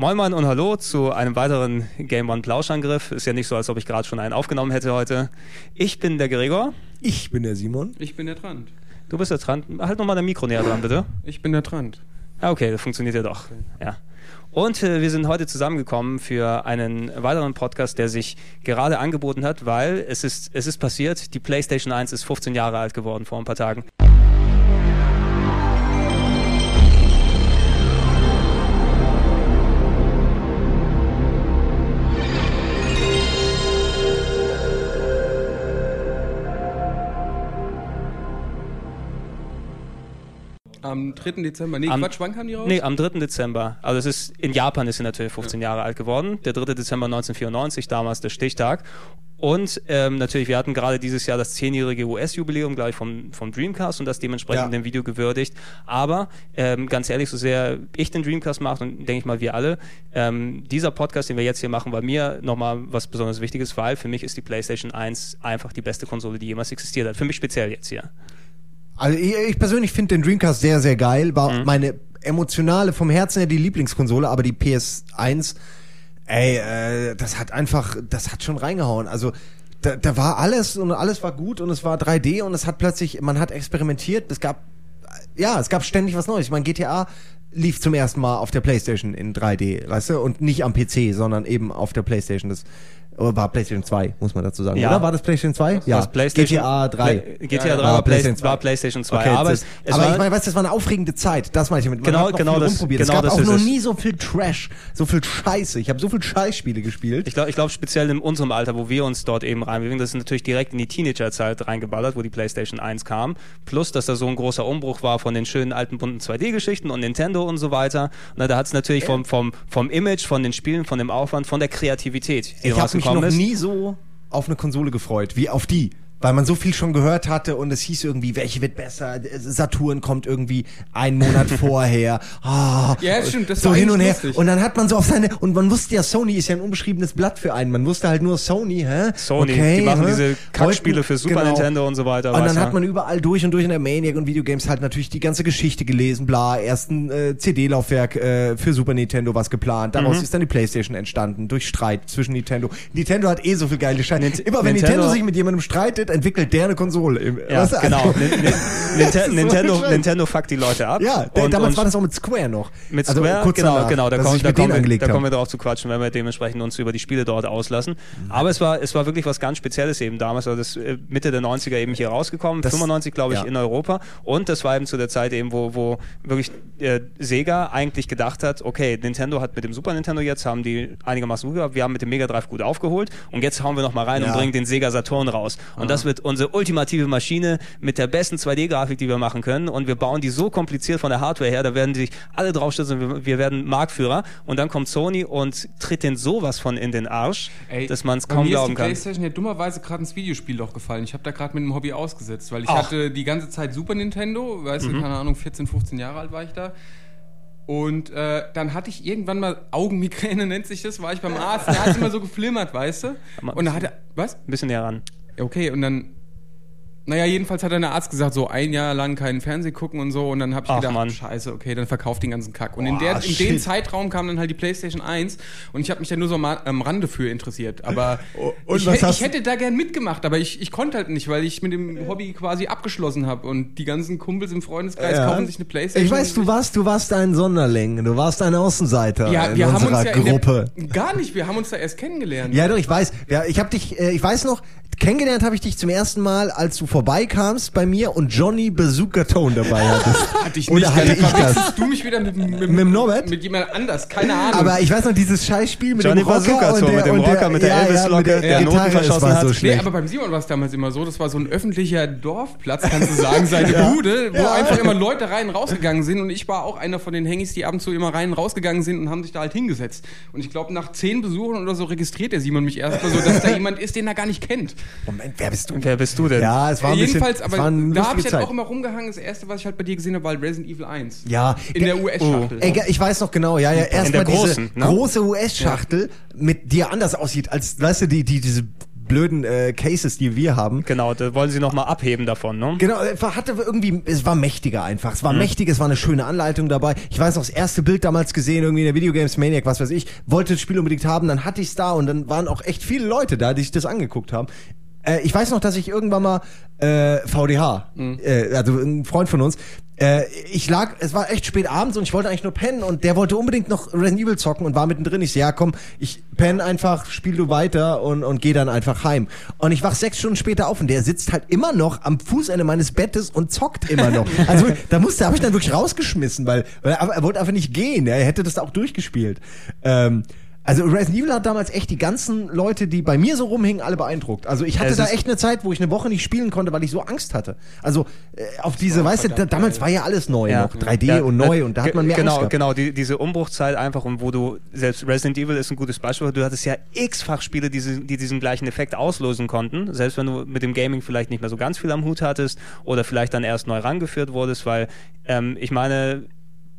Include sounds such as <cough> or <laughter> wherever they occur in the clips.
Moin Moin und Hallo zu einem weiteren Game One Plauschangriff. Ist ja nicht so, als ob ich gerade schon einen aufgenommen hätte heute. Ich bin der Gregor. Ich bin der Simon. Ich bin der Trant. Du bist der Trant. Halt nochmal dein Mikro näher dran, bitte. Ich bin der Trant. Ah, okay, das funktioniert ja doch. Ja. Und äh, wir sind heute zusammengekommen für einen weiteren Podcast, der sich gerade angeboten hat, weil es ist, es ist passiert, die PlayStation 1 ist 15 Jahre alt geworden vor ein paar Tagen. Am 3. Dezember. Nee, Am- Quatsch, wann kam die raus? Nee, am 3. Dezember. Also es ist in Japan ist sie natürlich 15 Jahre alt geworden. Der 3. Dezember 1994, damals der Stichtag. Und ähm, natürlich, wir hatten gerade dieses Jahr das 10-jährige US-Jubiläum gleich vom, vom Dreamcast und das dementsprechend Ja. in dem Video gewürdigt. Aber ähm, ganz ehrlich, so sehr ich den Dreamcast mache und denke ich mal wir alle, ähm, dieser Podcast, den wir jetzt hier machen, war mir nochmal was besonders Wichtiges, weil für mich ist die PlayStation 1 einfach die beste Konsole, die jemals existiert hat. Für mich speziell jetzt hier. Also ich, ich persönlich finde den Dreamcast sehr, sehr geil. War meine emotionale, vom Herzen her die Lieblingskonsole, aber die PS1, ey, äh, das hat einfach, das hat schon reingehauen. Also da, da war alles und alles war gut und es war 3D und es hat plötzlich, man hat experimentiert, es gab, ja, es gab ständig was Neues. Ich meine, GTA lief zum ersten Mal auf der Playstation in 3D, weißt du, und nicht am PC, sondern eben auf der Playstation. Das äh, war Playstation 2, muss man dazu sagen. Ja. Oder war das Playstation 2? Ja, PlayStation, GTA 3. Play- GTA 3 Ja, ja. war, Play, PlayStation 2. war PlayStation 2. Okay, aber das, es, aber war, ich meine, weißt du, das war eine aufregende Zeit. Das meine ich mit. Man Genau- genau das- genau es gab das auch noch es. nie so viel Trash, so viel Scheiße. Ich habe so viel Scheißspiele gespielt. Ich glaube, ich glaub, speziell in unserem Alter, wo wir uns dort eben reinbewegen, das ist natürlich direkt in die Teenagerzeit reingeballert, wo die PlayStation 1 kam. Plus, dass da so ein großer Umbruch war von den schönen alten bunten 2D-Geschichten und Nintendo und so weiter. Na, da hat es natürlich vom, vom, vom Image, von den Spielen, von dem Aufwand, von der Kreativität, die ich habe mich noch ist. nie so auf eine Konsole gefreut wie auf die. Weil man so viel schon gehört hatte und es hieß irgendwie, welche wird besser? Saturn kommt irgendwie einen Monat <laughs> vorher. Ah, Ja, stimmt, das so war hin und her. lustig. Und dann hat man so auf seine und man wusste ja, Sony ist ja ein unbeschriebenes Blatt für einen. Man wusste halt nur Sony, hä? Sony, okay, die machen hä? diese Kackspiele für Super genau. Nintendo und so weiter. Und dann du? hat man überall durch und durch in der Maniac und Videogames halt natürlich die ganze Geschichte gelesen, bla, erst ein äh, CD-Laufwerk äh, für Super Nintendo was geplant, daraus Mhm. ist dann die Playstation entstanden, durch Streit zwischen Nintendo. Nintendo hat eh so viel geile Scheiße. Immer wenn Nintendo- Nintendo, sich mit jemandem streitet, entwickelt der eine Konsole. Im- ja, weißt du, genau. also- <laughs> Nintendo, bescheuert. Nintendo fuckt die Leute ab. Ja, Und- damals und war das auch mit Square noch. Mit Also Square, kurz genau, danach, genau, da, kommen, da, kommen, wir, da kommen wir drauf zu quatschen, wenn wir dementsprechend uns über die Spiele dort auslassen. Aber es war, es war wirklich was ganz Spezielles eben damals, also das äh, Mitte der 90er eben hier rausgekommen, Das- 95 glaube ich ja. in Europa und das war eben zu der Zeit eben, wo, wo wirklich äh, Sega eigentlich gedacht hat, okay, Nintendo hat mit dem Super Nintendo jetzt, haben die einigermaßen gut gehabt, wir haben mit dem Mega Drive gut aufgeholt und jetzt hauen wir noch mal rein Ja. und bringen den Sega Saturn raus. Und das wird unsere ultimative Maschine mit der besten 2D-Grafik, die wir machen können und wir bauen die so kompliziert von der Hardware her, da werden sich alle draufstürzen und wir, wir werden Marktführer und dann kommt Sony und tritt den sowas von in den Arsch, dass man es kaum mir glauben ist die kann. Playstation ja dummerweise gerade ins Videospielloch gefallen. Ich habe da gerade mit dem Hobby ausgesetzt, weil ich Ach. hatte die ganze Zeit Super Nintendo, weißt Mhm. du, keine Ahnung, 14, 15 Jahre alt war ich da. Und äh, dann hatte ich irgendwann mal Augenmigräne, <laughs> nennt sich das, war ich beim <laughs> Arzt, der hat immer so geflimmert, weißt du? Und da hat er, was? Ein bisschen näher ran. Okay, und dann, naja, jedenfalls hat dann der Arzt gesagt, so ein Jahr lang keinen Fernsehen gucken und so. Und dann habe ich Ach, gedacht, Mann. scheiße, okay, dann verkauft den ganzen Kack. Und in, Boah, der, in dem shit. Zeitraum kam dann halt die Playstation 1 und ich habe mich da nur so mal am Rande für interessiert. Aber <laughs> Oh, ich, ich hätte da gern mitgemacht, aber ich, ich konnte halt nicht, weil ich mit dem Hobby quasi abgeschlossen habe. Und die ganzen Kumpels im Freundeskreis Ja. kaufen sich eine Playstation. Ich weiß, du warst, du warst ein Sonderling, du warst ein Außenseiter ja, in wir haben unserer uns ja in Gruppe. Der, gar nicht, wir haben uns da erst kennengelernt. Ja, doch, ich weiß. Ja, ich habe dich, äh, ich weiß noch, kennengelernt habe ich dich zum ersten Mal, als du vorbeikamst bei mir und Johnny Bazooka Tone dabei hattest. <laughs> Hatte ich Oder nicht, hatte dann ich das? du mich wieder mit, mit, Mit dem Norbert? Mit jemand anders, keine Ahnung. Aber ich weiß noch, dieses Scheißspiel mit Johnny dem Rocker Bazooka und Tone, der, mit dem und der, Rocker, mit der ja, ja, Elvis-Locke, mit der, der Noten Gitarre, das verschossen war so hat. Nee, schlecht. aber beim Simon war es damals immer so, das war so ein öffentlicher Dorfplatz, kannst du sagen, seine <laughs> Ja. Bude, wo Ja. einfach immer Leute rein und rausgegangen sind und ich war auch einer von den Hengis, die ab und zu immer rein und rausgegangen sind und haben sich da halt hingesetzt. Und ich glaube, nach zehn Besuchen oder so registriert der Simon mich erstmal so, dass da <laughs> jemand ist, den er gar nicht kennt. Moment, wer bist du? Wer bist du denn? Ja, es war ein Jedenfalls, bisschen, es aber war da habe ich halt Zeit. auch immer rumgehangen. Das erste, was ich halt bei dir gesehen habe, war Resident Evil 1. Ja, In der ge- US-Schachtel. Ge- ich weiß noch genau, ja, ja, erstmal diese großen, ne? große US-Schachtel, mit die ja anders aussieht, als, weißt du, die, die, diese blöden äh, Cases, die wir haben. Genau, da wollen sie nochmal abheben davon, ne? Genau, es war- hatte irgendwie, es war mächtiger einfach. Es war Mhm. mächtig, es war eine schöne Anleitung dabei. Ich weiß noch, das erste Bild damals gesehen, irgendwie in der Videogames Maniac, was weiß ich, wollte das Spiel unbedingt haben, dann hatte ich's da und dann waren auch echt viele Leute da, die sich das angeguckt haben. Äh, ich weiß noch, dass ich irgendwann mal äh, VDH, Mhm. äh, also ein Freund von uns, äh, ich lag, es war echt spät abends und ich wollte eigentlich nur pennen und der wollte unbedingt noch Resident Evil zocken und war mittendrin. Ich so, ja komm, ich penne einfach, spiel du weiter und, und geh dann einfach heim. Und ich wach sechs Stunden später auf und der sitzt halt immer noch am Fußende meines Bettes und zockt immer noch. <laughs> Also da musste, habe ich dann wirklich rausgeschmissen, weil, weil er, er wollte einfach nicht gehen. Er hätte das auch durchgespielt. Ähm, also Resident Evil hat damals echt die ganzen Leute, die bei mir so rumhingen, alle beeindruckt. Also ich hatte Es da echt eine Zeit, wo ich eine Woche nicht spielen konnte, weil ich so Angst hatte. Also äh, auf diese, weißt du, da, damals war ja alles neu noch, 3D Ja, und neu und da hat man mehr genau, Angst gehabt. Genau, die, diese Umbruchzeit einfach und wo du, selbst Resident Evil ist ein gutes Beispiel, du hattest ja x-fach Spiele, die, die diesen gleichen Effekt auslösen konnten, selbst wenn du mit dem Gaming vielleicht nicht mehr so ganz viel am Hut hattest oder vielleicht dann erst neu rangeführt wurdest, weil ähm, ich meine,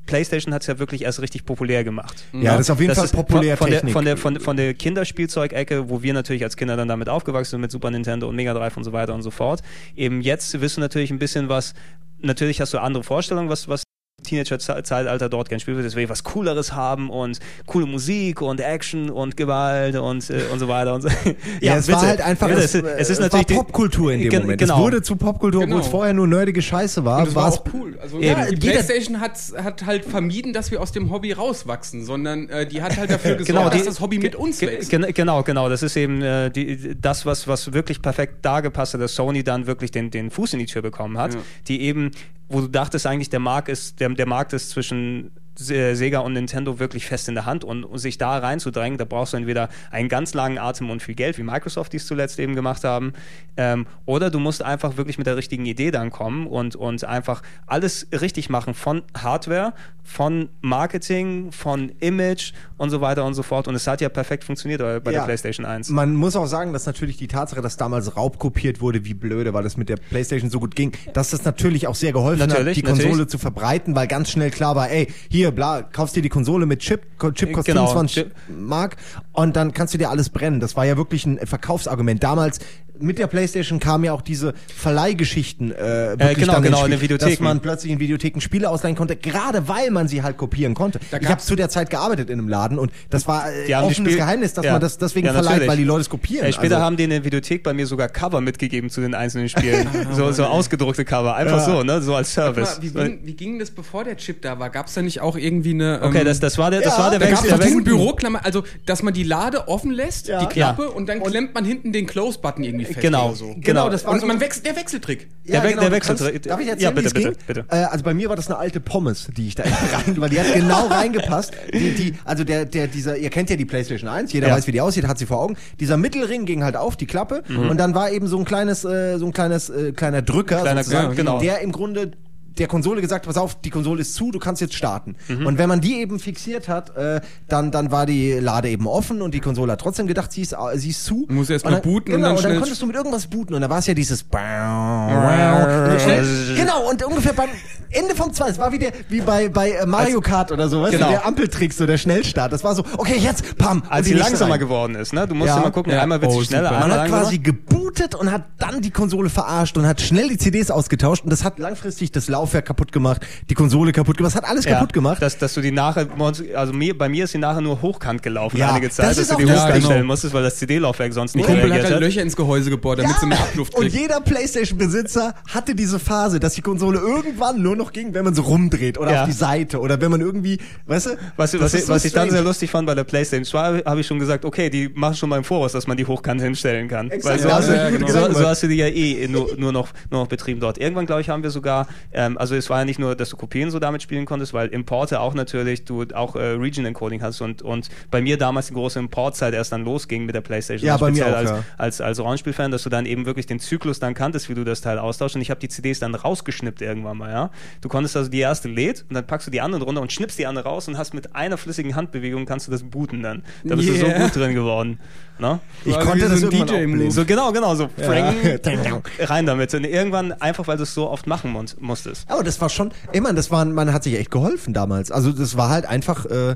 PlayStation hat es ja wirklich erst richtig populär gemacht. Ja, das ist auf jeden Fall populär von, von, der, Technik. von, der, von, von der Kinderspielzeugecke, wo wir natürlich als Kinder dann damit aufgewachsen sind, mit Super Nintendo und Mega Drive und so weiter und so fort. Eben jetzt wirst du natürlich ein bisschen was, natürlich hast du andere Vorstellungen, was, was Teenager-Zeitalter dort gern spielen wird, deswegen was Cooleres haben und coole Musik und Action und Gewalt und, äh, und so weiter und so. <laughs> Ja, es war halt einfach, bitte, es, es, es ist es natürlich war Popkultur in dem Gen- Moment. Genau. Es wurde zu Popkultur, obwohl Genau. es vorher nur nerdige Scheiße war. Und das war auch cool. Also Eben. die PlayStation hat, hat halt vermieden, dass wir aus dem Hobby rauswachsen, sondern äh, die hat halt dafür <laughs> gesorgt, Genau, dass die- das Hobby mit uns wächst. gen- Genau, genau. Das ist eben äh, die, das, was, was wirklich perfekt da gepasst hat, dass Sony dann wirklich den, den Fuß in die Tür bekommen hat. Ja. Die eben, wo du dachtest eigentlich, der Markt ist, der, der Markt ist zwischen Sega und Nintendo wirklich fest in der Hand und, um sich da reinzudrängen, da brauchst du entweder einen ganz langen Atem und viel Geld, wie Microsoft dies zuletzt eben gemacht haben, ähm, oder du musst einfach wirklich mit der richtigen Idee dann kommen und, und einfach alles richtig machen von Hardware, von Marketing, von Image und so weiter und so fort. Und es hat ja perfekt funktioniert bei bei Ja. der PlayStation 1. Man muss auch sagen, dass natürlich die Tatsache, dass damals raubkopiert wurde, wie blöde, weil es mit der PlayStation so gut ging, dass das natürlich auch sehr geholfen Natürlich, hat, die Konsole natürlich. zu verbreiten, weil ganz schnell klar war, ey, hier, bla, kaufst dir die Konsole mit Chip, Chip kostet Genau, 25 Chip. Mark und dann kannst du dir alles brennen. Das war ja wirklich ein Verkaufsargument. Damals mit der PlayStation kamen ja auch diese Verleihgeschichten äh, wirklich genau, dann genau, in den Videotheken. dass man plötzlich in Videotheken Spiele ausleihen konnte, gerade weil man sie halt kopieren konnte. Da Ich habe zu der Zeit gearbeitet in einem Laden und das war äh, offenes Geheimnis, dass Ja. man das deswegen Ja, verleiht, weil die Leute es kopieren. Ey, später also, haben die in der Videothek bei mir sogar Cover mitgegeben zu den einzelnen Spielen. <laughs> so, so ausgedruckte Cover. Einfach Ja. so, ne? So als Service. mal, wie, ging, wie ging das, bevor der Chip da war? Gab es da nicht auch irgendwie eine... Okay, ähm, das, das war der, das ja, war der da gab Wechsel. es Der diesen Büroklammer, also dass man die Lade offen lässt, Ja. die Klappe, Ja. und dann klemmt man hinten den Close-Button irgendwie fest Genau, oder so. genau. das war Und so- man wechselt, der Wechseltrick. Der We- der du Wechsel- kannst- Darf ich erzählen, Ja, bitte, bitte, ging? bitte. Äh, also bei mir war das eine alte Pommes, die ich da rein, weil die hat genau <laughs> reingepasst. Die, die, also der, der, dieser, ihr kennt ja die PlayStation 1, jeder Ja. weiß, wie die aussieht, hat sie vor Augen. Dieser Mittelring ging halt auf, die Klappe, Mhm. und dann war eben so ein kleines, äh, so ein kleines, äh, kleiner Drücker, Kleiner- ja, genau. der im Grunde der Konsole gesagt, pass auf, die Konsole ist zu, du kannst jetzt starten. Mhm. Und wenn man die eben fixiert hat, äh, dann, dann war die Lade eben offen und die Konsole hat trotzdem gedacht, sie ist, äh, sie ist zu. Muss erst Und mal dann- booten und genau, dann und dann konntest du mit irgendwas booten und da war es ja dieses und schnell, Genau, und ungefähr beim Ende vom 2, es war wie, der, wie bei, bei äh, Mario Kart oder so, weißt Genau. du, der Ampeltrick, so der Schnellstart. Das war so, okay, jetzt, pam. als und sie langsamer rein. geworden ist, ne? Du musst Ja. immer gucken, Ja. einmal wird Oh, sie schneller, super. einmal Man hat quasi gebootet und hat dann die Konsole verarscht und hat schnell die CDs ausgetauscht und das hat langfristig das Laufwerk kaputt gemacht, die Konsole kaputt gemacht, hat alles kaputt gemacht. Dass, dass du die nachher, also mir, bei mir ist sie nachher nur hochkant gelaufen Ja, einige Zeit, das dass du die hochkant genau. stellen musstest, weil das CD-Laufwerk sonst nicht Kumpel hat reagiert halt hat. Löcher ins Gehäuse gebohrt, damit sie mehr Abluft und kriegt. jeder Playstation-Besitzer hatte diese Phase, dass die Konsole irgendwann nur noch ging, wenn man so rumdreht oder Ja. auf die Seite oder wenn man irgendwie, weißt du? Was, was, so was ich dann sehr lustig fand bei der PlayStation 2, habe ich schon gesagt, okay, die machen schon mal im Voraus, dass man die hochkant hinstellen kann. Exakt, Weil so, ja, hast ja, du, ja, genau. so, so hast du die ja eh nur, nur, noch, nur noch betrieben dort. Irgendwann, glaube ich, haben wir sogar, ähm, also es war ja nicht nur, dass du Kopien so damit spielen konntest, weil Importe auch natürlich, du auch äh, Region Encoding hast und, und bei mir damals die große Importzeit erst dann losging mit der PlayStation. Ja, Also bei mir speziell auch, als, ja. als, als Rollenspielfan, dass du dann eben wirklich den Zyklus dann kanntest, wie du das Teil austauschst und ich habe die CDs dann rausgeschnippt irgendwann mal, ja. du konntest also die erste lädt und dann packst du die anderen runter und schnippst die andere raus und hast mit einer flüssigen Handbewegung kannst du das booten dann. Da bist Yeah. du so gut drin geworden. Ne? Ich War konnte das so ein irgendwann auch DJ-Move. blind. So genau, genau, so Ja. Frank, <laughs> rein damit. Und irgendwann einfach, weil du es so oft machen musstest. Aber das war schon, ich meine, das war, man hat sich echt geholfen damals. Also das war halt einfach äh,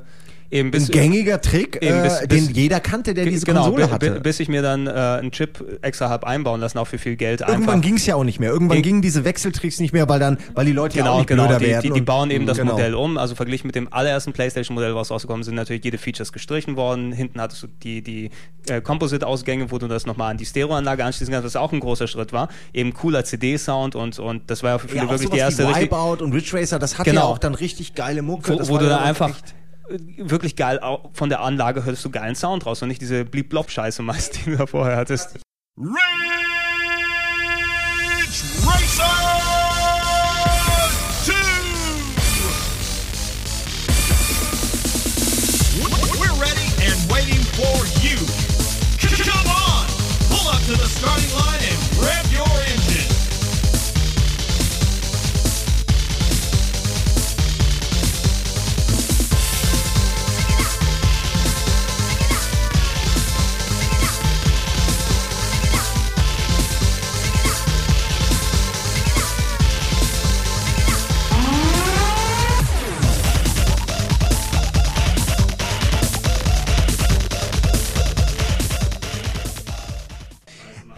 Eben ein bis, gängiger Trick, Eben bis- äh, bis- den jeder kannte, der diese genau, Konsole hatte. bi- bis ich mir dann äh, einen Chip extra habe einbauen lassen, auch für viel Geld. Irgendwann ging es ja auch nicht mehr. Irgendwann Ging- gingen diese Wechseltricks nicht mehr, weil dann, weil die Leute ja auch Genau, nicht genau. blöder Die, werden. die, die bauen eben das genau. Modell um. Also verglichen mit dem allerersten PlayStation-Modell, was rausgekommen sind, natürlich jede Features gestrichen worden. Hinten hattest du die, die äh, Composite-Ausgänge, wo du das nochmal an die Stereoanlage anschließen kannst, was auch ein großer Schritt war. Eben cooler CD-Sound und, und das war ja für viele Ja, wirklich die erste wie Wipeout und Ridge Racer, das hatte Genau. ja auch dann richtig geile Mucke. wo, wo du dann einfach echt- wirklich geil von der Anlage hörst du geilen Sound raus und nicht diese Blieb-Blob-Scheiße meist, die du da vorher hattest.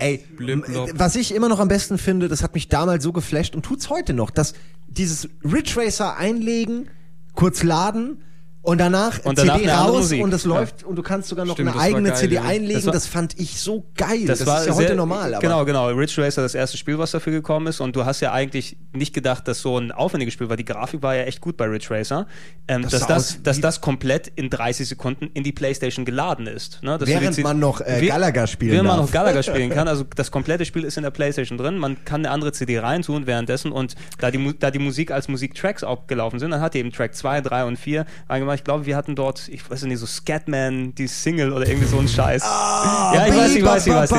Ey, m- was ich immer noch am besten finde, das hat mich damals so geflasht und tut's heute noch, dass dieses Ridge Racer einlegen, kurz laden und danach, Und danach CD raus und es läuft und du kannst sogar noch Stimmt, eine das eigene geil, CD ja. einlegen. Das war- Das, fand ich so geil. Das, Das, war ist ja heute sehr, normal. Aber Genau, genau. Ridge Racer, das erste Spiel, was dafür gekommen ist. Und du hast ja eigentlich nicht gedacht, dass so ein aufwendiges Spiel war. Die Grafik war ja echt gut bei Ridge Racer. Ähm, Das dass, das, dass das komplett in 30 Sekunden in die Playstation geladen ist. Ne? Während man noch, äh, Galaga spielen Während man darf. noch Galaga spielen kann. Also das komplette Spiel ist in der Playstation drin. Man kann eine andere CD reintun währenddessen. Und da die, da die Musik als Musiktracks auch gelaufen sind, dann hat die eben Track 2, 3 und 4 reingemacht. Ich glaube, wir hatten dort, ich weiß nicht, so Scatman, die Single oder irgendwie so ein Scheiß. <laughs> ja, ich weiß, ich weiß, ich weiß.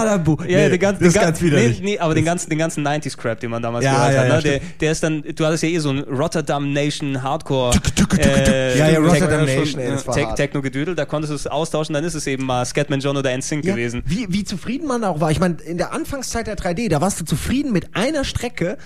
Ja, Nee, den ganzen, das ist ganz gan- widerlich. Nee, aber den ganzen, den ganzen 90s-Crap, den man damals gehört hat. Ne? Der, ist dann, du hattest ja eh so ein Rotterdam Nation Hardcore. äh, Ja, ja, Rotterdam Nation. Techno-Gedüdel, da konntest du es austauschen, dann ist es eben mal Scatman John oder NSYNC gewesen. Wie, wie zufrieden man auch war. Ich meine, in der Anfangszeit der 3D, da warst du zufrieden mit einer Strecke.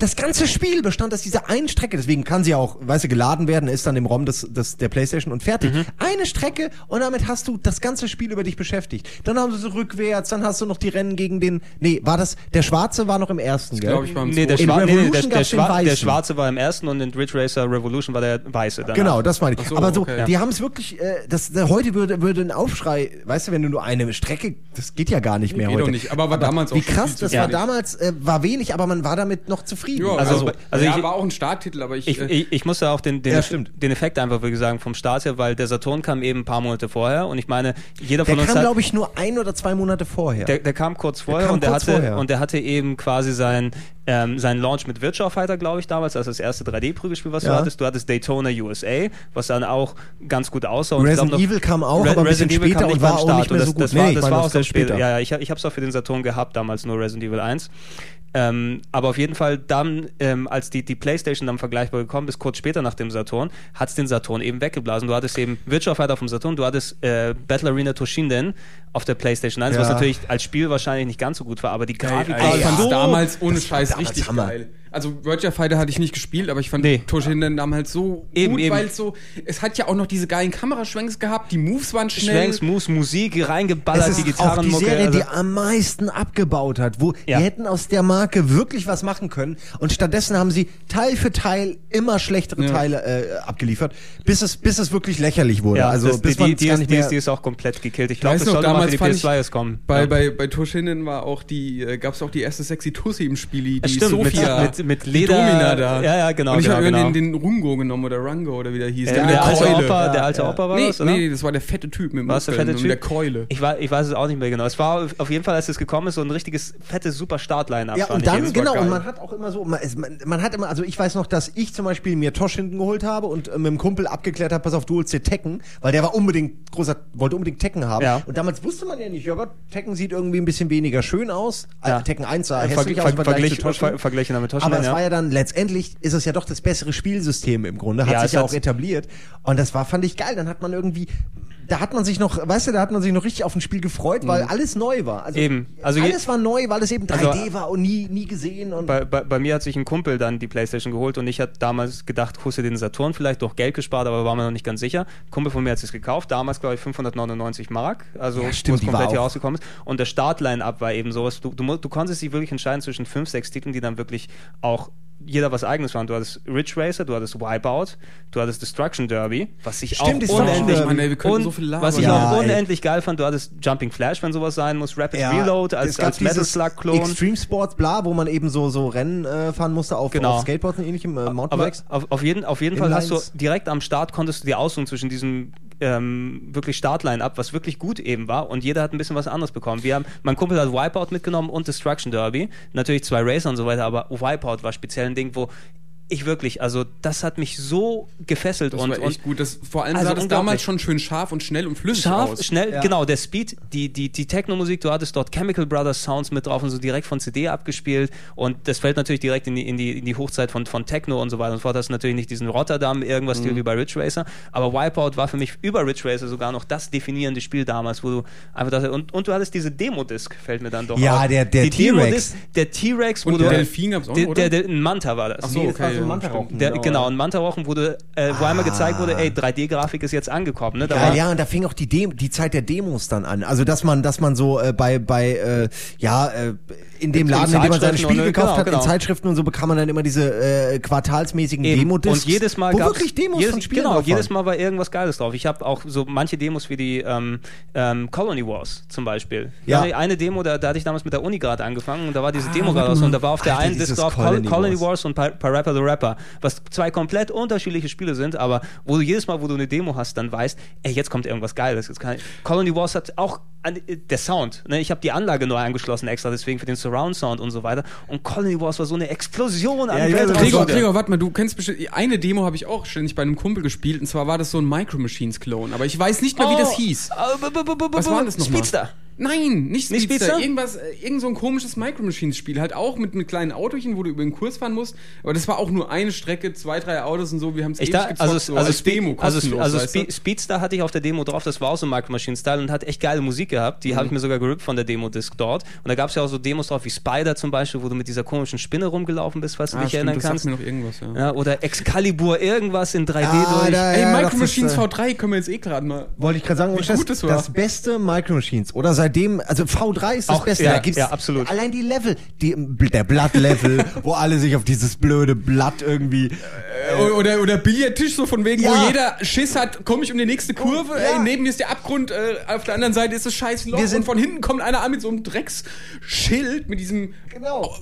Das ganze Spiel bestand aus dieser einen Strecke, deswegen kann sie auch, weißt du, geladen werden, ist dann im ROM des, des, der Playstation und fertig. Mhm. Eine Strecke und damit hast du das ganze Spiel über dich beschäftigt. Dann haben sie so rückwärts, dann hast du noch die Rennen gegen den, nee, war das, der Schwarze war noch im ersten, gell? glaube ich, war im Nee, der, In Schwa nee, nee, der, der, Schwa der. Schwarze war im ersten und in Ridge Racer Revolution war der Weiße. Danach. Genau, das meine ich. So, Aber so, okay. die haben es wirklich, äh, das, heute würde, würde ein Aufschrei, weißt du, wenn du nur eine Strecke, das geht ja gar nicht mehr geht heute. doch nicht, aber war damals auch Wie krass, das war wenig. damals, äh, war wenig, aber man war damit noch zufrieden. Ja, Also, also, also ja, ich- war auch ein Starttitel, aber ich, Ich, äh, ich, ich musste auch den, den, Ja, den Effekt einfach, würde ich sagen, vom Start her, weil der Saturn kam eben ein paar Monate vorher und ich meine, jeder der von uns kam, hat, glaube ich, nur ein oder zwei Monate vorher. Der, der kam kurz vorher kam und der hatte vorher. und der hatte eben quasi sein ähm, sein Launch mit Virtua Fighter, glaube ich, damals, als das erste 3D-Prügelspiel, was du Ja. hattest. Du hattest Daytona USA, was dann auch ganz gut aussah. Und Resident glaub Evil kam auch, Re- aber ein bisschen Resident Evil später kam und war auch Start. nicht mehr so das, Das gut. war, Nee, ich das war das auch sehr kam spät. später. Ja, ja, ich, ich habe es auch für den Saturn gehabt, damals nur Resident Evil 1. Ähm, aber auf jeden Fall dann, ähm, als die, die Playstation dann vergleichbar gekommen ist, kurz später nach dem Saturn, hat es den Saturn eben weggeblasen. Du hattest eben Virtua Fighter auf dem Saturn, du hattest äh, Battle Arena Toshinden auf der Playstation 1, was Ja. natürlich als Spiel wahrscheinlich nicht ganz so gut war, aber die Grafik Ey, war ich fand ja. damals ohne war Scheiß damals richtig Hammer. geil. Also Virtua Fighter hatte ich nicht gespielt, aber ich fand Nee. Toshinden damals so Eben, gut, weil es so, es hat ja auch noch diese geilen Kameraschwenks gehabt, die Moves waren schnell. Schwenks, Moves, Musik reingeballert, es die ist auch die. Serie, also- die am meisten abgebaut hat, wo Ja. die hätten aus der Marke wirklich was machen können und stattdessen haben sie Teil für Teil immer schlechtere Ja. Teile äh, abgeliefert, bis es bis es wirklich lächerlich wurde. ja, also das, bis die, die, die, gar ist, nicht die, mehr ist, die ist auch komplett gekillt. Ich glaube, das noch, sollte mal damals für die fand PS2 ich, jetzt kommen. Bei, ja. bei, bei Toshinden war auch die, äh, gab es auch die erste sexy Tussi im Spiel, die Stimmt, mit- Sophia. Mit- mit die Leder- Domina da. Ja, ja, genau, Und ich genau, habe genau. den, den Rungo genommen oder Rango oder wie der hieß. Äh, der, der, alte. Opa, der Ja, alte ja. Opa war nee, das, oder? nee, das war der fette Typ mit War es der Muskeln fette und Typ? der Keule. Ich, war, ich weiß es auch nicht mehr genau. Es war auf jeden Fall, als es gekommen ist, so ein richtiges fettes super Start-Line-Up. Ja, und dann, genau, und man hat auch immer so, man, man, man hat immer, also ich weiß noch, dass ich zum Beispiel mir Tosh hinten geholt habe und äh, mit dem Kumpel abgeklärt habe, pass auf, du holst dir Tekken, weil der war unbedingt großer, wollte unbedingt Tekken haben. Ja. Und damals wusste man ja nicht, ja Gott, Tekken sieht irgendwie ein bisschen weniger schön aus. Ja. Äh, Tekken 1 sah Ver- hässlich ver- aus im Vergleich verglich- zu Toshin. ver- Vergleichen damit Toshin. Aber es ja. war ja dann, letztendlich ist es ja doch das bessere Spielsystem im Grunde, hat Ja, sich ja auch etabliert. Und das war, fand ich geil. Dann hat man irgendwie, da hat man sich noch, weißt du, da hat man sich noch richtig auf ein Spiel gefreut, weil alles neu war. Also, Mhm. Eben. Also alles war neu, weil es eben 3D Also- war und nie, nie gesehen. Und Bei, bei, bei mir hat sich ein Kumpel dann die Playstation geholt und ich hatte damals gedacht, du den Saturn vielleicht, doch Geld gespart, aber war mir noch nicht ganz sicher. Ein Kumpel von mir hat es gekauft, damals glaube ich 599 Mark, also Ja, stimmt, wo es komplett hier rausgekommen ist. Und der Startline-Up war eben sowas, du, du, du konntest dich wirklich entscheiden zwischen fünf, sechs Titeln, die dann wirklich auch jeder was eigenes waren. Du hattest Ridge Racer, du hattest Wipeout, du hattest Destruction Derby, was ich Stimmt, auch unendlich, Derby. Könnten und so viel labern. was ich Ja, auch ey. unendlich geil fand, du hattest Jumping Flash, wenn sowas sein muss, Rapid Ja, Reload als, als Metal dieses Slug-Klon. Extreme Sports, bla, wo man eben so, so Rennen äh, fahren musste auf, Genau. auf Skateboards und ähnlichem, äh, Aber Mountainbikes. auf, auf jeden, auf jeden Fall hast du direkt am Start konntest du die aussuchen zwischen diesem ähm, wirklich Startline ab, was wirklich gut eben war und jeder hat ein bisschen was anderes bekommen. Wir haben, mein Kumpel hat Wipeout mitgenommen und Destruction Derby, natürlich zwei Racer und so weiter, aber Wipeout war speziell ein Ding, wo ich wirklich, also das hat mich so gefesselt Das und, war echt und gut. Das, vor allem Also sah das damals schon schön scharf und schnell und flüssig scharf, aus. schnell, Ja. genau, der Speed, die, die, die Techno-Musik, du hattest dort Chemical Brothers Sounds mit drauf und so direkt von CD abgespielt und das fällt natürlich direkt in die, in die, in die Hochzeit von, von Techno und so weiter und so fort. Das ist natürlich nicht diesen Rotterdam irgendwas Mhm. Wie bei Ridge Racer, aber Wipeout war für mich über Ridge Racer sogar noch das definierende Spiel damals, wo du einfach dachte, und, und du hattest diese Demo-Disc, fällt mir dann doch Ja, auf. der- der T-Rex. Der T-Rex, wo Und du... der Delfin gab's auch der, noch, der, oder? der, ein Manta war das. Ach so, das okay. Mantarochen. stimmt. Der, Genau, genau, Manta-Wochen, wo, du, äh, wo einmal gezeigt wurde, ey, 3D-Grafik ist jetzt angekommen. Ne? Da Geil, war- ja, und da fing auch die, Dem die Zeit der Demos dann an. Also, dass man, dass man so äh, bei, bei äh, ja, äh, in dem In Laden, in dem man seine Spiele und, gekauft genau, hat, in genau. Zeitschriften und so bekam man dann immer diese äh, quartalsmäßigen. Demo-Discs. Und jedes Mal wo wirklich Demos jedes, von Spielen Genau, drauf jedes. Mal war irgendwas Geiles drauf. Ich habe auch so manche Demos wie die ähm, ähm, Colony Wars zum Beispiel. Ja. Ja. Eine Demo, da, da hatte ich damals mit der Uni gerade angefangen und da war diese Ah, Demo gerade und da war auf der Alter, einen Disc drauf Colony Colony, Wars. Wars und Pa- Parappa the Rapper, was zwei komplett unterschiedliche Spiele sind, aber wo du jedes Mal, wo du eine Demo hast, dann weißt, ey, jetzt kommt irgendwas Geiles. Jetzt kann ich, Colony Wars hat auch an, der Sound. Ne? Ich habe die Anlage neu angeschlossen extra, deswegen für den Surround Sound und so weiter. Und Colony Wars war so eine Explosion an Ja, Gregor, Gregor, warte mal, du kennst bestimmt, eine Demo habe ich auch ständig bei einem Kumpel gespielt und zwar war das so ein Micro Machines Clone, aber ich weiß nicht mehr, wie das hieß. Oh, b- Was war das nochmal? Speedster. Nein, nicht Nicht Speedster. Speedster? Irgendwas, äh, irgend so ein komisches Micro Machines Spiel, halt auch mit einem kleinen Autochen, wo du über den Kurs fahren musst, aber das war auch nur eine Strecke, zwei, drei Autos und so, wir haben es da, gezockt, also, so also, als Spe Demo, also, also? Spe Speedster hatte ich auf der Demo drauf, das war auch so Micro Machine Style und hat echt geile Musik gehabt. Die habe ich mir sogar gerippt von der Demo-Disc dort. Und da gab es ja auch so Demos drauf wie Spider zum Beispiel, wo du mit dieser komischen Spinne rumgelaufen bist, falls du Ah, dich stimmt, erinnern das kannst. mir noch irgendwas, ja. Ja, oder Excalibur, irgendwas in 3D Ah, durch. da- Ey, ja, Micro das Machines ist, äh, V3 können wir jetzt eh gerade mal. Wollte ich gerade sagen, das war. das beste Micro Machines. Oder seitdem, also V3 ist das Auch, Beste. ja, da gibt's ja, absolut. Allein die Level, die, der Blatt-Level, <laughs> wo alle sich auf dieses blöde Blatt irgendwie. Oder, oder, oder Billardtisch, so von wegen, Ja. wo jeder Schiss hat, komme ich um die nächste Kurve, Ja. ey, neben mir ist der Abgrund, äh, auf der anderen Seite ist das scheiß Loch Wir sind- und von hinten kommt einer an mit so einem Drecksschild, mit diesem Genau.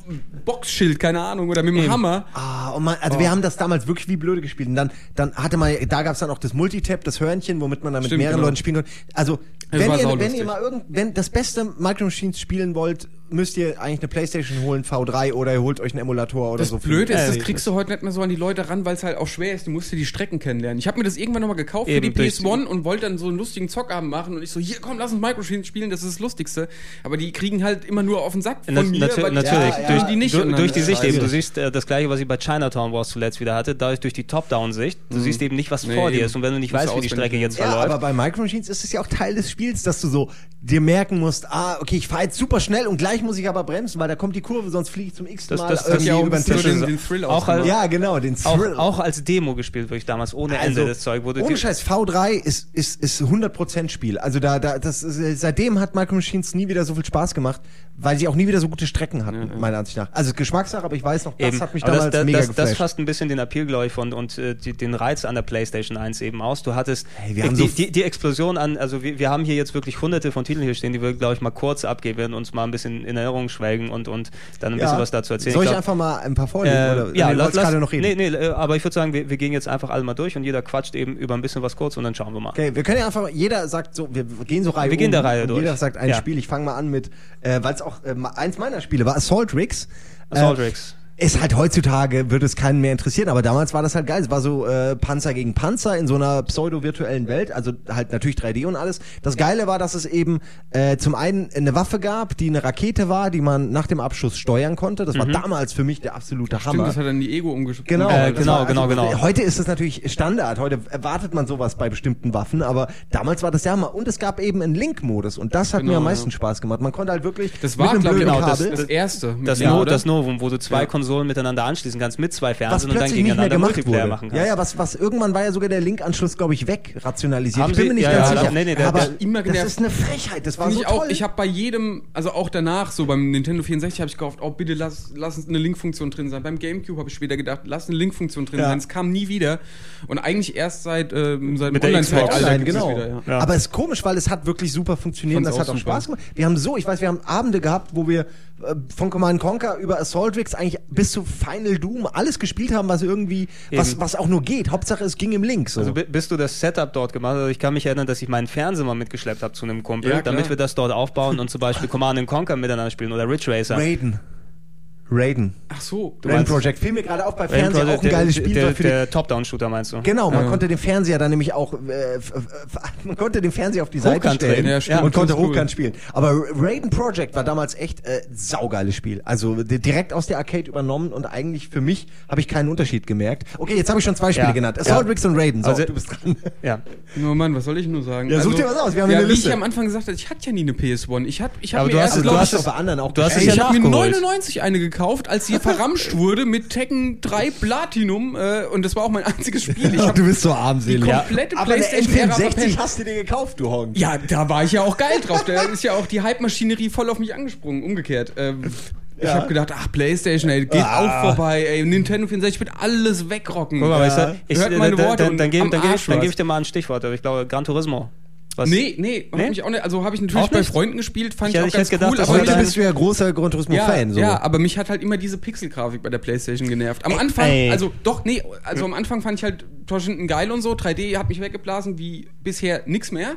Boxschild, keine Ahnung, oder mit dem Hammer. Ah, und man, also Oh. wir haben das damals wirklich wie blöde gespielt. Und dann, dann hatte man, da gab es dann auch das Multitap, das Hörnchen, womit man dann mit Stimmt, mehreren genau. Leuten spielen konnte. Also, Wenn ihr, wenn ihr mal irgend, wenn das beste Micro Machines spielen wollt, müsst ihr eigentlich eine Playstation holen, V3, oder ihr holt euch einen Emulator oder Das so. Blöde ist, Ja, das kriegst du heute nicht mehr so an die Leute ran, weil es halt auch schwer ist. Du musst dir die Strecken kennenlernen. Ich habe mir das irgendwann nochmal gekauft Eben, für die durch PS1 und wollte dann so einen lustigen Zockabend machen und ich so, hier komm, lass uns Micro Machines spielen, das ist das Lustigste. Aber die kriegen halt immer nur auf den Sack von Na, mir, natür weil natürlich, ja, durch, ja, die nicht. du- durch die Sicht eben. Du siehst äh, das gleiche, was ich bei Chinatown Wars zuletzt wieder hatte, dadurch durch die Top-Down-Sicht. Du siehst eben nicht, was Nee, vor dir ist. Und wenn du nicht weißt, wie die Strecke jetzt Ja, verläuft. aber bei Micro Machines ist es ja auch Teil des Spiels, dass du so dir merken musst, ah, okay, ich fahre jetzt super schnell und gleich muss ich aber bremsen, weil da kommt die Kurve, sonst fliege ich zum x Das- Mal das- das irgendwie ja auch über den Tisch. den, den Thrill Auch halt- Ja, genau, den Thrill. auch, auch als Demo gespielt wirklich damals, ohne Also, Ende das Zeug. Wurde ohne Scheiß, V3 ist, ist, ist 100% Spiel. Also da, da, das seitdem hat Micro Machines nie wieder so viel Spaß gemacht, weil sie auch nie wieder so gute Strecken hatten, meiner Ansicht nach. Also Geschmackssache, aber ich weiß noch, das Eben. hat mich Aber damals das, das, mega das, das geflasht. fasst ein bisschen den Appeal, glaube ich, von und äh, die, den Reiz an der PlayStation 1 eben aus. Du hattest Hey, wir haben die, so- die, die Explosion an, also wir, wir haben hier jetzt wirklich hunderte von Titeln hier stehen, die wir, glaube ich, mal kurz abgeben werden, uns mal ein bisschen in Erinnerung schwelgen und, und dann ein bisschen was dazu erzählen. Soll ich, glaub, einfach mal ein paar vorlesen? äh, oder? ja, Nee, lass, lass, gerade noch reden. Nee, nee, äh, aber ich würde sagen, wir, wir gehen jetzt einfach alle mal durch und jeder quatscht eben über ein bisschen was kurz und dann schauen wir mal. Okay, wir können ja einfach, jeder sagt so, wir gehen so Reihe Wir gehen um der Reihe und durch. Jeder sagt ein Ja. Spiel. Ich fange mal an mit, äh, weil es auch äh, eins meiner Spiele war, Assault Rigs. Assault äh, Rigs. Ist halt heutzutage, würde es keinen mehr interessieren, aber damals war das halt geil. Es war so äh, Panzer gegen Panzer in so einer pseudo-virtuellen Welt, also halt natürlich 3D und alles. Das Geile war, dass es eben äh, zum einen eine Waffe gab, die eine Rakete war, die man nach dem Abschuss steuern konnte. Das war damals für mich der absolute Stimmt, Hammer. das hat dann die Ego umgeschrieben. Genau, Äh, das genau, war, genau, genau. Heute ist es natürlich Standard. Heute erwartet man sowas bei bestimmten Waffen, aber damals war das ja mal. Und es gab eben einen Link-Modus und das hat mir Genau, am meisten ja. Spaß gemacht. Man konnte halt wirklich Das war, glaube ich, auch das, das erste. mit Das, Link, no, das Novum, wo du zwei Ja. Konsolen miteinander anschließen kannst mit zwei Fernsehen und dann gegeneinander gemacht Multiplayer wurde. machen kannst. Ja, ja, was, was irgendwann war ja sogar der Link-Anschluss, glaube ich, weg rationalisiert. Haben ich bin Sie- mir nicht ja, ganz ja, sicher. nee, nee, der- aber der- immer das ist eine Frechheit. Das war so ich auch. toll. Ich habe bei jedem, also auch danach, so beim Nintendo 64 habe ich gehofft, oh bitte lass, lass uns eine Link-Funktion drin sein. Beim GameCube habe ich später gedacht, lass eine Link-Funktion drin Ja. sein. Es kam nie wieder. Und eigentlich erst seit, ähm, seit Mit der Online, genau. wieder, ja. Ja. Aber es ist komisch, weil es hat wirklich super funktioniert. Fand's Das hat auch auch super. Spaß gemacht. Wir haben so, ich weiß, wir haben Abende gehabt, wo wir äh, von Command Conquer über Assault Rigs eigentlich bis zu Final Doom alles gespielt haben, was irgendwie, was, Eben. was auch nur geht. Hauptsache es ging im Link. So. Also bi- bis du das Setup dort gemacht also ich kann mich erinnern, dass ich meinen Fernseher mal mitgeschleppt habe zu einem Kumpel, Ja, damit wir das dort aufbauen und zum Beispiel Command Conquer miteinander spielen oder Ridge Racer. Raiden. Raiden. Ach so. Raiden meinst- Project. Fiel mir gerade auf bei Fernseher, Project, auch ein geiles der, Spiel der, für der Top-Down-Shooter meinst du? Genau, man Ja. konnte den Fernseher dann nämlich auch, äh, man konnte den Fernseher auf die Seite Hochkant stellen drehen. Ja, stimmt. und konnte ist cool. hochkant spielen. Aber Raiden Project war damals echt äh, saugeiles Spiel. Also di- direkt aus der Arcade übernommen und eigentlich für mich habe ich keinen Unterschied gemerkt. Okay, jetzt habe ich schon zwei Spiele Ja. genannt. Assault Ja. Rigs und Raiden. So, Also- du bist dran. <laughs> Ja. Nur Mann, was soll ich nur sagen? Ja, such dir was aus, wir haben ja, eine wie Liste. ich am Anfang gesagt habe, ich hatte ja nie eine PS1. Ich hab, ich hab Aber mir du erst, hast du ich, hast es- bei anderen auch du hast es Ey, ja ich habe mir nachgeholt. 99 eine gekauft, als sie verramscht <laughs> wurde mit Tekken 3 Platinum äh, und das war auch mein einziges Spiel. Ich <laughs> du bist so armselig. Die komplette Aber eine PlayStation-Ära N64 verpennt. hast du dir gekauft, du Honk. ja, da war ich ja auch geil drauf. Da ist ja auch die Hype-Maschinerie voll auf mich angesprungen, umgekehrt. Ähm, Ich Ja. habe gedacht, ach, Playstation, ey, geht Ah. auch vorbei, ey, Nintendo 64 wird alles wegrocken. Guck mal, weißt du, ich, Hört meine dann- Worte dann, und dann, gebe am dann, gebe ich, dann gebe ich dir mal ein Stichwort. Ich glaube, Gran Turismo. Was? Nee, nee, hab Nee? mich auch nicht, also habe ich natürlich Auch bei nicht? Freunden gespielt, fand Ich ich, auch ich ganz gedacht, cool, aber wäre Heute bist du ja großer Gran Turismo-Fan. ja, so. ja, aber mich hat halt immer diese Pixelgrafik bei der Playstation genervt. Am Anfang, ey. also doch, nee, also am Anfang fand ich halt Torschinten geil und so. 3D hat mich weggeblasen wie bisher nix mehr.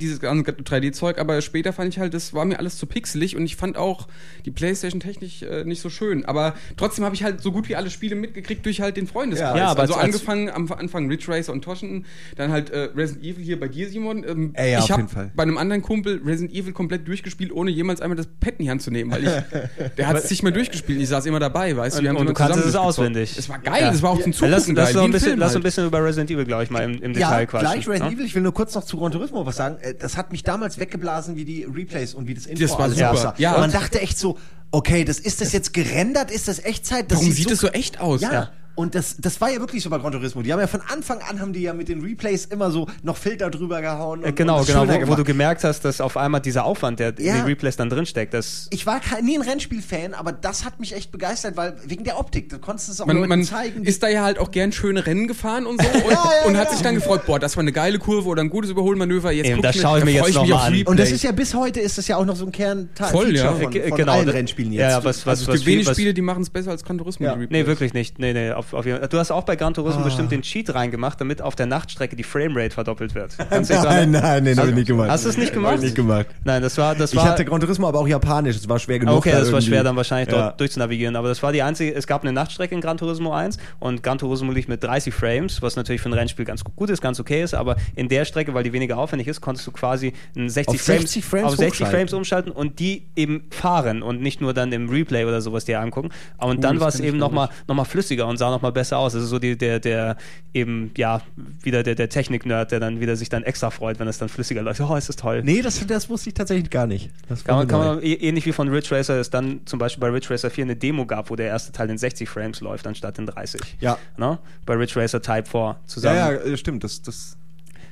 Dieses ganze 3D-Zeug, aber später fand ich halt, das war mir alles zu pixelig und ich fand auch die Playstation technisch äh, nicht so schön. Aber trotzdem habe ich halt so gut wie alle Spiele mitgekriegt durch halt den Freundeskreis. Ja, aber also als- angefangen am Anfang Ridge Racer und Toschen, dann halt äh, Resident Evil hier bei dir, Simon. Ähm, Ey, ja, ich auf habe jeden Fall. bei einem anderen Kumpel Resident Evil komplett durchgespielt, ohne jemals einmal das Pad in die Hand zu nehmen, weil ich, <laughs> der hat es nicht mehr durchgespielt. Ich saß immer dabei, weißt du. wir haben Und immer du kannst es auswendig. Es war geil, Ja. das war auch zum Ja, Zugucken lass, geil, lass, wie doch ein ein bisschen, Film lass halt. ein bisschen über Resident Evil, glaube ich, mal im, im Ja, Detail quatschen. gleich Resident ne? Evil. Ich will nur kurz noch zu Gran Turismo was sagen. Äh, Das hat mich damals weggeblasen, wie die Replays und wie das Intro Das war alles super. aussah. Ja. Man dachte echt so, okay, das ist das jetzt gerendert? Ist das Echtzeit? Das Warum sieht es so echt aus? Ja. Ja. Und das, das war ja wirklich so bei Gran Turismo. Die haben ja von Anfang an haben die ja mit den Replays immer so noch Filter drüber gehauen. Und, Äh, Genau, und genau, wo, wo du gemerkt hast, dass auf einmal dieser Aufwand, der Ja. in den Replays dann drinsteckt, das ich war kein, nie ein Rennspiel-Fan, aber das hat mich echt begeistert, weil wegen der Optik. Du konntest es auch Man, man zeigen. ist da ja halt auch gern schöne Rennen gefahren und so <laughs> und, Ja, ja, und hat genau. sich dann gefreut, boah, das war eine geile Kurve oder ein gutes Überholmanöver. Jetzt Eben, das schaue ich mir jetzt noch mich mal auf an. Replay. und das ist ja bis heute ist das ja auch noch so ein Kernteil Voll, ja. Von, Äh, von genau, allen Rennspielen jetzt. Ja, was, was, Also es was gibt wenig Spiele, die machen es besser als Gran Turismo. Ja. Nee, wirklich nicht. Nee, nee, auf, auf. Du hast auch bei Gran Turismo bestimmt den Cheat reingemacht, damit auf der Nachtstrecke die Framerate verdoppelt wird. <laughs> Dran- nein, nein, Hast- hab ich nicht gemacht. Hast du es nicht gemacht? ich nicht gemacht. Nein, das war, das Ich war. hatte Gran Turismo, aber auch japanisch. Es war schwer genug. Okay, da das war irgendwie- schwer dann wahrscheinlich dort Ja. durchzunavigieren, aber das war die einzige, es gab eine Nachtstrecke in Gran Turismo 1 und Gran Turismo liegt mit 30 Frames, was natürlich für ein Rennspiel ganz gut ist, ganz okay ist, aber in der Strecke, weil die weniger aufwendig ist, konntest du quasi einen 60 Auf Frames, 60 Frames auf 60 hochschalten. Frames umschalten und die eben fahren und nicht nur dann im Replay oder sowas dir angucken. Und dann das war es ich eben nochmal noch mal flüssiger und sah nochmal besser aus. Also so die, der, der eben, ja, wieder der, der Technik-Nerd, der dann wieder sich dann extra freut, wenn es dann flüssiger läuft. Oh, ist das toll. Nee, das, das wusste ich tatsächlich gar nicht. Das Kann man, kann man, eh- ähnlich wie von Ridge Racer es dann zum Beispiel bei Ridge Racer 4 eine Demo gab, wo der erste Teil in 60 Frames läuft, anstatt in 30. Ja. Ne? Bei Ridge Racer Type 4 zusammen, ja, ja, stimmt. Das, das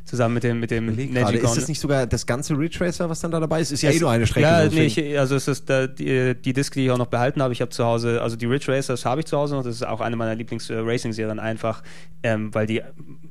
zusammen mit dem, mit dem. Neji Ist das nicht sogar das ganze Ridge Racer, was dann da dabei ist? Ist ja eh Es- nur eine Strecke. Ja, nee, ich, also es ist da, die, die Disc, die ich auch noch behalten habe. Ich habe zu Hause, also die Ridge Racers habe ich zu Hause noch. Das ist auch eine meiner Lieblings-Racing-Serien einfach, ähm, weil die,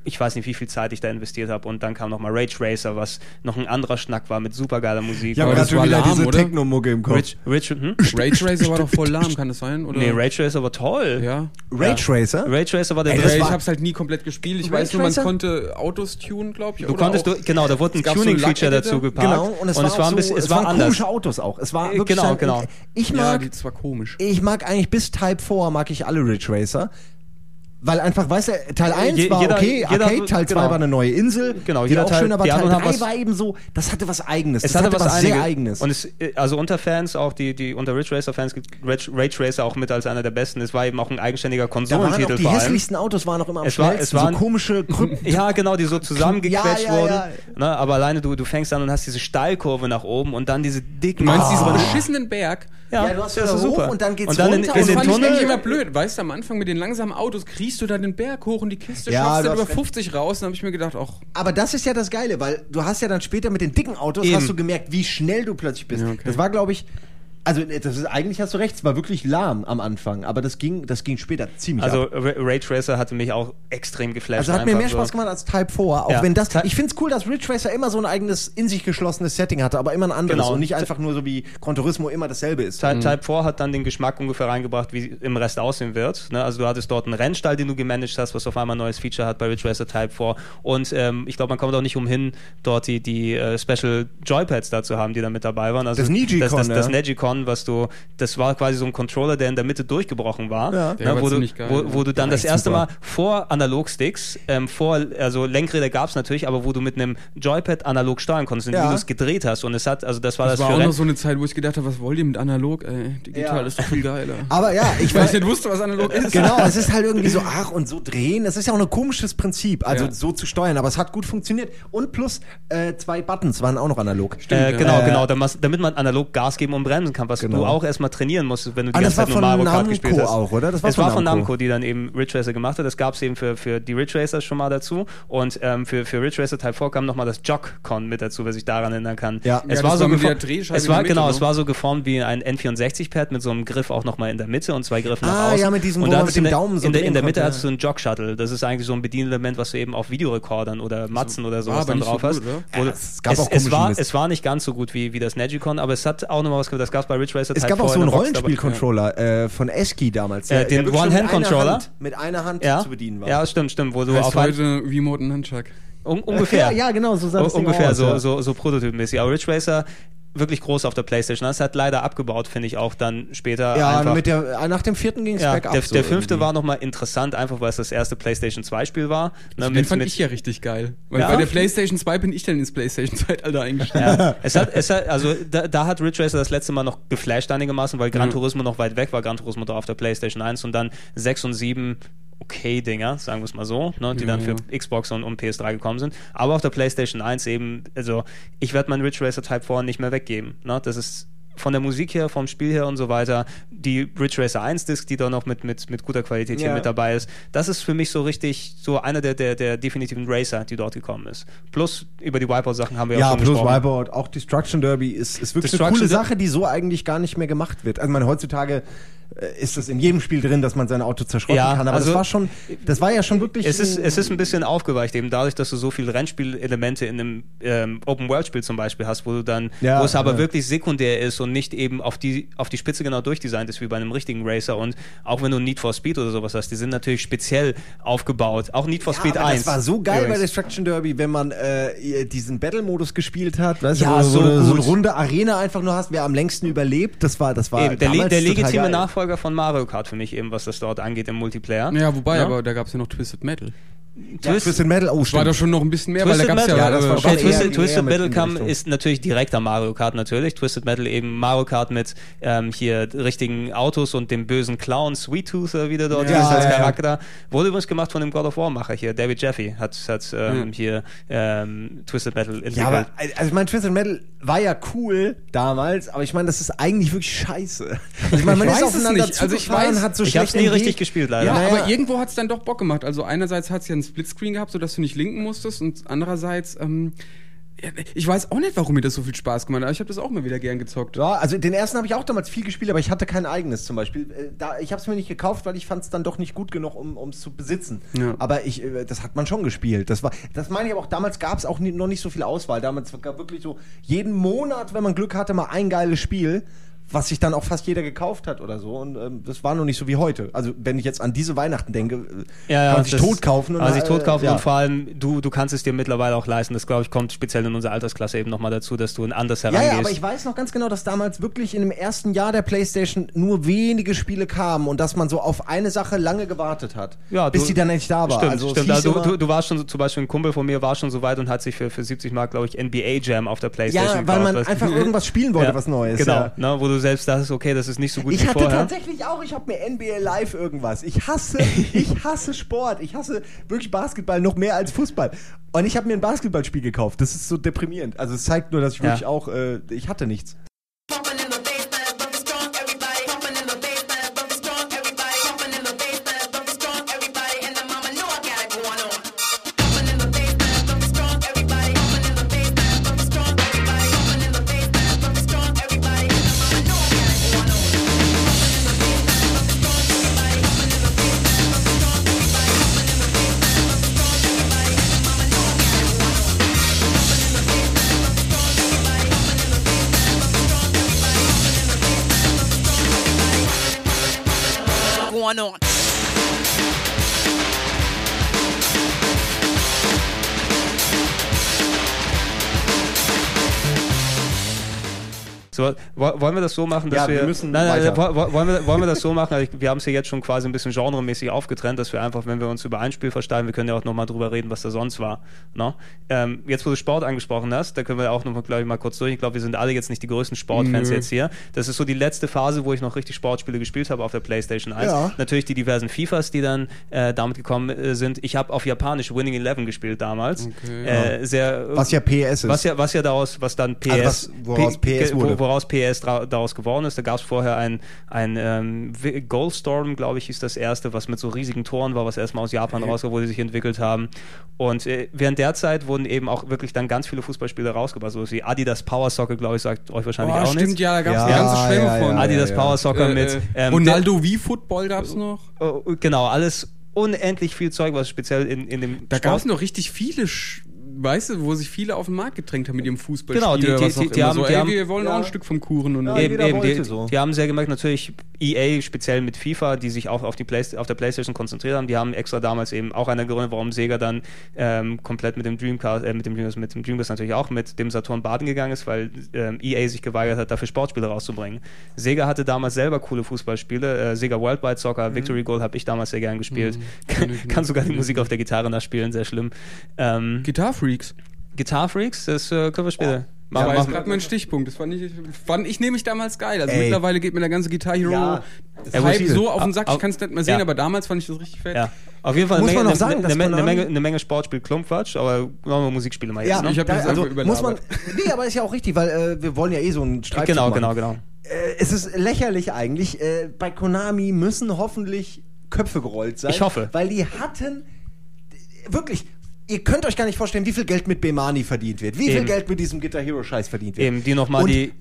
ich weiß nicht, wie viel Zeit ich da investiert habe. Und dann kam noch mal Rage Racer, was noch ein anderer Schnack war mit supergeiler Musik. ich habe Aber gerade das war wieder lahm, diese? Techno-Mucke im Kopf. Ridge, Ridge, hm? Rage Racer war doch voll lahm, kann das sein? Oder? Nee, Rage Racer war toll. Ja. Rage Racer? Rage Racer war der Ey, ich war- hab's halt nie komplett gespielt. Ich Rage weiß nur, man Racer? konnte Autos tunen, glaube glaube ich. Du oder konntest, auch- du, genau, da wurde ein Es so Tuning-Feature Lack-Editor. dazu gepackt. Genau, und es war, auch ein so, bisschen, es, es war waren anders. komische Autos auch. Es war Äh, wirklich genau, dann- genau. Ich Ja, mag, die- das war komisch. ich mag eigentlich bis Type 4 mag ich alle Ridge Racer. Weil einfach, weißt du, Teil 1 Je- war jeder- okay, jeder- Arcade, Teil 2 genau. war eine neue Insel, Genau, jeder auch Teil- schön, aber Teil anderen haben 3 was- war eben so, das hatte was Eigenes, Es das hatte was, sehr einige- Eigenes. Und es, äh, also unter Fans, auch die, die unter Ridge Racer Fans gibt Rage, Racer auch mit als einer der besten. Es war eben auch ein eigenständiger da waren Konsolentitel auch die vor allem. hässlichsten Autos waren auch immer am Es war- schnellsten, es waren- so komische <laughs> Krypten. Ja, genau, die so zusammengequetscht Ja, ja, wurden. ja. Ne, aber alleine du, du fängst an und hast diese Steilkurve nach oben und dann diese dicken. Du meinst Ah. diesen beschissenen Berg? Ja, Ja, du hast das wieder ist hoch super. und dann geht's und dann in, runter in und den das fand ich Tunnel. eigentlich immer blöd. Weißt du, am Anfang mit den langsamen Autos kriegst du da den Berg hoch und die Kiste Ja, schaffst du du über hast recht. 50 raus. Dann habe ich mir gedacht, ach, Aber das ist ja das Geile, weil du hast ja dann später mit den dicken Autos Eben. hast du gemerkt, wie schnell du plötzlich bist. Ja, okay. Das war, glaube ich, also äh, das ist, eigentlich hast du recht, es war wirklich lahm am Anfang, aber das ging, das ging später ziemlich Also ab. Ra- Rage Racer hatte mich auch extrem geflasht. Also hat mir mehr so. Spaß gemacht als Type 4, auch Ja. wenn das, ich finde es cool, dass Ridge Racer immer so ein eigenes, in sich geschlossenes Setting hatte, aber immer ein anderes Genau. und nicht einfach nur so wie Gran Turismo immer dasselbe ist. Type, Type 4 hat dann den Geschmack ungefähr reingebracht, wie im Rest aussehen wird. Ne? Also du hattest dort einen Rennstall, den du gemanagt hast, was auf einmal ein neues Feature hat bei Ridge Racer Type 4. Und ähm, ich glaube, man kommt auch nicht umhin, dort die, die äh, Special Joypads da zu haben, die da mit dabei waren. Also Das Negicon, das, das, das ja. Negicon, was du, das war quasi so ein Controller, der in der Mitte durchgebrochen war. Ja. Der war wo, du, geil, wo, wo du dann das erste super. Mal vor Analogsticks, ähm, vor, also Lenkräder gab es natürlich, aber wo du mit einem Joypad analog steuern konntest, indem Ja. du es gedreht hast. Und es hat, also das war das das, war für auch noch so eine Zeit, wo ich gedacht habe, was wollt ihr mit analog? Ey, digital Ja. ist doch viel geiler. <laughs> Aber ja, ich Weil weiß ich nicht wusste, was analog ist. Genau, es ist halt irgendwie <laughs> so, ach, und so drehen. Das ist ja auch ein komisches Prinzip, also Ja. so zu steuern, aber es hat gut funktioniert. Und plus äh, zwei Buttons waren auch noch analog. Äh, genau, Äh, genau, damit, damit man analog Gas geben und bremsen kann, was Genau. du auch erstmal trainieren musst, wenn du die Ah, das ganze Zeit war nur von Mario Kart Namco gespielt hast. auch, oder? Das war es von war von Namco. Die dann eben Ridge Racer gemacht hat. Das gab es eben für, für die Ridge Racers schon mal dazu. Und ähm, für, für Ridge Racer Type 4 kam nochmal das Jock-Con mit dazu, wer sich daran erinnern kann. Ja. es Ja, war so geformt- es war, Mitte, genau, ne? es war so geformt wie ein N64-Pad mit so einem Griff auch nochmal in der Mitte und zwei Griffen nach Ah, außen. ja, mit diesem, und da mit dem in der- Daumen so in der, in der Mitte hast du ein Jog-Shuttle. Das ist eigentlich so ein Bedienelement, was du eben auf Videorekordern oder Matzen oder sowas aber dann drauf hast. Ja, es war, Mist. es war nicht ganz so gut wie, wie das Negicon, aber es hat auch nochmal was gemacht. Das gab es bei Ridge Racer Es Type gab auch 4 so in einen Rollenspiel-Controller äh, von Eski damals. Äh, den One-Hand-Controller? Mit einer Hand ja, zu bedienen war. Ja, stimmt, stimmt. Wo du Heißt auf heute Remote Nunchuck. un, ungefähr. Ja, ja, genau, so sah das ungefähr aus, so, ja. so, so prototypenmäßig. Aber Ridge Racer wirklich groß auf der Playstation. Das hat leider abgebaut, finde ich auch dann später Ja, einfach. mit der, äh, nach dem vierten ging es ja, bergab. der, so der fünfte irgendwie. war nochmal interessant, einfach weil es das erste PlayStation 2 Spiel war. Ne, Also den fand ich ja richtig geil. Weil Ja? bei der PlayStation 2 bin ich dann ins PlayStation-Zeitalter eingestiegen. Ja. es hat, es hat, also da, da hat Ridge Racer das letzte Mal noch geflasht einigermaßen, weil Gran Mhm. Turismo noch weit weg war. Gran Turismo da auf der PlayStation 1 und dann 6 und 7 okay Dinger, sagen wir es mal so, ne, die Ja, dann für ja. Xbox und, und PS3 gekommen sind. Aber auf der PlayStation 1 eben, also ich werde meinen Ridge Racer Type 4 nicht mehr weggeben. Ne? Das ist von der Musik her, vom Spiel her und so weiter, die Ridge Racer 1 Disc, die da noch mit, mit, mit guter Qualität hier Ja. mit dabei ist, das ist für mich so richtig so einer der, der, der definitiven Racer, die dort gekommen ist. Plus über die Wipeout-Sachen haben wir ja, Ja, auch schon plus gesprochen. Wipeout, auch Destruction Derby ist, ist wirklich eine coole Sache, die so eigentlich gar nicht mehr gemacht wird. Also, ich meine, heutzutage ist es in jedem Spiel drin, dass man sein Auto zerschrotten Ja, kann, aber also- das war schon, das war ja schon wirklich. Es ist, ein- es ist ein bisschen aufgeweicht, eben dadurch, dass du so viele Rennspielelemente in einem ähm, Open-World-Spiel zum Beispiel hast, wo du dann, Ja, wo es aber ja. wirklich sekundär ist und nicht eben auf die, auf die Spitze genau durchdesignt ist, wie bei einem richtigen Racer. Und auch wenn du Need for Speed oder sowas hast, die sind natürlich speziell aufgebaut. Auch Need for Speed aber 1. Das war so geil bei übrigens. Destruction Derby, wenn man äh, diesen Battle-Modus gespielt hat, weißt Ja, du, wo, so du so eine runde Arena einfach nur hast, wer am längsten überlebt, das war, das war Eben, der, damals der legitime geil. Nachfolger von Mario Kart für mich eben, was das dort angeht im Multiplayer. Ja, wobei, Ja? aber da gab es ja noch Twisted Metal. Ja, Twisted Metal, oh, Das war stimmt. doch schon noch ein bisschen mehr, weil Twisted da gab es ja, Metal, ja, das war schon Okay, eher- Twisted, eher Twisted in Metal Richtung. ist natürlich direkter Mario Kart natürlich. Twisted Metal eben Mario Kart mit ähm, hier richtigen Autos und dem bösen Clown Sweet Tooth, äh, wie der dort Ja, ist als ja, ja. Charakter. Wurde übrigens gemacht von dem God of War Macher hier, David Jeffy hat, hat ähm, Mhm. hier ähm, Twisted Metal entwickelt. Ja, aber also ich meine, Twisted Metal war ja cool damals, aber ich meine, das ist eigentlich wirklich scheiße. Also ich meine, man Ich ist weiß es aufeinander nicht. Also ich weiß- hat so ich hab's nie richtig gespielt, leider. Ja, Naja. aber irgendwo hat es dann doch Bock gemacht. Also einerseits hat es ja einen Splitscreen gehabt, sodass du nicht linken musstest und andererseits, ähm, ich weiß auch nicht, warum mir das so viel Spaß gemacht hat, aber ich habe das auch mal wieder gern gezockt. Ja, also den ersten habe ich auch damals viel gespielt, aber ich hatte kein eigenes zum Beispiel. Äh, Da, ich habe es mir nicht gekauft, weil ich fand es dann doch nicht gut genug, um es zu besitzen. Ja. Aber ich, äh, das hat man schon gespielt. Das war, das meine ich aber auch. Damals gab es auch nie, noch nicht so viel Auswahl. Damals gab wirklich so jeden Monat, wenn man Glück hatte, mal ein geiles Spiel. Was sich dann auch fast jeder gekauft hat oder so. Und ähm, das war noch nicht so wie heute. Also wenn ich jetzt an diese Weihnachten denke, äh, Ja, ja, kann man sich tot kaufen. Und, Also sich äh, tot kaufen ja. und vor allem, du, du kannst es dir mittlerweile auch leisten. Das, glaube ich, kommt speziell in unserer Altersklasse eben nochmal dazu, dass du anders Ja, herangehst. ja, aber ich weiß noch ganz genau, dass damals wirklich in dem ersten Jahr der PlayStation nur wenige Spiele kamen und dass man so auf eine Sache lange gewartet hat, Ja, bis du- die dann endlich da war. Stimmt, also stimmt. Also, du, du, warst schon, so- zum Beispiel ein Kumpel von mir war schon so weit und hat sich für, für 70 Mark, glaube ich, NBA Jam auf der Playstation ja, weil gekauft, man einfach <laughs> irgendwas spielen wollte, Ja, was Neues. Genau, Ja. ne, wo du selbst dachtest, okay, das ist nicht so gut Ich wie hatte vorher. tatsächlich auch, ich habe mir NBA Live irgendwas. Ich hasse, <laughs> ich hasse Sport. Ich hasse wirklich Basketball noch mehr als Fußball. Und ich habe mir ein Basketballspiel gekauft. Das ist so deprimierend. Also es zeigt nur, dass ich Ja. wirklich auch, äh, ich hatte nichts. not. So, wo- wollen wir das so machen, dass Ja, wir wir, müssen nein, nein, wo- wollen, wir, wollen wir das so machen? Also ich, wir haben es ja jetzt schon quasi ein bisschen genremäßig aufgetrennt, dass wir einfach, wenn wir uns über ein Spiel versteifen, wir können ja auch nochmal drüber reden, was da sonst war. Ne? Ähm, jetzt, wo du Sport angesprochen hast, da können wir auch nochmal, glaube ich, mal kurz durch. Ich glaube, wir sind alle jetzt nicht die größten Sportfans Nö. jetzt hier. Das ist so die letzte Phase, wo ich noch richtig Sportspiele gespielt habe auf der PlayStation 1. Ja. Natürlich die diversen FIFAs, die dann äh, damit gekommen äh, sind. Ich habe auf Japanisch Winning Eleven gespielt damals. Okay. Äh, sehr, Was ja PS ist. was ja, was ja daraus, was dann PS, Also was- woraus PS ge- wo- wurde. Woraus PS daraus geworden ist. Da gab es vorher ein, ein ähm, Goldstorm, glaube ich, hieß das erste, was mit so riesigen Toren war, was erstmal aus Japan rauskam, wo die sich entwickelt haben. Und äh, während der Zeit wurden eben auch wirklich dann ganz viele Fußballspiele rausgebracht, so wie Adidas Power Soccer, glaube ich, sagt euch wahrscheinlich Oh, auch stimmt, nichts. ja, da gab es Ja, eine ganze Schwemme ja, von. ja. Adidas Power Soccer Äh, mit äh, ähm, Ronaldo wie Football gab's noch. der- oh, genau, alles unendlich viel Zeug, was speziell in, in dem Da gab es noch richtig viele, Sch weißt du, wo sich viele auf den Markt gedrängt haben mit ihrem Fußball. Genau, die- die- was auch die- die immer haben- so, die ey, haben- wir wollen ja. auch ein Stück vom Kuchen und Ja, Eben, jeder eben, die, so. die haben sehr gemerkt, natürlich EA speziell mit FIFA, die sich auch auf, die Play auf der Playstation konzentriert haben, die haben extra damals eben auch einer Gründe, warum Sega dann ähm, komplett mit dem Dreamcast, äh, mit dem Dreamcast, mit dem Dreamcast natürlich auch mit dem Saturn baden gegangen ist, weil ähm, EA sich geweigert hat, dafür Sportspiele rauszubringen. Sega hatte damals selber coole Fußballspiele, äh, Sega Worldwide Soccer, Victory Goal habe ich damals sehr gern gespielt. <laughs> Kann, kann sogar die Musik auf der Gitarre nachspielen, sehr schlimm. Ähm, Guitar Freaks. Guitar Freaks, das äh, können wir später. Das war Machen- jetzt gerade mein Stichpunkt. Das fand ich, fand ich nämlich damals geil. Also Ey. mittlerweile geht mir der ganze Guitar Hero Ja, ist Hype so auf den Sack, ich kann es nicht mehr sehen, ja. aber damals fand ich das richtig fett. Ja, auf jeden Fall Muss eine man Menge, noch sagen, eine, Menge, eine Menge Sportspiel Klumpquatsch, aber machen wir Musikspiele mal jetzt. Ja, ne? Ich hab da, das also einfach muss man. Nee, aber ist ja auch richtig, weil äh, wir wollen ja eh so einen Streit genau, genau, genau. Äh, es ist lächerlich eigentlich. Äh, bei Konami müssen hoffentlich Köpfe gerollt sein. Ich hoffe. Weil die hatten wirklich. Ihr könnt euch gar nicht vorstellen, wie viel Geld mit Bemani verdient wird, wie viel Eben. Geld mit diesem Guitar Hero Scheiß verdient wird. Eben, die noch mal Und, die-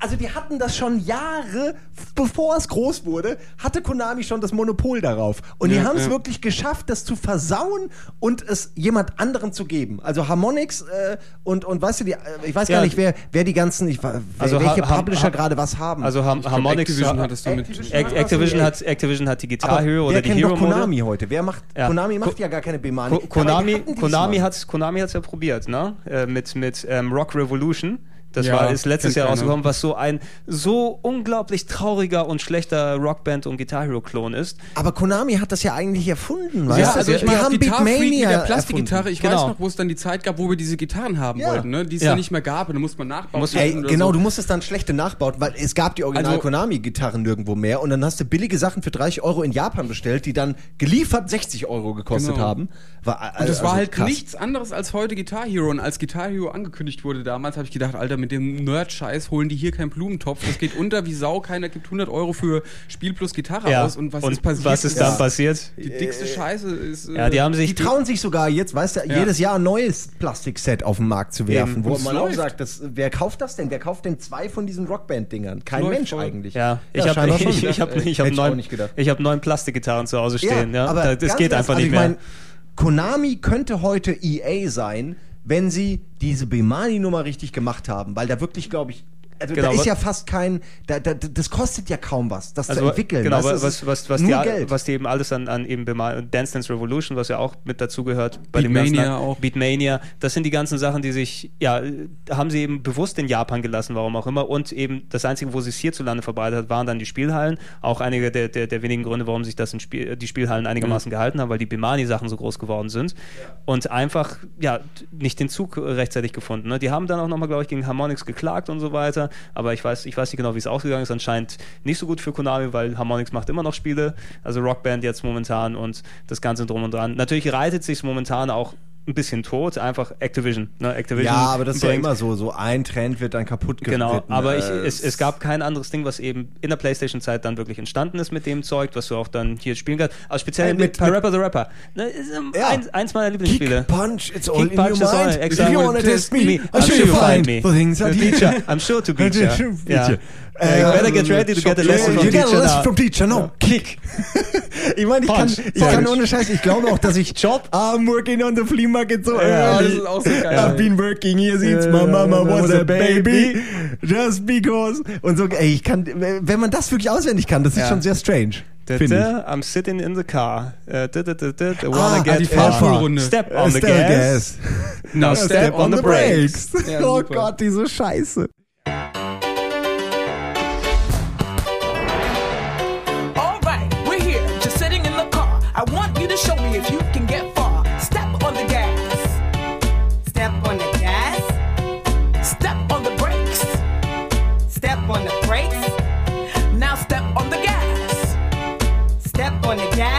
Also die hatten das schon Jahre, bevor es groß wurde, hatte Konami schon das Monopol darauf. Und die Ja, haben es ja. wirklich geschafft, das zu versauen und es jemand anderem zu geben. Also Harmonix äh, und, und weißt du, die, äh, ich weiß Ja, gar nicht, wer, wer die ganzen, ich, wer, Also welche Ha- Ha- Publisher Ha- gerade was haben. Also glaub, Harmonix Activision ha- hat es damit. Activision Ac- Activision hat, Activision hat die Guitar aber Hero wer oder die kennt Hero doch Mode. Konami heute? Wer macht, Ja. Konami macht Ko- ja gar keine Bemani. Ko Konami, Konami diesmal. hat's, Konami hat's ja probiert, ne? Äh, mit mit ähm, Rock Revolution. Das Ja, war ist letztes Jahr rausgekommen, was so ein so unglaublich trauriger und schlechter Rockband und Guitar Hero Klon ist. Aber Konami hat das ja eigentlich erfunden, weißt Ja, du? also ich die meine, haben Guitar Freak mit Beatmania der Plastikgitarre, ich Genau. weiß noch, wo es dann die Zeit gab, wo wir diese Gitarren haben Ja. wollten, ne? die es Ja. ja. nicht mehr gab und da musste man nachbauen. Musst- Ey, genau, so. du musstest dann schlechte nachbauen, weil es gab die original Also- Konami-Gitarren nirgendwo mehr und dann hast du billige Sachen für 30 Euro in Japan bestellt, die dann geliefert 60 Euro gekostet Genau. haben. War, Und das war also halt krass. nichts anderes als heute Guitar Hero. Und als Guitar Hero angekündigt wurde damals, habe ich gedacht, Alter, mit dem Nerd-Scheiß holen die hier keinen Blumentopf. Das geht unter wie Sau. Keiner gibt 100 Euro für Spiel plus Gitarre aus. Und was ist passiert? was ist dann Ja. passiert? Die dickste Scheiße ist. Ja, die haben sich Die trauen sich sogar jetzt, weißt du, Ja. jedes Jahr ein neues Plastikset auf den Markt zu werfen, Eben. wo Und man auch läuft. sagt, das, wer kauft das denn? Wer kauft denn zwei von diesen Rockband-Dingern? Kein Läuft Mensch voll. eigentlich. Ja, ich habe scheinbar <laughs> schon. ich, ich hab, ich hab auch neun, nicht gedacht. ich hab neun Plastikgitarren zu Hause stehen. Ja, aber Da- das geht einfach also nicht ich mehr. mein, Konami könnte heute EA sein, wenn sie diese Bemani-Nummer richtig gemacht haben, weil da wirklich, glaube ich, Also Genau, da ist ja fast kein, da, da, das kostet ja kaum was, das zu Also entwickeln. genau, was, Das ist was, was, nur die, Geld. was die eben alles an, an eben Dance Dance Revolution, was ja auch mit dazugehört, bei dem Beatmania ganzen auch. Beatmania, das sind die ganzen Sachen, die sich, ja, haben sie eben bewusst in Japan gelassen, warum auch immer. Und eben das Einzige, wo sie es hierzulande verbreitet hat, waren dann die Spielhallen. Auch einige der, der, der wenigen Gründe, warum sich das in Spiel, die Spielhallen einigermaßen gehalten haben, weil die Bimani-Sachen so groß geworden sind. Und einfach, ja, nicht den Zug rechtzeitig gefunden. Ne? Die haben dann auch nochmal, glaube ich, gegen Harmonix geklagt und so weiter. Aber ich weiß, ich weiß nicht genau, wie es ausgegangen ist. Anscheinend nicht so gut für Konami, weil Harmonix macht immer noch Spiele. Also Rockband jetzt momentan und das Ganze drum und dran. Natürlich reitet sich momentan auch ein bisschen tot, einfach Activision. Ne? Activision ja, aber das ist ja immer so, so ein Trend wird dann kaputt Genau, geritten. aber ich, es, es gab kein anderes Ding, was eben in der Playstation-Zeit dann wirklich entstanden ist mit dem Zeug, was du auch dann hier spielen kannst. Aber speziell mit, mit- mit- Rapper the Rapper. Ne, ist, Ja. eins, eins meiner Lieblingsspiele. Kick, punch, it's all Kick, in punch your all. mind. Exactly. If you wanna test me, I'm sure you find me. the things I teach. <laughs> I'm sure to beat ya. Äh, you better get ready to get a lesson you from get a teacher lesson now. from teacher, no. Kick. <laughs> Ich meine, ich kann, ich kann ohne Scheiß, ich glaube auch, dass ich <laughs> Job. I'm working on the flea market so Ja, early. das ist auch so geil. I've been working here since my mama was a baby. Just because. Und so, ey, ich kann, wenn man das wirklich auswendig kann, das ist Ja. schon sehr strange. I'm sitting in the car. Äh, da, da, da, da, da, Ah, wanna get die. Fahrschulrunde. Step Äh, on the gas. <laughs> No, step on the brakes. Oh. Gott, diese Scheiße. To show me if you can get far. Step on the gas. Step on the gas. Step on the brakes. Step on the brakes. Now step on the gas. Step on the gas.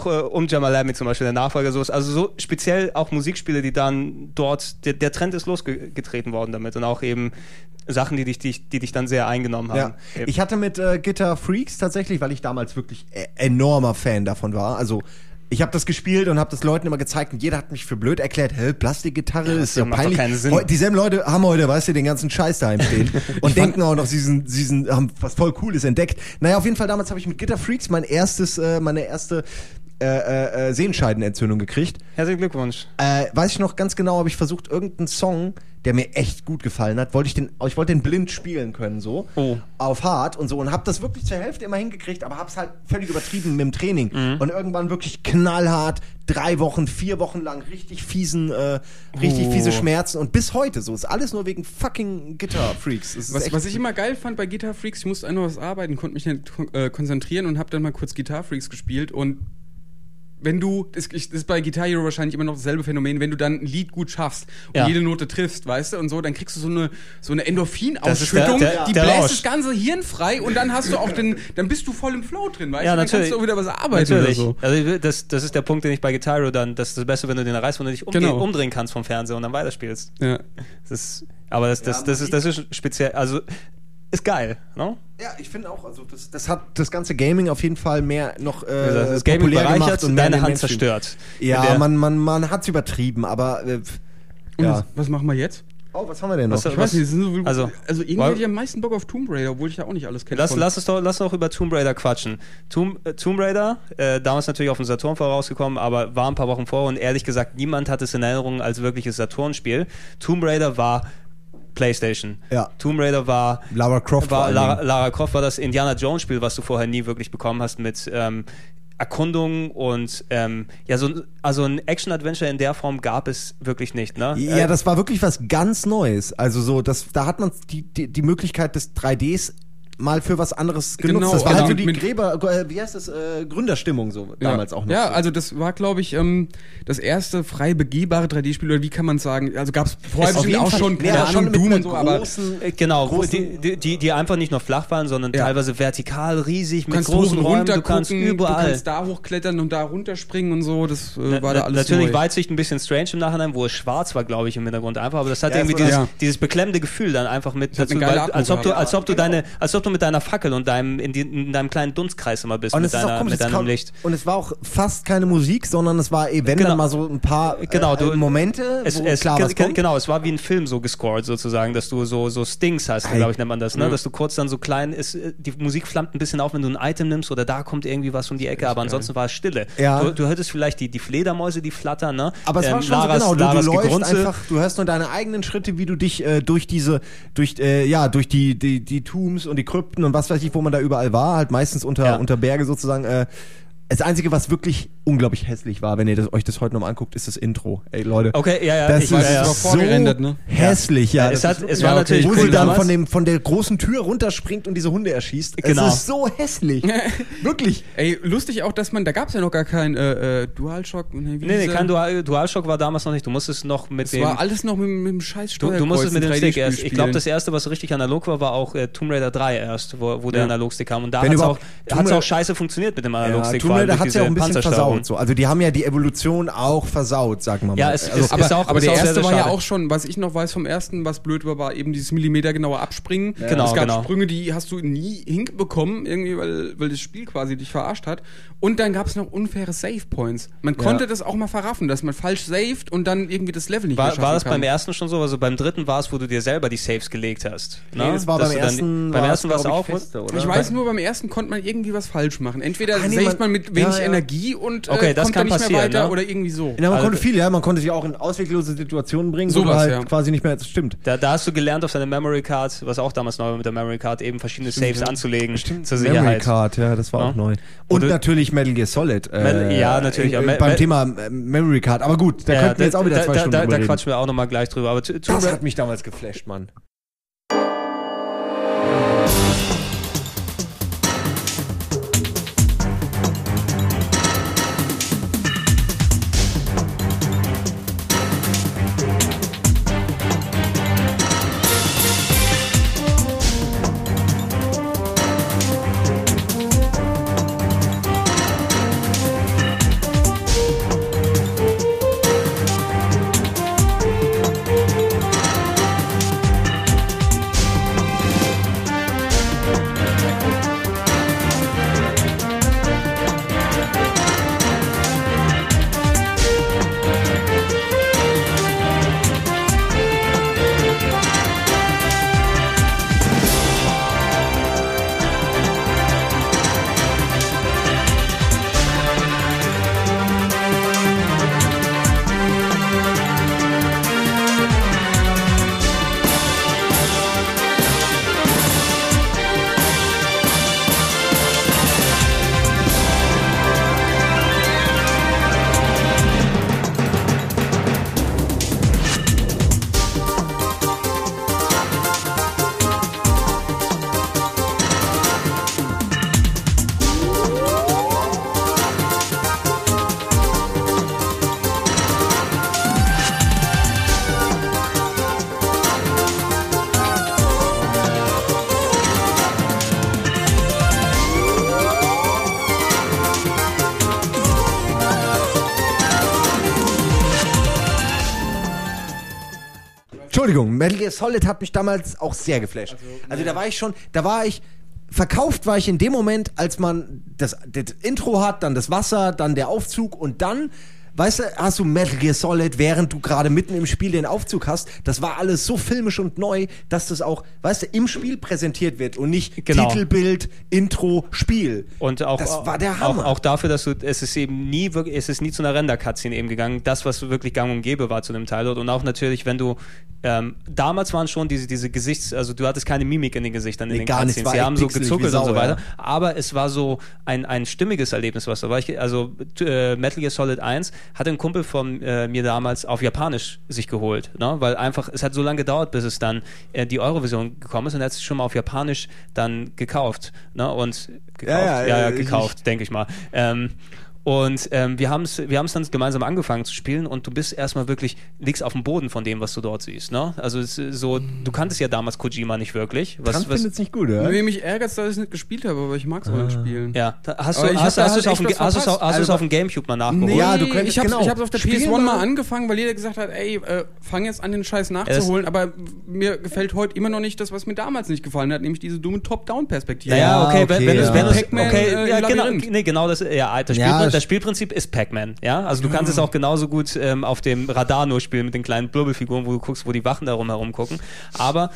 Auch, äh, um Jamal Lamy zum Beispiel, der Nachfolger, so ist. Also so speziell auch Musikspiele, die dann dort, der, der Trend ist losgetreten worden damit und auch eben Sachen, die dich, die, die dich dann sehr eingenommen haben. Ja. Ich hatte mit äh, Guitar Freaks tatsächlich, weil ich damals wirklich äh, enormer Fan davon war. Also ich habe das gespielt und habe das Leuten immer gezeigt und jeder hat mich für blöd erklärt, hä, Plastikgitarre Ja, ist ja peinlich. keinen Sinn. Dieselben Leute haben heute, weißt du, den ganzen Scheiß daheim stehen <laughs> und denken auch noch, sie sind, sie sind, haben was voll Cooles entdeckt. Naja, auf jeden Fall damals habe ich mit Guitar Freaks mein erstes, äh, meine erste äh, äh, äh, Sehenscheidenentzündung gekriegt. Herzlichen Glückwunsch. Äh, weiß ich noch ganz genau, habe ich versucht, irgendeinen Song, der mir echt gut gefallen hat, wollte ich den, ich wollte den blind spielen können, so. Oh. Auf hart und so. Und habe das wirklich zur Hälfte immer hingekriegt, aber hab's halt völlig übertrieben mit dem Training. Mhm. Und irgendwann wirklich knallhart, drei Wochen, vier Wochen lang richtig fiesen, äh, richtig Oh. fiese Schmerzen. Und bis heute so. Ist alles nur wegen fucking Guitar Freaks. Es Was, was ich immer geil fand bei Guitar Freaks, ich musste einfach was arbeiten, konnte mich nicht äh, konzentrieren und habe dann mal kurz Guitar Freaks gespielt und wenn du, das das ist bei Guitar Hero wahrscheinlich immer noch dasselbe Phänomen, wenn du dann ein Lied gut schaffst und Ja. jede Note triffst, weißt du, und so, dann kriegst du so eine, so eine Das Endorphinausschüttung, der- der- die der bläst Rausch. das ganze Hirn frei und dann hast du auch den, dann bist du voll im Flow drin, weißt Ja, du, dann natürlich. kannst du auch wieder was arbeiten Natürlich. oder so. Also das, das ist der Punkt, den ich bei Guitar Hero dann, das ist das Beste, wenn du den erreichst, wenn du dich umge Genau. umdrehen kannst vom Fernseher und dann weiterspielst. Ja. Das ist, aber das, das, Ja, das, ist, das ist speziell, also ist geil, ne? Ja, ich finde auch, also das, das hat das ganze Gaming auf jeden Fall mehr noch äh, das das Gaming populär gemacht bereichert und deine Hand zerstört. Ja, man, man, man hat's übertrieben, aber äh, ja. was, was machen wir jetzt? Oh, was haben wir denn noch? Was- Ich weiß nicht, so, also- also, also irgendwie hätte ich am meisten Bock auf Tomb Raider, obwohl ich ja auch nicht alles kenne. Lass, lass, uns doch, lass uns doch über Tomb Raider quatschen. Tomb, äh, Tomb Raider, äh, damals natürlich auf dem Saturn vorausgekommen, aber war ein paar Wochen vor und ehrlich gesagt, niemand hat es in Erinnerung als wirkliches Saturn-Spiel. Tomb Raider war PlayStation. Ja. Tomb Raider war Lara Croft War, Lara. Lara Croft war das Indiana Jones Spiel, was du vorher nie wirklich bekommen hast mit ähm, Erkundung und ähm, ja, so ein- also ein Action-Adventure in der Form gab es wirklich nicht, ne? Ja, das war wirklich was ganz Neues. Also so, das, da hat man die, die, die Möglichkeit des 3Ds mal für was anderes genutzt. Genau, das war genau. halt so die Mit- Gräber, äh, wie heißt das, äh, Gründerstimmung so damals ja. auch noch. Ja, so. also das war, glaube ich, ähm, das erste frei begehbare 3D-Spiel, oder wie kann man sagen? Also gab es vorher bestimmt auch Fall- schon, keine aber schon Doom und so, aber großen- Äh, Genau, großen- die, die, die, die einfach nicht nur flach waren, sondern Ja. teilweise vertikal, riesig, mit großen Räumen, du kannst überall. du kannst da hochklettern und da runterspringen und so, das äh, war Na- da alles Natürlich neu. Weitsicht ein bisschen strange im Nachhinein, wo es schwarz war, glaube ich, im Hintergrund einfach, aber das hat Ja, irgendwie es war- dieses, ja. dieses beklemmende Gefühl dann einfach mit geile weil, als ob du, als ob du deine, als ob du mit deiner Fackel und deinem, in, die, in deinem kleinen Dunstkreis immer bist, Und mit, deiner, komisch, mit deinem kam, Licht. und es war auch fast keine Musik, sondern es war wenn Genau. dann mal so ein paar Genau, äh, du- Momente, Es, wo es, klar was kommt. genau, es war wie ein Film so gescored sozusagen, dass du so, so Stings hast, glaube ich, nennt man das, ne? dass du kurz dann so klein ist, äh, die Musik flammt ein bisschen auf, wenn du ein Item nimmst oder da kommt irgendwie was um die Ecke, aber ansonsten war es Stille. Ja. Du, du hörtest vielleicht die, die Fledermäuse, die flattern, ne? Aber es war Ähm, schon Laras, so genau, du, du läufst Gegrunze. einfach, du hörst nur deine eigenen Schritte, wie du dich äh, durch diese, durch, äh, ja, durch die, die, die Tombs und die Krypten und was weiß ich, wo man da überall war, halt meistens unter, Ja. unter Berge sozusagen, äh, das Einzige, was wirklich unglaublich hässlich war, wenn ihr das, euch das heute nochmal anguckt, ist das Intro. Ey, Leute. Okay, ja, ja, Das ich ist weiß, ja, ja. vorgerendert, ne? hässlich, ja. Ja, es das hat- ist es war natürlich Wo cool sie dann von, dem, von der großen Tür runterspringt und diese Hunde erschießt. Genau. Es ist so hässlich. <laughs> wirklich. Ey, lustig auch, dass man, da gab es ja noch gar kein äh, äh, DualShock. Nee, wie Nee, nee, diese- kein Dual, DualShock war damals noch nicht. Du musstest noch mit Es dem. war alles noch mit, mit dem scheiß Du, du musstest mit dem Stick 3D-Spiel erst. Ich glaube, das erste, was richtig analog war, war auch äh, Tomb Raider 3 erst, wo, wo der Ja. Analogstick kam. Und da hat es auch, auch scheiße funktioniert mit dem Ja, Analogstick. Tomb durch hat ja auch ein bisschen versaut. So. Also die haben ja die Evolution auch versaut, sagen wir mal. Ja, es- also, es- aber, ist auch- aber ist der erste sehr war ja auch schon, was ich noch weiß vom ersten, was blöd war, war eben dieses millimetergenaue Abspringen. Genau, es gab genau. Sprünge, die hast du nie hinbekommen, irgendwie, weil, weil das Spiel quasi dich verarscht hat. Und dann gab es noch unfaire Save Points. Man konnte das auch mal verraffen, dass man falsch saved und dann irgendwie das Level nicht mehr War, schaffen war das kann. beim ersten schon so? Also beim dritten war es, wo du dir selber die Saves gelegt hast. Nee, ne? das war Dass beim du dann- ersten. Beim ersten war es auch. feste, oder? Ich weiß nur, beim ersten konnte man irgendwie was falsch machen. Entweder Ah, nee, saved man- man mit wenig ja, ja. Energie und äh, Okay, das kommt kann dann nicht mehr weiter ne? oder irgendwie so. Ja, man Also- konnte viel, ja. Man konnte sich auch in ausweglose Situationen bringen, wo Sowas, halt ja. quasi nicht mehr. Das stimmt. Da, da hast du gelernt auf deiner Memory Card, was auch damals neu war mit der Memory Card, eben verschiedene Saves ja. anzulegen zur Memory Sicherheit. Card, ja, das war Ja. auch neu. Und Und natürlich Metal Gear Solid. Äh, Mel- ja, natürlich, Äh, beim Me- Thema Memory Card. Aber gut, da Ja, könnten wir jetzt auch wieder da, zwei da, Stunden da, da quatschen wir auch nochmal gleich drüber. Aber Tomb Das hat mich damals geflasht, Mann. Entschuldigung, Metal Gear Solid hat mich damals auch sehr geflasht. Also, da war ich schon, da war ich, verkauft war ich in dem Moment, als man das, das Intro hat, dann das Wasser, dann der Aufzug und dann weißt du, hast du Metal Gear Solid, während du gerade mitten im Spiel den Aufzug hast. Das war alles so filmisch und neu, dass das auch, weißt du, im Spiel präsentiert wird und nicht Genau. Titelbild, Intro, Spiel. Und auch, Das war der auch, Hammer. auch dafür, dass du, es ist eben nie wirklich, es ist nie zu einer Render-Cutscene eben gegangen, das, was wirklich gang und gäbe war zu dem Teil dort. Und auch natürlich, wenn du, ähm, damals waren schon diese, diese Gesichts, also du hattest keine Mimik in den Gesichtern in Nee, den gar nicht, Cutscenes. war Sie haben so gezuckelt wie und so Sau, weiter. ja. Aber es war so ein, ein stimmiges Erlebnis, was da war. Ich, also, äh, Metal Gear Solid 1 hatte ein Kumpel von äh, mir damals auf Japanisch sich geholt, ne? weil einfach, es hat so lange gedauert, bis es dann äh, die Eurovision gekommen ist und er hat es schon mal auf Japanisch dann gekauft. Ne? Und gekauft, Ja, ja, ja, ja, äh, gekauft, denke ich mal. Ähm, und ähm, wir haben es wir haben's dann gemeinsam angefangen zu spielen und du bist erstmal wirklich, liegst auf dem Boden von dem, was du dort siehst. Ne? Also es ist so, du kanntest ja damals Kojima nicht wirklich. Was, was, findet's nicht gut, oder? Nee, mich ärgert dass ich es nicht gespielt habe, aber ich mag es auch nicht spielen. ja, hast Aber du hast, hast, halt hast, du's auf, verpasst. hast du's Also- auf dem Gamecube mal nachgeholt? Nee, Ja, du könnt- ich hab's, genau. ich hab's auf der Spielen PS1 wir- mal angefangen, weil jeder gesagt hat, ey, äh, fang jetzt an, den Scheiß nachzuholen. aber mir gefällt heute immer noch nicht das, was mir damals nicht gefallen hat, nämlich diese dumme Top-Down-Perspektive. Ja, okay, wenn, okay, wenn, ja. es, wenn es, Pac-Man, okay, äh, ja, genau, nee, genau das, ja, das, Ja, Spielprin das- das Spielprinzip ist Pac-Man, ja, also du kannst es auch genauso gut ähm, auf dem Radar nur spielen mit den kleinen Blubbelfiguren, wo du guckst, wo die Wachen darum herum gucken, aber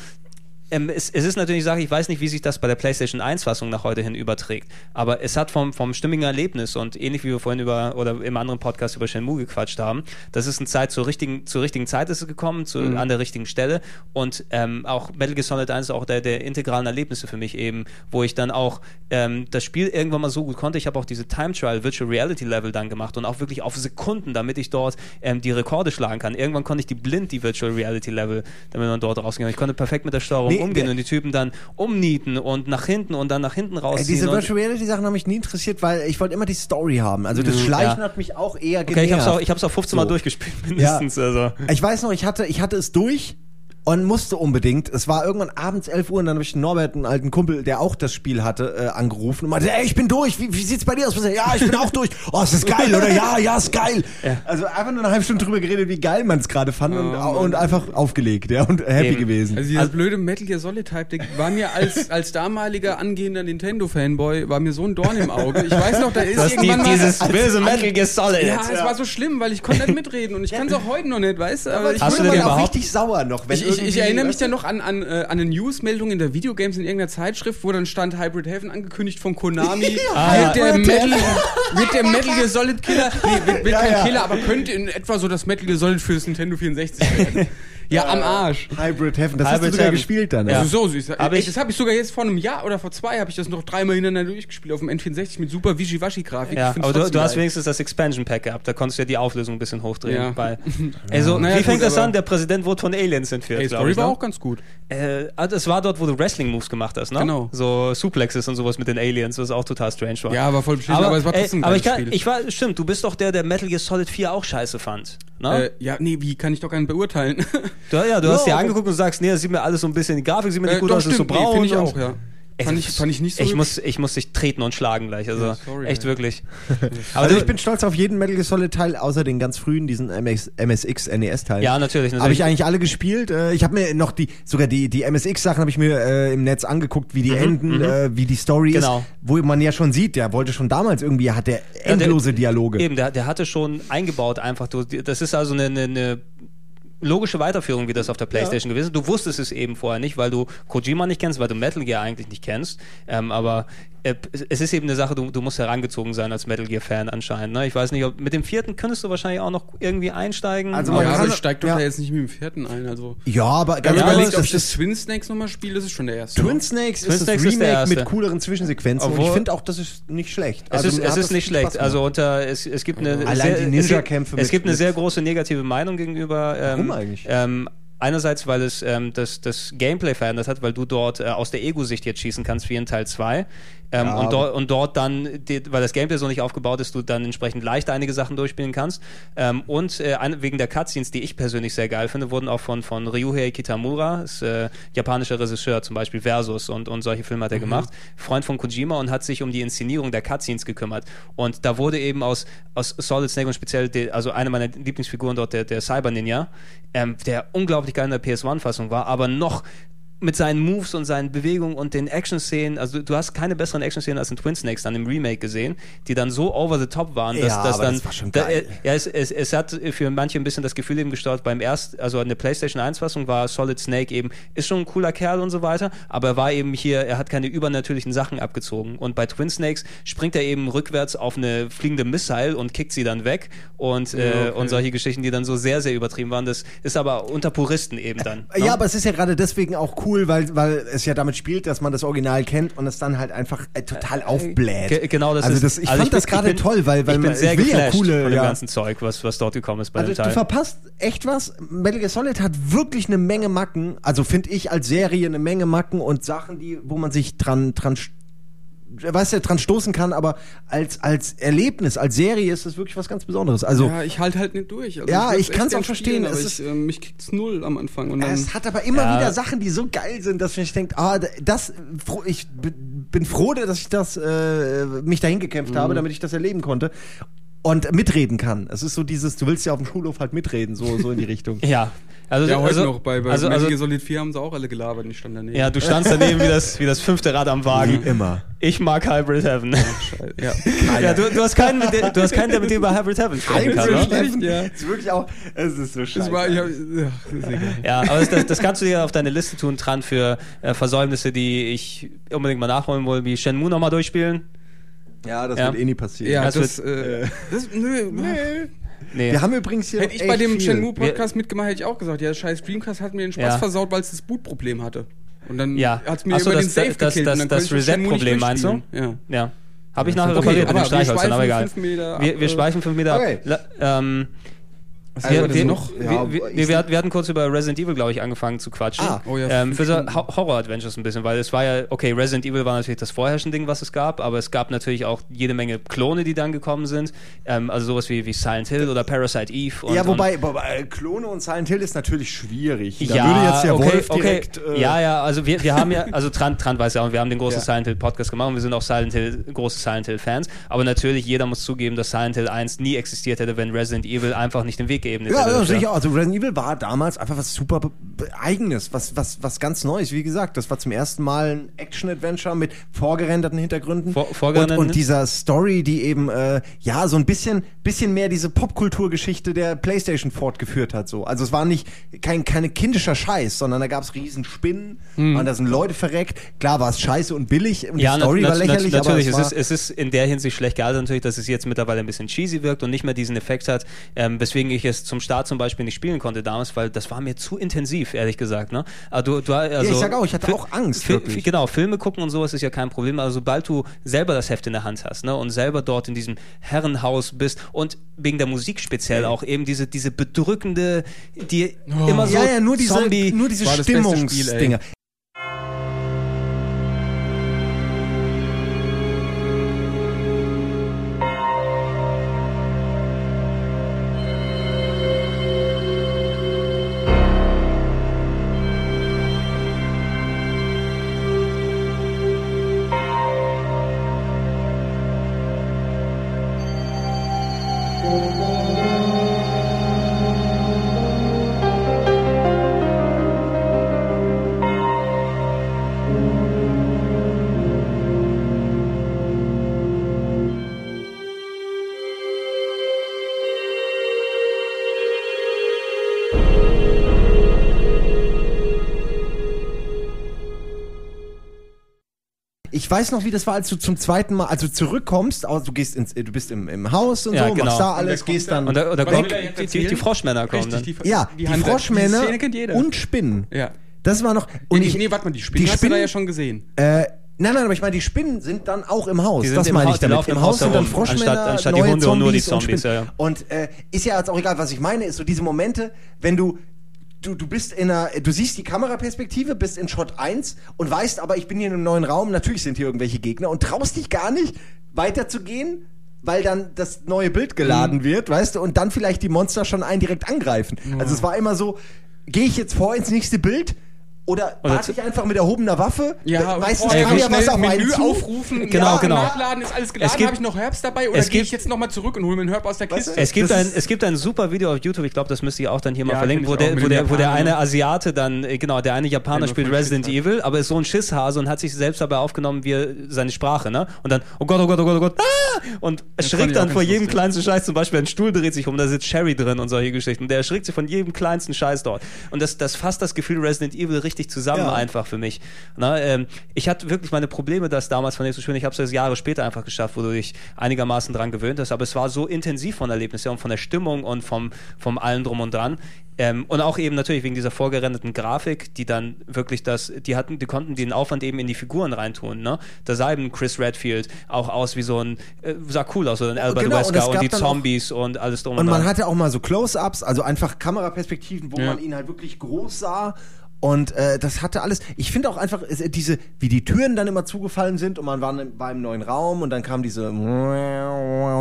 ähm, es, es ist natürlich eine Sache, ich weiß nicht, wie sich das bei der PlayStation 1-Fassung nach heute hin überträgt, aber es hat vom, vom stimmigen Erlebnis und ähnlich wie wir vorhin über oder im anderen Podcast über Shenmue gequatscht haben, das ist eine Zeit zur richtigen, zur richtigen Zeit ist es gekommen, zu, Mhm. an der richtigen Stelle und ähm, auch Metal Gear Solid 1 ist auch der, der integralen Erlebnisse für mich eben, wo ich dann auch ähm, das Spiel irgendwann mal so gut konnte. Ich habe auch diese Time Trial Virtual Reality Level dann gemacht und auch wirklich auf Sekunden, damit ich dort ähm, die Rekorde schlagen kann. Irgendwann konnte ich die blind, die Virtual Reality Level, damit man dort rausging. Ich konnte perfekt mit der Steuerung Nee, umgehen und die Typen dann umnieten und nach hinten und dann nach hinten Ey, rausziehen. diese Virtual Reality Sachen haben mich nie interessiert, weil ich wollte immer die Story haben. Also das Schleichen Ja. hat mich auch eher okay, genervt. ich habe es auch, ich hab's auch 15 Mal So. durchgespielt, <laughs> mindestens. Also. Ich weiß noch, ich hatte, ich hatte es durch und musste unbedingt. Es war irgendwann abends 11 Uhr und dann habe ich Norbert, einen alten Kumpel, der auch das Spiel hatte, äh, angerufen und meinte, ey, ich bin durch. Wie, wie sieht's bei dir aus? Ja, ich bin auch durch. Oh, ist das geil, oder? Ja, ja, ist geil. Also einfach nur eine halbe Stunde drüber geredet, wie geil man es gerade fand und, und einfach aufgelegt, ja, und happy Eben. gewesen. Also dieses blöde Metal Gear Solid Type Deck war mir als, als damaliger angehender Nintendo-Fanboy, war mir so ein Dorn im Auge. Ich weiß noch, da ist Das die, irgendwann mal... dieses böse Metal Gear Solid. ja, es war so schlimm, weil ich konnte nicht <laughs> mitreden und ich kann es auch heute noch nicht, weißt du? Aber ich, Hast wurde du denn überhaupt- richtig sauer noch. Wenn ich, ich, ich erinnere mich ja noch an, an, äh, an eine Newsmeldung in der Videogames in irgendeiner Zeitschrift, wo dann stand Hybrid Heaven angekündigt von Konami. <laughs> Ah, wird, der Metal, wird der Metal Gear Solid Killer, nee, wird, wird Ja, kein ja. Killer, aber könnte in etwa so das Metal Gear Solid für das Nintendo 64 werden. <laughs> Ja, am Arsch. Hybrid Heaven, das hast Hybrid du sogar Heaven. gespielt dann. Ja. Also so süß. Aber Aber ich- das habe ich sogar jetzt vor einem Jahr oder vor zwei habe ich das noch dreimal hintereinander durchgespielt auf dem N64 mit super Wischiwaschi-Grafik. Ja, aber du, du hast wenigstens das Expansion Pack gehabt. Da konntest du ja die Auflösung ein bisschen hochdrehen. Ja. Weil, <laughs> also, Naja, wie fängt das aber- an? Der Präsident wurde von Aliens entführt, Ey, glaub Story ich. war ne? auch ganz gut. Äh, das war dort, wo du Wrestling-Moves gemacht hast, ne? Genau. So Suplexes und sowas mit den Aliens, was auch total strange war. Ja, war voll beschissen, aber, es war ey, trotzdem ein aber ich, kann, Spiel. ich war, stimmt, du bist doch der, der Metal Gear Solid 4 auch scheiße fand. Äh, ja, nee, wie kann ich doch keinen beurteilen? du, ja, du <laughs> hast Ja, dir angeguckt und sagst, nee, das sieht mir alles so ein bisschen, die Grafik sieht mir nicht Äh, gut aus, das ist so nee, braun. Finde ich auch, ja. Ey, Fand ich, fand ich nicht so ich muss, ich muss dich treten und schlagen gleich, also Ja, sorry, echt ey. wirklich. <laughs> Aber Also ich bin stolz auf jeden Metal Gear Solid Teil, außer den ganz frühen, diesen MX, MSX NES Teil. Ja, natürlich, Habe natürlich. ich eigentlich alle gespielt. Äh, Ich habe mir noch die, sogar die, die MSX Sachen habe ich mir äh, im Netz angeguckt, wie die enden, äh, wie die Story Mhm, Genau. ist. Wo man ja schon sieht, der wollte schon damals irgendwie, hat der endlose Dialoge. Eben, der, der hatte schon eingebaut einfach. Das ist also eine, eine, eine logische Weiterführung, wie das auf der Playstation gewesen ist. Du wusstest es eben vorher nicht, weil du Kojima nicht kennst, weil du Metal Gear eigentlich nicht kennst. Ähm, aber es ist eben eine Sache, du, du musst herangezogen sein als Metal Gear-Fan anscheinend. Ne? Ich weiß nicht, ob mit dem vierten könntest du wahrscheinlich auch noch irgendwie einsteigen. Also Ja, man aber kann- ich steig doch ja. da jetzt nicht mit dem vierten ein. Also. Ja, aber ganz ehrlich, überlegt, ob das ich das ist Twin Snakes nochmal spiele, das ist schon der erste. Twin Snakes Twin ist das Snakes ist der Remake erste. mit cooleren Zwischensequenzen und ich Obwohl- finde auch, das ist nicht schlecht. Es Also, ist, mir es ist das nicht schlecht. Also unter es, es gibt eine Allein sehr, die es Ninja-Kämpfe gibt, es mit- gibt eine sehr große negative Meinung gegenüber. Ähm, Warum eigentlich? Ähm, einerseits, weil es ähm, das, das Gameplay verändert hat, weil du dort äh, aus der Ego-Sicht jetzt schießen kannst wie in Teil 2. Ähm, Ja, und, dort, und dort dann, die, weil das Gameplay so nicht aufgebaut ist, du dann entsprechend leichter einige Sachen durchspielen kannst. Ähm, und äh, wegen der Cutscenes, die ich persönlich sehr geil finde, wurden auch von, von Ryuhei Kitamura, ist äh, japanischer Regisseur, zum Beispiel Versus und, und solche Filme hat er gemacht, Freund von Kojima und hat sich um die Inszenierung der Cutscenes gekümmert. Und da wurde eben aus, aus Solid Snake und speziell, die, also eine meiner Lieblingsfiguren dort, der, der Cyber Ninja, ähm, der unglaublich geil in der PS1-Fassung war, aber noch mit seinen Moves und seinen Bewegungen und den Action-Szenen, also du hast keine besseren Action-Szenen als in Twin Snakes dann im Remake gesehen, die dann so over the top waren, dass, Ja, dass aber dann. das war schon da, geil. ja, es, es, es hat für manche ein bisschen das Gefühl eben gestört, beim erst, also in der PlayStation 1-Fassung war Solid Snake eben, ist schon ein cooler Kerl und so weiter, aber er war eben hier, er hat keine übernatürlichen Sachen abgezogen. Und bei Twin Snakes springt er eben rückwärts auf eine fliegende Missile und kickt sie dann weg und, äh, und solche Geschichten, die dann so sehr, sehr übertrieben waren. Das ist aber unter Puristen eben dann. Ja, ne? aber es ist ja gerade deswegen auch cool, weil, weil es ja damit spielt, dass man das Original kennt und es dann halt einfach äh, total aufbläht. Ge genau das also ist. das, ich also fand das bin- gerade bin- toll, weil, weil ich bin man sehr ich will ja coole, von dem ja. ganzen Zeug, was, was dort gekommen ist bei Also dem du Teil. verpasst echt was. Metal Gear Solid hat wirklich eine Menge Macken. Also finde ich als Serie eine Menge Macken und Sachen, die, wo man sich dran, dran, weißt du, dran stoßen kann. Aber als als Erlebnis, als Serie ist das wirklich was ganz Besonderes. Also Ja, ich halt halt nicht durch. Also Ja, ich echt kann's gern auch verstehen. spielen, Es ich, äh, mich kriegt's null am Anfang. Und dann, es hat aber immer Ja. wieder Sachen, die so geil sind, dass ich denke, ah, das, ich bin froh, dass ich das äh, mich dahin gekämpft Mhm. habe, damit ich das erleben konnte. Und mitreden kann. Es ist so dieses, du willst ja auf dem Schulhof halt mitreden, so, so in die Richtung. <laughs> ja, also, ja, heute also, noch. Bei, bei also, Metal also, Solid 4 haben sie auch alle gelabert und ich stand daneben. ja, du standst daneben wie das, wie das fünfte Rad am Wagen. Immer. Ich mag Hybrid Heaven. ja. ja, du, du, hast keinen, dem- du hast keinen, der mit dir über Hybrid Heaven sprechen kann, Hybrid ne? Heaven. Ja. Ist wirklich auch, es ist so scheiße. Das war, ich hab, ja. Ja, aber das, das, das kannst du dir auf deine Liste tun, dran für äh, Versäumnisse, die ich unbedingt mal nachholen will, wie Shenmue nochmal durchspielen. Ja, das Ja. wird eh nie passieren. Ja, das das, wird- äh, das, <laughs> nö, Nee. Wir haben übrigens hier Hätte ich bei dem. Shenmue-Podcast mitgemacht, hätte ich auch gesagt, ja, scheiß Dreamcast hat mir den Spaß Ja. versaut, weil es das Bootproblem hatte. Und dann Ja. hat's mir Ach so, über das- den Safe das- gekillt. das- das Reset-Problem, meinst du? Ja. Ja. Habe ich nachher Okay, repariert mit aber dem wir Streichholz, dann aber schweifen egal. fünf Meter wir, ab, wir äh, schweifen fünf Meter okay. ab. La, ähm, Was wir, wir, noch? Ja, wir, wir, hatten- wir hatten kurz über Resident Evil, glaube ich, angefangen zu quatschen. Ah. Oh ja, ähm, für so <laughs> Horror-Adventures ein bisschen, weil es war ja, okay, Resident Evil war natürlich das vorherrschende Ding, was es gab, aber es gab natürlich auch jede Menge Klone, die dann gekommen sind. Ähm, also sowas wie, wie Silent Hill oder Parasite Eve. Und, ja, wobei, wobei Klone und Silent Hill ist natürlich schwierig. Da ja, würde jetzt der okay, Wolf okay. direkt. Äh, ja, ja, also wir, wir haben ja, also Trant, Trant weiß ja auch, wir haben den großen Ja. Silent Hill Podcast gemacht und wir sind auch Silent Hill, große Silent Hill Fans. Aber natürlich, jeder muss zugeben, dass Silent Hill 1 nie existiert hätte, wenn Resident Evil einfach nicht den Weg geebnet Ja, ja sicher. Also Resident Evil war damals einfach was super eigenes, was, was, was ganz Neues. Wie gesagt, das war zum ersten Mal ein Action-Adventure mit vorgerenderten Hintergründen. Vor- vorgerenderten? und, und dieser Story, die eben, äh, ja, so ein bisschen, bisschen mehr diese Popkulturgeschichte der Playstation fortgeführt hat. So. Also es war nicht kein keine kindischer Scheiß, sondern da gab es riesen Spinnen und da sind Leute verreckt. Klar war es scheiße und billig und. Ja, die Story war lächerlich, nat- natürlich. aber Es es ist, es ist in der Hinsicht schlecht gealtert natürlich, dass es jetzt mittlerweile ein bisschen cheesy wirkt und nicht mehr diesen Effekt hat, ähm, weswegen ich es zum Start zum Beispiel nicht spielen konnte damals, weil das war mir zu intensiv, ehrlich gesagt. Ne? Aber du, du, also, ich sag auch, ich hatte auch Angst, wirklich. Genau, Filme gucken und sowas ist ja kein Problem, aber sobald du selber das Heft in der Hand hast ne, und selber dort in diesem Herrenhaus bist und wegen der Musik speziell auch eben diese, diese bedrückende, die immer so ja, ja, nur diese, Zombie... nur diese. Stimmungsdinger. Ich weiß noch, wie das war, als du zum zweiten Mal, also zurückkommst, also du gehst ins, du bist im, im Haus und Ja, so, genau. machst da alles, gehst da? dann. und da, und da kommt, die, die? Froschmänner kommen dann. Richtig, die, ja, die, Froschmänner Die Szene kennt jeder. und Spinnen. ja. Das war noch. Und nee, ich, nee, warte mal, die Spinnen die hast du da Spinnen- ja schon gesehen. Äh, nein, nein, aber ich meine, die Spinnen sind dann auch im Haus. Das meine ich die damit. laufen Im im Haus sind dann Froschmänner, anstatt- anstatt die neue Hunde und nur die Zombies und Zombies, Spinnen. ja, ja. Und äh, ist ja jetzt auch egal, was ich meine, ist so diese Momente, wenn du Du, du bist in einer, du siehst die Kameraperspektive, bist in Shot 1 und weißt aber, ich bin hier in einem neuen Raum, natürlich sind hier irgendwelche Gegner und traust dich gar nicht, weiterzugehen, weil dann das neue Bild Mhm. geladen wird, weißt du, und dann vielleicht die Monster schon einen direkt angreifen. Also es war immer so, gehe ich jetzt vor ins nächste Bild Oder, Oder warte ich einfach mit erhobener Waffe? Ja, meistens vorher kam ja was auf Menü zu. aufrufen, Genau, ja, genau. nachladen, ist alles Es geladen, gibt- habe ich noch Herbst dabei oder gehe ich jetzt nochmal zurück und hole mir einen Herb aus der Kiste? Es gibt, Das ein, es gibt ein super Video auf YouTube, ich glaube, das müsste ich auch dann hier mal Ja, verlinken, kenn wo der, wo, der, wo der eine ne? Asiate dann, äh, genau, der eine Japaner spielt Resident. Evil, aber ist so ein Schisshase und hat sich selbst dabei aufgenommen, wie er seine Sprache, ne? Und dann, oh Gott, oh Gott, oh Gott, oh Gott, ah! Und erschrickt dann vor jedem kleinsten Scheiß, zum Beispiel ein Stuhl dreht sich um, da sitzt Sherry drin und solche Geschichten. Der erschrickt sich von jedem kleinsten Scheiß dort. Und das, das fasst das Gefühl Resident Evil richtig zusammen Ja. einfach für mich. Na, ähm, ich hatte wirklich meine Probleme, das damals fand ich so schön. Ich habe es erst Jahre später einfach geschafft, wo du dich einigermaßen dran gewöhnt hast. Aber es war so intensiv von Erlebnis her und von der Stimmung und vom, vom allen drum und dran. Ähm, und auch eben natürlich wegen dieser vorgerenderten Grafik, die dann wirklich das, die hatten, die konnten den Aufwand eben in die Figuren reintun. Ne? Da sah eben Chris Redfield auch aus wie so ein, äh, sah cool aus, so ein Albert genau, und Wesker es und, gab die dann auch- Zombies und alles drum und, Und man dran. hatte auch mal so Close-Ups, also einfach Kameraperspektiven, wo Ja. man ihn halt wirklich groß sah. Und äh, das hatte alles. Ich finde auch einfach es, diese, wie die Türen dann immer zugefallen sind und man war, in- war im neuen Raum und dann kam diese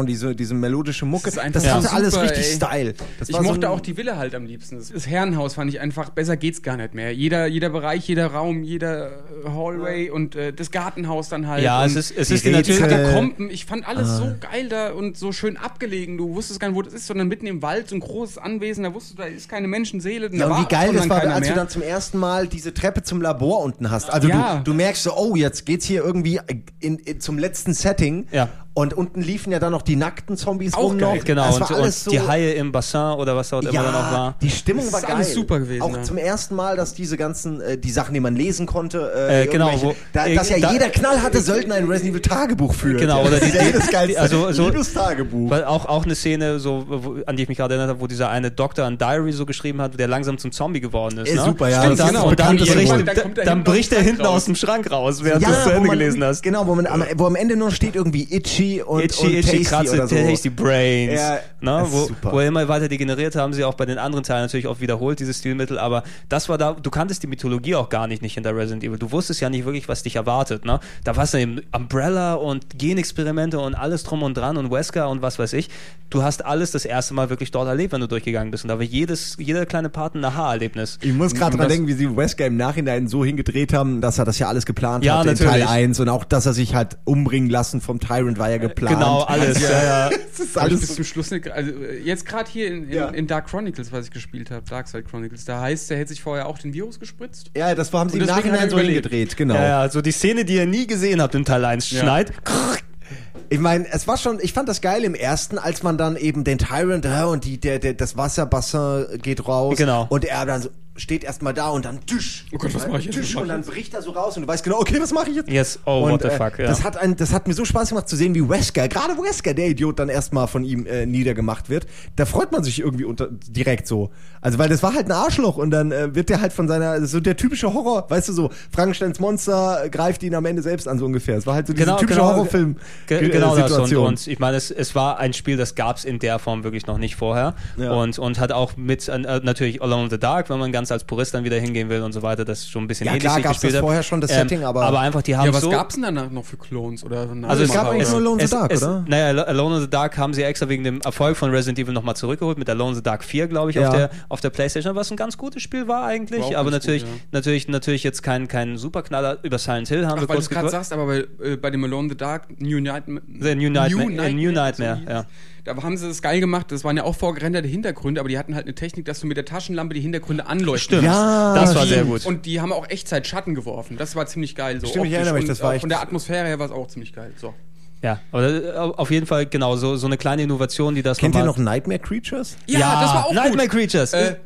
diese, diese melodische Mucke. Das Das hatte super, alles richtig ey. Style. Das ich war so mochte ein- auch die Villa halt am liebsten. Das- Das Herrenhaus fand ich einfach, besser geht's gar nicht mehr. Jeder, jeder Bereich, jeder Raum, jeder äh, Hallway und äh, das Gartenhaus dann halt. ja, und es ist, es die ist natürlich. Katakomben. Ich fand alles Ah. so geil da und so schön abgelegen. Du wusstest gar nicht, wo das ist, sondern mitten im Wald, so ein großes Anwesen. Da wusstest du, da ist keine Menschenseele. Ja, und wie geil das war, als du mehr. dann zum ersten Mal diese Treppe zum Labor unten hast. Also Ja. du, du merkst so, oh, jetzt geht's hier irgendwie in, in, zum letzten Setting. Ja. Und unten liefen ja dann noch die nackten Zombies Auch rum geil. noch. Genau, das und, und so, die Haie im Bassin oder was dort immer dann auch war. die Stimmung Das war ist geil. alles super gewesen, Auch ja. zum ersten Mal, dass diese ganzen, äh, die Sachen, die man lesen konnte, äh, Äh, genau, wo- da, dass ja da- jeder knallharte Söldner ein Resident Evil Tagebuch führt. Genau, oder die- das ist ja das Geilste. also so- Tagebuch. Weil auch, auch eine Szene, so, wo, an die ich mich gerade erinnert habe, wo dieser eine Doktor ein Diary so geschrieben hat, der langsam zum Zombie geworden ist. Ne? super, ja, dann, ist und dann, bricht, Dann er dann hinten aus bricht dem er Schrank hinten raus. aus dem Schrank raus, während du es zu Ende man, gelesen hast. Genau, wo, man, am, wo am Ende nur steht irgendwie Itchy und, Itchy, und itchy, Tasty kratze, oder so. tasty brains. Ja, ist wo, wo er immer weiter degeneriert haben sie auch bei den anderen Teilen natürlich oft wiederholt, dieses Stilmittel, aber das war da, du kanntest die Mythologie auch gar nicht, nicht hinter Resident Evil. Du wusstest ja nicht wirklich, was dich erwartet. Ne? Da war es dann eben Umbrella und Genexperimente und alles drum und dran und Wesker und was weiß ich. Du hast alles das erste Mal wirklich dort erlebt, wenn du durchgegangen bist. Und da war jedes, jeder kleine Part ein Aha-Erlebnis. Ich muss gerade dran denken, wie sie Wesker im Nachhinein so hingedreht haben, dass er das ja alles geplant Ja, hat in natürlich. Teil 1 und auch, dass er sich hat umbringen lassen vom Tyrant war ja geplant. Genau, alles. Ja, ja. <laughs> Das ist ich bis alles zum Schluss nicht, also äh, jetzt gerade hier in, in, Ja. in Dark Chronicles, was ich gespielt habe, Darkside Chronicles, da heißt, der hätte sich vorher auch den Virus gespritzt. Ja, das haben sie im Nachhinein so hingedreht, genau. Ja, ja, so die Szene, die ihr nie gesehen habt in Teil 1, Ja. schneit. Ich meine, es war schon, ich fand das geil im ersten, als man dann eben den Tyrant äh, und die, der, der, das Wasserbassin geht raus. Genau. Und er dann so, steht erstmal da und dann Tisch. Oh Gott, was mach ich jetzt? Tisch und dann bricht er so raus und du weißt genau, okay, was mache ich jetzt? Yes, oh, und, what the äh, fuck, ja. Das hat, ein, das hat mir so Spaß gemacht zu sehen, wie Wesker, gerade Wesker, der Idiot, dann erstmal von ihm äh, niedergemacht wird. Da freut man sich irgendwie unter, direkt so. Also, weil das war halt ein Arschloch und dann äh, wird der halt von seiner, so der typische Horror, weißt du so, Frankensteins Monster greift ihn am Ende selbst an, so ungefähr. Es war halt so diese typische Horrorfilm. Ge äh, genau das. Und, Situation. und ich meine, es, es war ein Spiel, das gab es in der Form wirklich noch nicht vorher. Ja. Und, und hat auch mit, äh, natürlich Alone in the Dark, wenn man ganz als Purist dann wieder hingehen will und so weiter, das schon ein bisschen Ja, ähnlich klar gab's gespielt hat. vorher schon, das Setting, aber- aber einfach, die haben Ja, was so... gab's denn danach noch für Clones oder Also es gab gab eigentlich nur Alone in the Dark, es, oder? Naja, Alone in the Dark haben sie extra wegen dem Erfolg von Resident Evil nochmal zurückgeholt mit Alone in the Dark 4, glaube ich, Ja. auf, der, auf der Playstation, was ein ganz gutes Spiel war eigentlich, War aber natürlich, gut, ja. natürlich, natürlich jetzt kein, kein Superknaller über Silent Hill haben Ach, wir weil du kurz gerade gequatscht. sagst, aber bei, äh, bei dem Alone in the Dark, New, Night The New Nightmare- äh, New Nightmare, so ja. Da haben sie das geil gemacht, das waren ja auch vorgerenderte Hintergründe, aber die hatten halt eine Technik, dass du mit der Taschenlampe die Hintergründe anleuchten Stimmt, Ja, das war sehr gut. Und die haben auch Echtzeit Schatten geworfen. Das war ziemlich geil. So Stimmt, ich erinnere mich, das war auch echt- Von der Atmosphäre her war es auch ziemlich geil. So. Ja, aber äh, auf jeden Fall genau so, so eine kleine Innovation, die das Kennt ihr noch Nightmare Creatures? Ja, das war auch Nightmare gut. Creatures. Äh,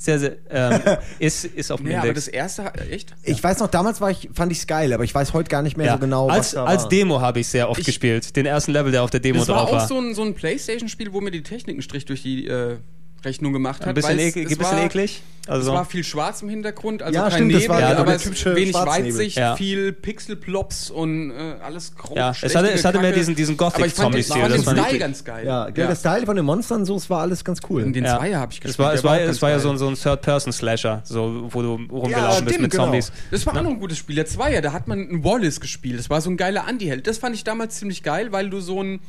sehr, sehr, ähm, <laughs> ist, ist auf dem Ja, aber Index. das erste, echt? Ich weiß noch, damals war ich, fand ich's geil, aber ich weiß heute gar nicht mehr ja. so genau, als, was da als war. Demo habe ich sehr oft Ich- gespielt. Den ersten Level, der auf der Demo Das war drauf auch war. so ein, so ein Playstation-Spiel, wo mir die Technik einen Strich durch die äh, Rechnung gemacht hat. ein bisschen, es ein bisschen war, eklig. Es Also, war viel schwarz im Hintergrund, also Ja, kein stimmt, Nebel, war ja aber der es wenig. Weitsicht, Ja. viel Pixelplops und äh, alles groß. Ja, es hatte- es hatte mehr diesen- diesen Aber ich fand den, Gothic-Zombie-Stil, Style ganz geil. Ja, das Style von den Monstern, so, es war alles ganz cool. Und den ja. Zweier habe ich es gespielt. war, der es war, es war ja so ein, so ein Third-Person-Slasher, so, wo du rumgelaufen Ja, bist stimmt, mit genau. Zombies. Das war auch noch ein gutes Spiel. Der Zweier, da hat man einen Wallace gespielt. Das war so ein geiler Anti-Held. Das fand ich damals ziemlich geil, weil du so ein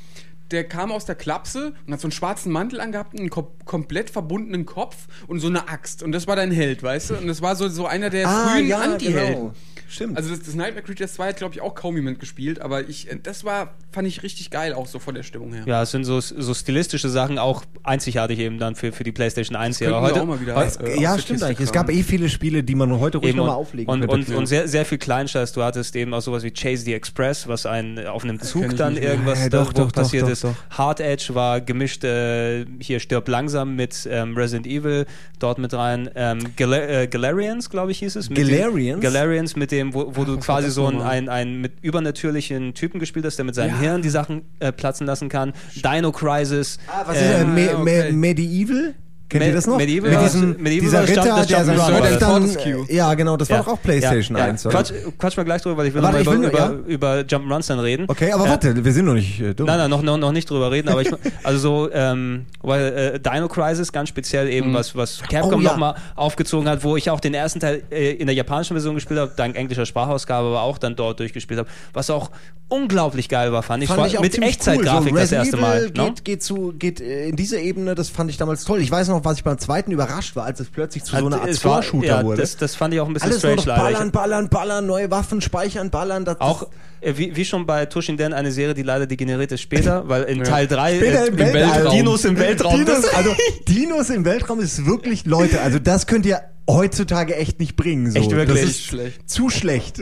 der kam aus der Klapse und hat so einen schwarzen Mantel angehabt, einen kom komplett verbundenen Kopf und so eine Axt. Und das war dein Held, weißt du? Und das war so, so einer der frühen Anti-Helden. genau. Stimmt. Also das, das Nightmare Creatures 2 hat, glaube ich, auch kaum jemand gespielt, aber ich, äh, das war, fand ich richtig geil, auch so von der Stimmung her. Ja, es sind so, so stilistische Sachen auch einzigartig eben dann für, für die PlayStation 1 Serie. könnten wir Heute, auch mal wieder, heute- äh, ja, aus der stimmt Kiste eigentlich. Es gab eh viele Spiele, die man heute ruhig nochmal und, auflegen und, könnte. und, und sehr, sehr viel Kleinscheiß. Du hattest eben auch sowas wie Chase the Express, was ein auf einem Zug dann irgendwas Äh, da, doch, wo doch, passiert doch, ist. doch. Hard Edge war gemischt, äh, hier stirb langsam mit ähm, Resident Evil dort mit rein. Ähm, Gal äh, Galarians, glaube ich, hieß es. Galarians? Galarians, mit dem, wo, wo du was war quasi das so einen, einen, einen mit übernatürlichen Typen gespielt hast, der mit seinem Ja. Hirn die Sachen äh, platzen lassen kann. Dino Crisis. ah, was ähm, ist äh, Me ja, Me okay. Medieval? Kennt Me- ihr das noch? Medieval Mit diesem, Medieval dieser Ritter, der sein. Fortescue. Ja, genau, das war doch auch PlayStation ja, 1, ja. Quatsch, quatsch mal gleich drüber, weil ich will Warte, noch mal über, nur- über, Jump'n'Runs dann reden. Okay, aber Äh, warte, wir sind noch nicht äh, dumm. Nein, nein, noch, noch, noch nicht drüber reden, aber ich, <laughs> also so, ähm, weil äh, Dino Crisis ganz speziell eben, was, was Capcom Oh, ja. nochmal aufgezogen hat, wo ich auch den ersten Teil äh, in der japanischen Version gespielt habe, dank englischer Sprachausgabe, aber auch dann dort durchgespielt habe, was auch unglaublich geil war, fand ich. Fand ich auch mit Echtzeitgrafik cool. So das erste Mal. Ne? Geht, geht, zu, geht äh, in diese Ebene, das fand ich damals toll. Ich weiß noch, was ich beim zweiten überrascht war, als es plötzlich zu so einer Art Score-Shooter ja, wurde. Das, das fand ich auch ein bisschen Alles nur strange noch leider. Ich- ballern, ballern, ballern, neue Waffen speichern, ballern. Das, Auch äh, wie, wie schon bei Toshinden eine Serie, die leider degeneriert ist später, <laughs> weil in Teil 3 Später im Weltraum. Dinos im Weltraum. Dinos, also Dinos im Weltraum ist wirklich, Leute, also das könnt ihr heutzutage echt nicht bringen. So. Echt wirklich? Das ist Schlecht. zu schlecht.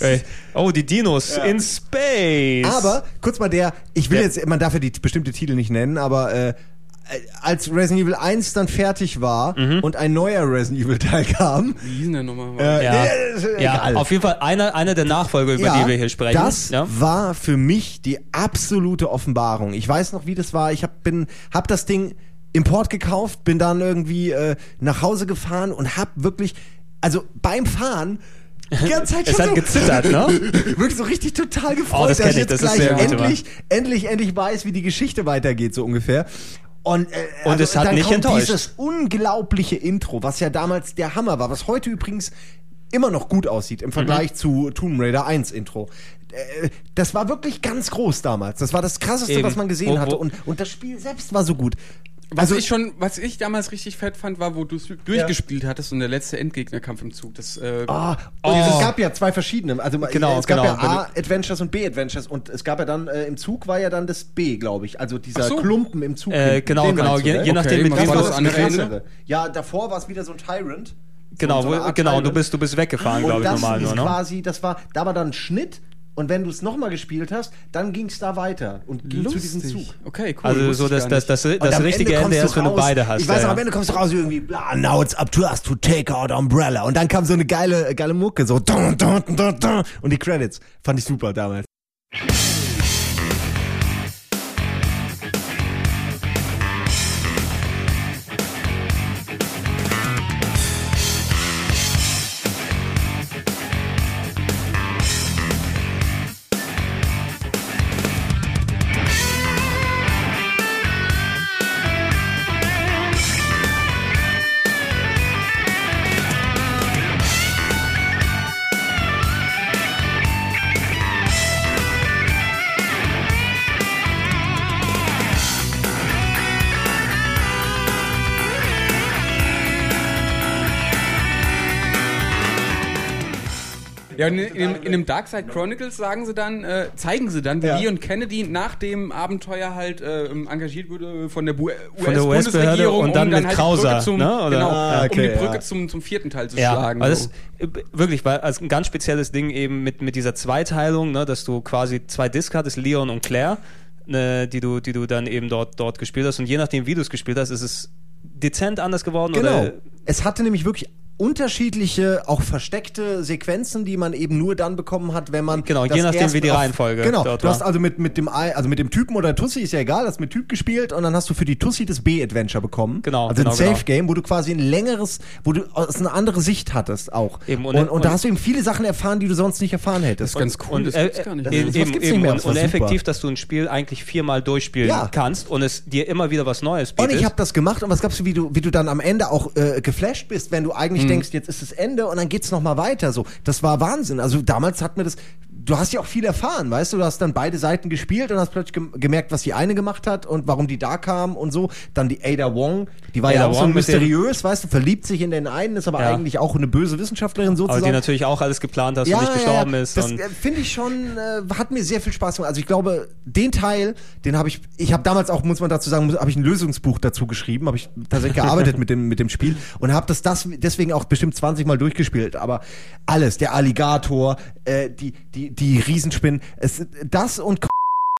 Ey, oh, die Dinos in Space. Aber kurz mal der, ich will Ja. jetzt, man darf ja die bestimmte Titel nicht nennen, aber äh, als Resident Evil 1 dann fertig war Mhm. und ein neuer Resident Evil <laughs> Teil kam, Wie hieß denn nochmal? äh, ja, nee, ja egal. auf jeden Fall einer, einer der Nachfolger, über die wir hier sprechen. Das ja? war für mich die absolute Offenbarung. Ich weiß noch, wie das war. Ich hab, bin, hab das Ding Import gekauft, bin dann irgendwie äh, nach Hause gefahren und hab wirklich, also beim Fahren, die ganze Zeit <laughs> Es schon hat so, gezittert, ne? <laughs> wirklich so richtig total gefreut, Oh, das dass ich ich, jetzt das gleich endlich, endlich, endlich weiß, wie die Geschichte weitergeht, so ungefähr. Und, äh, Und es hat dann nicht kommt enttäuscht. dieses unglaubliche Intro, was ja damals der Hammer war, was heute übrigens immer noch gut aussieht im Mhm. Vergleich zu Tomb Raider 1 Intro. Äh, Das war wirklich ganz groß damals. Das war das krasseste, Eben. was man gesehen wo- hatte. Und, und das Spiel selbst war so gut. Was Also ich schon, was ich damals richtig fett fand, war, wo du es durchgespielt hattest und der letzte Endgegnerkampf im Zug. Das, äh, Ah, Oh. es gab ja zwei verschiedene. Also Genau, es gab genau. ja A-Adventures und B-Adventures und es gab ja dann äh, im Zug war ja dann das B, glaube ich. Also dieser so. Klumpen im Zug. Äh, genau, genau. du, Je, ne? je nachdem, Okay, mit wem du das andere. Ja, davor war es wieder so ein Tyrant. Genau, so, wo, genau. Und du bist, du bist weggefahren, glaube ich, das normal ist nur, ne? quasi, das war, da war dann ein Schnitt und wenn du es nochmal gespielt hast, dann ging es da weiter und ging zu diesem Zug. Okay, cool. Also so das, das, das, das am richtige Ende Ende ist, wenn du beide hast. Ich weiß ja, noch, ja. am Ende kommst du raus irgendwie, bla, now it's up to us to take out Umbrella. Und dann kam so eine geile, geile Mucke, so dun, dun, dun, dun, und die Credits. Fand ich super damals. In, in, dem- in dem Dark Side Chronicles sagen sie dann, äh, zeigen sie dann, wie Ja. Leon Kennedy nach dem Abenteuer halt äh, engagiert wurde von der Bu- Von der US-Behörde US-Bundesregierung, und dann mit halt Krauser, Brücke zum, ne, oder? Genau, Ah, um die okay, Brücke ja. zum, zum vierten Teil zu Ja, schlagen. weil so. das äh, wirklich, weil als ein ganz spezielles Ding eben mit, mit dieser Zweiteilung, ne, dass du quasi zwei Discs hattest, Leon und Claire, ne, die du, die du dann eben dort, dort gespielt hast. Und je nachdem, wie du es gespielt hast, ist es dezent anders geworden Genau. oder Es hatte nämlich wirklich unterschiedliche, auch versteckte Sequenzen, die man eben nur dann bekommen hat, wenn man Genau, das je nachdem, erst wie die auf- Reihenfolge Genau, dort du hast war. also mit mit dem Ei- also mit dem Typen oder Tussi ist ja egal, hast mit Typ gespielt und dann hast du für die Tussi das B-Adventure bekommen. Genau, also genau, ein Safe genau. Game, wo du quasi ein längeres, wo du aus eine andere Sicht hattest auch. Eben, und, und- und, da und- hast du eben viele Sachen erfahren, die du sonst nicht erfahren hättest. ganz cool, und, das äh, gibt's gar nicht. Das eben, ist- das eben, gibt's nicht mehr, und, das und effektiv, dass du ein Spiel eigentlich viermal durchspielen Ja. kannst und es dir immer wieder was Neues Und bietet. ich habe das gemacht und was glaubst du, wie du, wie du dann am Ende auch äh, geflasht bist, wenn du Mhm. Eigentlich denkst, jetzt ist das Ende und dann geht's noch mal weiter. So, das war Wahnsinn. Also damals hat mir das du hast ja auch viel erfahren, weißt du, du hast dann beide Seiten gespielt und hast plötzlich gem gemerkt, was die eine gemacht hat und warum die da kam und so. Dann die Ada Wong, die war Ada ja auch so Wong dem- mysteriös, weißt du, verliebt sich in den einen, ist aber Ja. eigentlich auch eine böse Wissenschaftlerin Aber sozusagen. die natürlich auch alles geplant hast und nicht gestorben ist. Das äh, finde ich schon, äh, hat mir sehr viel Spaß gemacht. Also ich glaube, den Teil, den habe ich, ich habe damals auch, muss man dazu sagen, habe ich ein Lösungsbuch dazu geschrieben, habe ich tatsächlich gearbeitet mit dem, mit dem Spiel und habe das, das deswegen auch bestimmt 20 Mal durchgespielt. Aber alles, der Alligator, äh, die, die, die Riesenspinnen, es, das und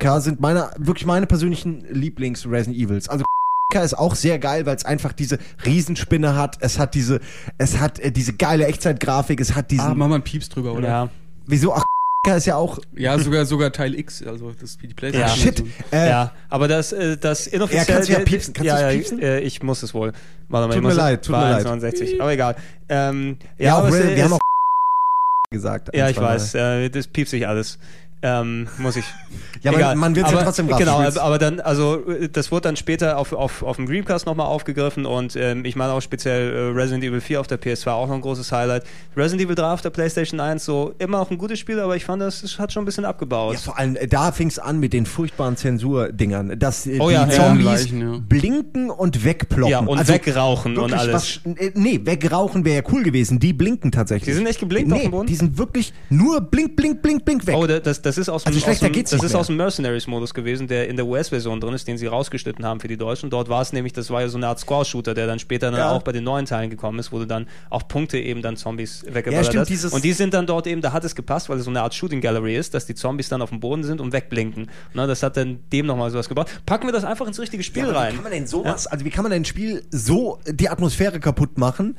K sind meine, wirklich meine persönlichen Lieblings-Resident Evils. Also K ist auch sehr geil, weil es einfach diese Riesenspinne hat. Es hat diese, es hat äh, diese geile Echtzeitgrafik. Es hat diesen. Ah, mach mal einen Pieps drüber, oder? ja. wieso? Ach, K ist ja auch. Ja, sogar, sogar Teil X, also das die Ja. Playstation. Shit. Äh, ja, aber das, äh, das inoffiziell. Ja, kannst du ja piepsen. Kannst ja, ja, piepsen? Äh, ich muss es wohl. Warte mal, Tut ich mir leid, tut mir leid. 1,69, aber egal. Ähm, ja, Ja, auch, aber es, wir, haben auch gesagt. Ja, ich weiß, äh, das piepst sich alles. Ähm, muss ich. Ja, man- man wird's ja trotzdem raffen. Genau, aber, dann, also äh, das wurde dann später auf, auf, auf dem Dreamcast nochmal aufgegriffen und ähm, ich meine auch speziell äh, Resident Evil 4 auf der PS2 auch noch ein großes Highlight. Resident Evil 3 auf der PlayStation 1 so immer noch ein gutes Spiel, aber ich fand, das, das hat schon ein bisschen abgebaut. Ja, vor allem, äh, da fing es an mit den furchtbaren Zensurdingern, dass äh, Oh die ja, Zombies ja. blinken und wegploppen. Ja, und wegrauchen und alles. Was, äh, nee, wegrauchen wäre ja cool gewesen. Die blinken tatsächlich. Die sind echt geblinkt nee, auf dem Boden? die sind wirklich nur blink, blink, blink, blink weg. Oh, da- das, das ist aus dem, Also aus dem, das ist mehr. aus dem Mercenaries-Modus gewesen, der in der US-Version drin ist, den sie rausgeschnitten haben für die Deutschen. Dort war es nämlich, das war ja so eine Art Score-Shooter, der dann später dann Ja. auch bei den neuen Teilen gekommen ist, wo du dann auch Punkte eben dann Zombies Ja, weggeballert stimmt, hast. Und die sind dann dort eben, da hat es gepasst, weil es so eine Art Shooting Gallery ist, dass die Zombies dann auf dem Boden sind und wegblinken. Ne, das hat dann dem nochmal sowas gebracht. Packen wir das einfach ins richtige Spiel Ja, rein. Wie kann man denn sowas, also wie kann man denn ein Spiel so die Atmosphäre kaputt machen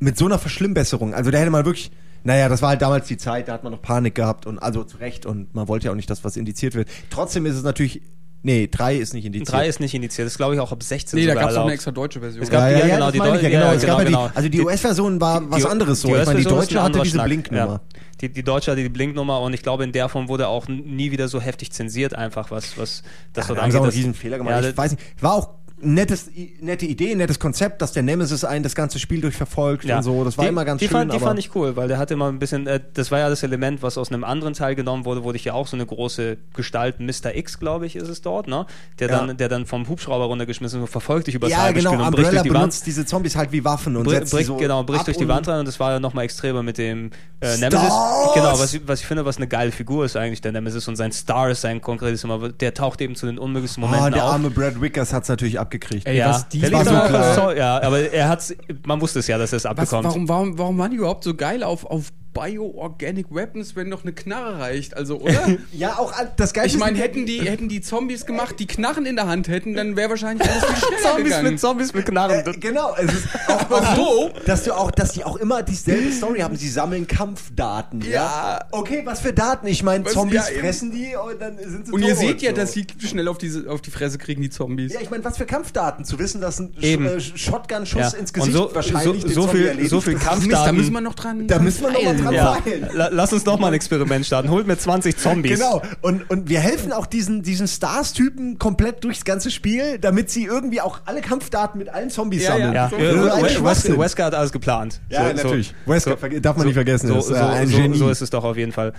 mit so einer Verschlimmbesserung? Also da hätte man wirklich, naja, das war halt damals die Zeit, da hat man noch Panik gehabt und also zu Recht und man wollte ja auch nicht, dass was indiziert wird. Trotzdem ist es natürlich, nee, drei ist nicht indiziert. 3 ist nicht indiziert, das ist glaube ich auch ab 16 Nee, da gab es auch eine extra deutsche Version. Es gab- ja, ja, ja, ja, genau, die meine ich ja, Deu- genau. ja, genau, ja genau. die, also die, US-Version war was Die- anderes so. die Ich meine, die deutsche hatte diese Schnack, Blinknummer. Ja. Die, die deutsche hatte die Blinknummer und ich glaube, in der Form wurde auch nie wieder so heftig zensiert, einfach was, was das Ja, dort da haben sie auch einen riesen Fehler gemacht. Ja, ich weiß nicht, war auch nettes, nette Idee, nettes Konzept, dass der Nemesis einen das ganze Spiel durchverfolgt und so. Das war die, immer ganz die schön. Fand, die fand ich cool, weil der hatte immer ein bisschen, äh, das war ja das Element, was aus einem anderen Teil genommen wurde, wurde ich ja auch so eine große Gestalt, Mr. X, glaube ich, ist es dort, ne? Der, Ja. dann, der dann vom Hubschrauber runtergeschmissen wird, verfolgt dich über das ja, halbe genau, Spiel und bricht durch die Wand. diese Zombies halt wie Waffen und Br setzt bricht, so genau, bricht ab durch die und- Wand rein und das war ja nochmal extremer mit dem äh! Nemesis. Genau, was, ich- was ich finde, was eine geile Figur ist eigentlich, der Nemesis und sein Star ist sein konkretes immer, der taucht eben zu den unmöglichsten Ah, Momenten der auf. arme Brad Wickers hat's natürlich abgekriegt. Ey, ja, was die war so aber klar. ja, aber er hat's, man wusste es ja, dass er es Was, abbekommt. warum, warum, warum waren die überhaupt so geil auf, auf Bioorganic Weapons, wenn noch eine Knarre reicht? Also, oder? <laughs> Ja, auch das Geilste Ich meine, hätten die, hätten die Zombies gemacht, die Knarren in der Hand hätten, dann wäre wahrscheinlich alles viel schneller Zombies gegangen. mit Zombies mit Knarren. Äh, genau, es ist <laughs> auch, auch so, dass du auch, dass die auch immer dieselbe Story haben. Sie sammeln Kampfdaten. Ja. Ja. Okay, was für Daten? Ich meine, Zombies ja, fressen die und dann sind sie Und ihr seht ja, so. dass sie schnell auf, diese, auf die Fresse kriegen, die Zombies. Ja, ich meine, was für Kampfdaten? Zu wissen, dass ein Eben. äh, Shotgun-Schuss Ja. ins Und Gesicht so, wahrscheinlich so, den so viel, erledigt. so viel Mist, Kampfdaten. da müssen wir noch dran. Da müssen wir noch mal feilen. Dran ja. feilen. La- Lass uns doch mal ein Experiment starten. Holt mir 20 Zombies. Genau. Und, und wir helfen auch diesen, diesen Stars-Typen komplett durchs ganze Spiel, damit sie irgendwie auch alle Kampfdaten mit allen Zombies sammeln. Ja, So, äh, so ein Wes- Schwachsinn. Wes- Wesker hat alles geplant. Ja, So- so- natürlich. Wesker verge- darf man nicht vergessen, So, ist, so, äh, ein so, Genie. so ist es doch auf jeden Fall.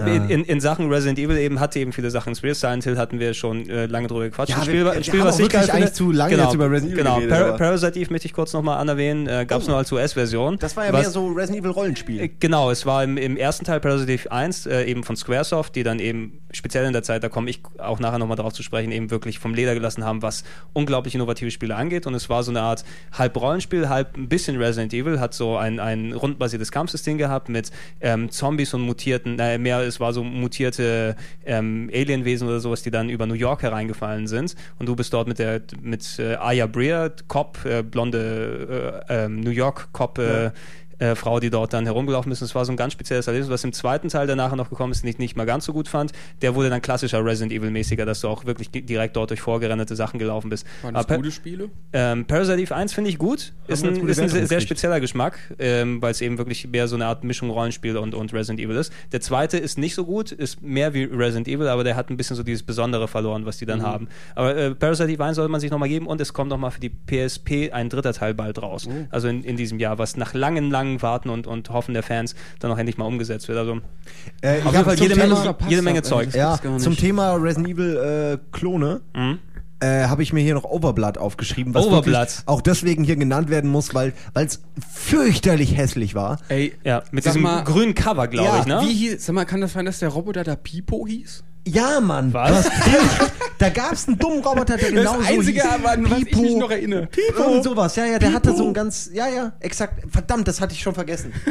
Aber in, in, in Sachen Resident Evil eben hatte eben viele Sachen. Spear Silent Hill hatten wir schon äh, lange drüber gequatscht. Ja, Ein Spiel, wir ein Spiel was ich wirklich geil finde. eigentlich zu lange genau, jetzt über Resident Evil Genau, geredet, Par Parasite Eve möchte ich kurz nochmal anerwähnen. Äh, Gab es nur als US-Version. Das war ja Was- mehr so Resident Evil Rollenspiel. Äh, Genau, es war im, im ersten Teil Parasite Eve 1 äh, eben von Squaresoft, die dann eben speziell in der Zeit, da komme ich auch nachher nochmal darauf zu sprechen, eben wirklich vom Leder gelassen haben, was unglaublich innovative Spiele angeht. Und es war so eine Art halb Rollenspiel, halb ein bisschen Resident Evil, hat so ein, ein rundenbasiertes Kampfsystem gehabt mit ähm, Zombies und mutierten, naja, mehr, es war so mutierte ähm, Alienwesen oder sowas, die dann über New York hereingefallen sind. Und du bist dort mit der mit äh, Aya Brea, Cop, äh, blonde äh, ähm, New York Cop, äh, äh, Frau, die dort dann herumgelaufen ist. Und es war so ein ganz spezielles Erlebnis, was im zweiten Teil, der nachher noch gekommen ist, nicht, nicht mal ganz so gut fand. Der wurde dann klassischer Resident Evil-mäßiger, dass du auch wirklich di- direkt dort durch vorgerenderte Sachen gelaufen bist. Waren das Aber gute Spiele? ähm, Parasite Eve 1 finde ich gut. Ist wir ein, ist ein sehr, sehr spezieller Geschmack, ähm, weil es eben wirklich mehr so eine Art Mischung Rollenspiel und, und Resident Evil ist. Der zweite ist nicht so gut, ist mehr wie Resident Evil, aber der hat ein bisschen so dieses Besondere verloren, was die dann haben. Aber äh, Parasite Eve 1 sollte man sich nochmal geben und es kommt nochmal für die PSP ein dritter Teil bald raus. Also in, in diesem Jahr, was nach langen, langen Warten und, und Hoffen der Fans dann auch endlich mal umgesetzt wird. Also Äh, ich auf jeden Fall zum jede Thema- Menge, jede Menge Zeug. Das Ja, zum Thema Resident Evil äh, Klone äh, habe ich mir hier noch Overblood aufgeschrieben, was Overblood. auch deswegen hier genannt werden muss, weil es fürchterlich hässlich war. Ey, Ja, mit Sag diesem mal- grünen Cover, glaube Ja, ich, ne? wie hieß, sag mal, kann das sein, dass der Roboter da Pipo hieß? Ja, Mann. Was? <laughs> da gab es einen dummen Roboter, der genau das so Einzige, hieß. an was ich mich noch erinnere. Irgend sowas, ja, ja, der hatte so ein ganz, ja, ja, exakt, verdammt, das hatte ich schon vergessen. <laughs>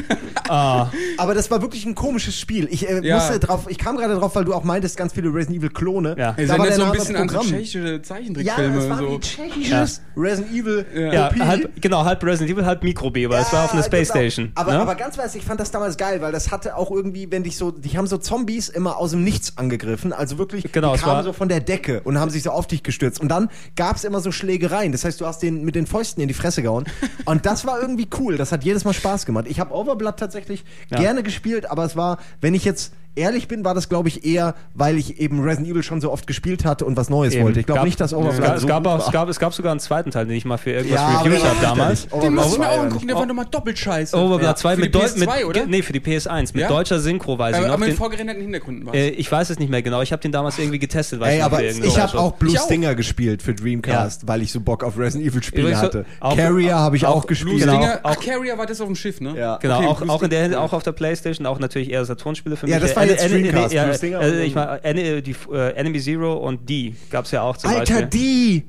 Ah. Aber das war wirklich ein komisches Spiel. Ich äh, Ja. musste drauf, ich kam gerade drauf, weil du auch meintest, ganz viele Resident Evil Klone. Ja. Da war der so ein bisschen an so tschechische Ja, Zeichentrickfilme. das war so. tschechisches Resident Evil. Ja, Kopie. halb, genau, halb Resident Evil, halb Mikrobeber. es war auf einer Space genau. Station. Aber, ne? aber ganz weiß, ich fand das damals geil, weil das hatte auch irgendwie, wenn dich so, die haben so Zombies immer aus dem Nichts angegriffen. Also wirklich, Genau, die kamen so von der Decke und haben sich so auf dich gestürzt. Und dann gab es immer so Schlägereien. Das heißt, du hast den mit den Fäusten in die Fresse gehauen. <laughs> und das war irgendwie cool. Das hat jedes Mal Spaß gemacht. Ich habe Overblood tatsächlich Ja. gerne gespielt, aber es war, wenn ich jetzt ehrlich bin, war das, glaube ich, eher, weil ich eben Resident Evil schon so oft gespielt hatte und was Neues Eben. wollte. Ich glaube nicht, dass es, gab, es, so gab auch, es, war. gab, es gab sogar einen zweiten Teil, den ich mal für irgendwas Ja, reviewed habe damals. Den muss ich mir auch angucken, der war nochmal doppelt scheiße. Overblood Ja. 2 Für mit, die Deu PS2, mit oder? Nee, für die PS1 mit Ja? deutscher Synchro, weiß ich aber, noch. aber mit vorgerenderten Hintergründen war äh, ich weiß es nicht mehr genau. Ich habe den damals irgendwie getestet, weiß Ey, aber ich habe auch Blue. Stinger gespielt für Dreamcast, weil ich so Bock auf Resident Evil Spiele hatte. Carrier habe ich auch gespielt. Genau. Carrier war das auf dem Schiff, ne? Ja. Genau, in der auch auf der Playstation, auch natürlich eher Saturn-Spiele für mich. Ja, Äh, Ene- Ene- Dreamcast, ja, Blue Stinger äh, und- ich meine, Ene- die, äh, Enemy Zero und die gab es ja auch zum Alter, Beispiel. die!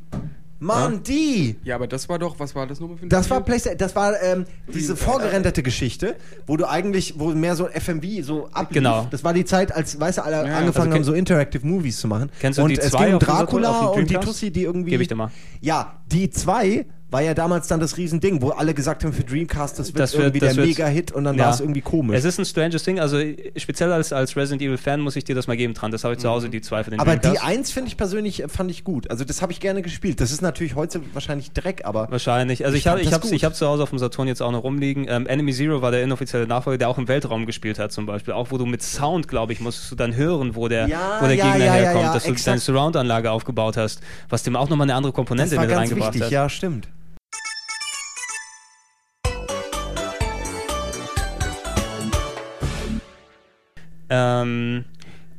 Mann, die! Ja, aber das war doch, was war das nochmal für ein Das Spiel? war PlayStation, das war ähm, diese vorgerenderte Geschichte, wo du eigentlich, wo mehr so FMV so ablief. Genau. Das war die Zeit, als, weißt du, alle ja. angefangen Also haben, so Interactive Movies zu machen. Kennst du und die es zwei ging um Dracula und die? Tussi, die irgendwie. Geb ich dir mal. Ja, die zwei war ja damals dann das Riesending, wo alle gesagt haben für Dreamcast, das wird Das wird- irgendwie das der Mega-Hit und dann Ja. war es irgendwie komisch. Es ist ein stranges Ding, also speziell als, als Resident Evil Fan muss ich dir das mal geben dran. Das habe ich zu Hause, die zwei für den aber die Dreamcast. eins finde ich persönlich, äh, fand ich gut. Also das habe ich gerne gespielt. Das ist natürlich heute wahrscheinlich Dreck, aber Wahrscheinlich. Also Ich ich, habe ich hab zu Hause auf dem Saturn jetzt auch noch rumliegen. Ähm, Enemy Zero war der inoffizielle Nachfolger, der auch im Weltraum gespielt hat zum Beispiel. Auch wo du mit Sound, glaube ich, musstest du dann hören, wo der, Ja, wo der ja, Gegner herkommt, dass du exakt. deine Surround-Anlage aufgebaut hast, was dem auch nochmal eine andere das Komponente war mit ganz reingebracht wichtig. hat. Ja, stimmt. Ähm,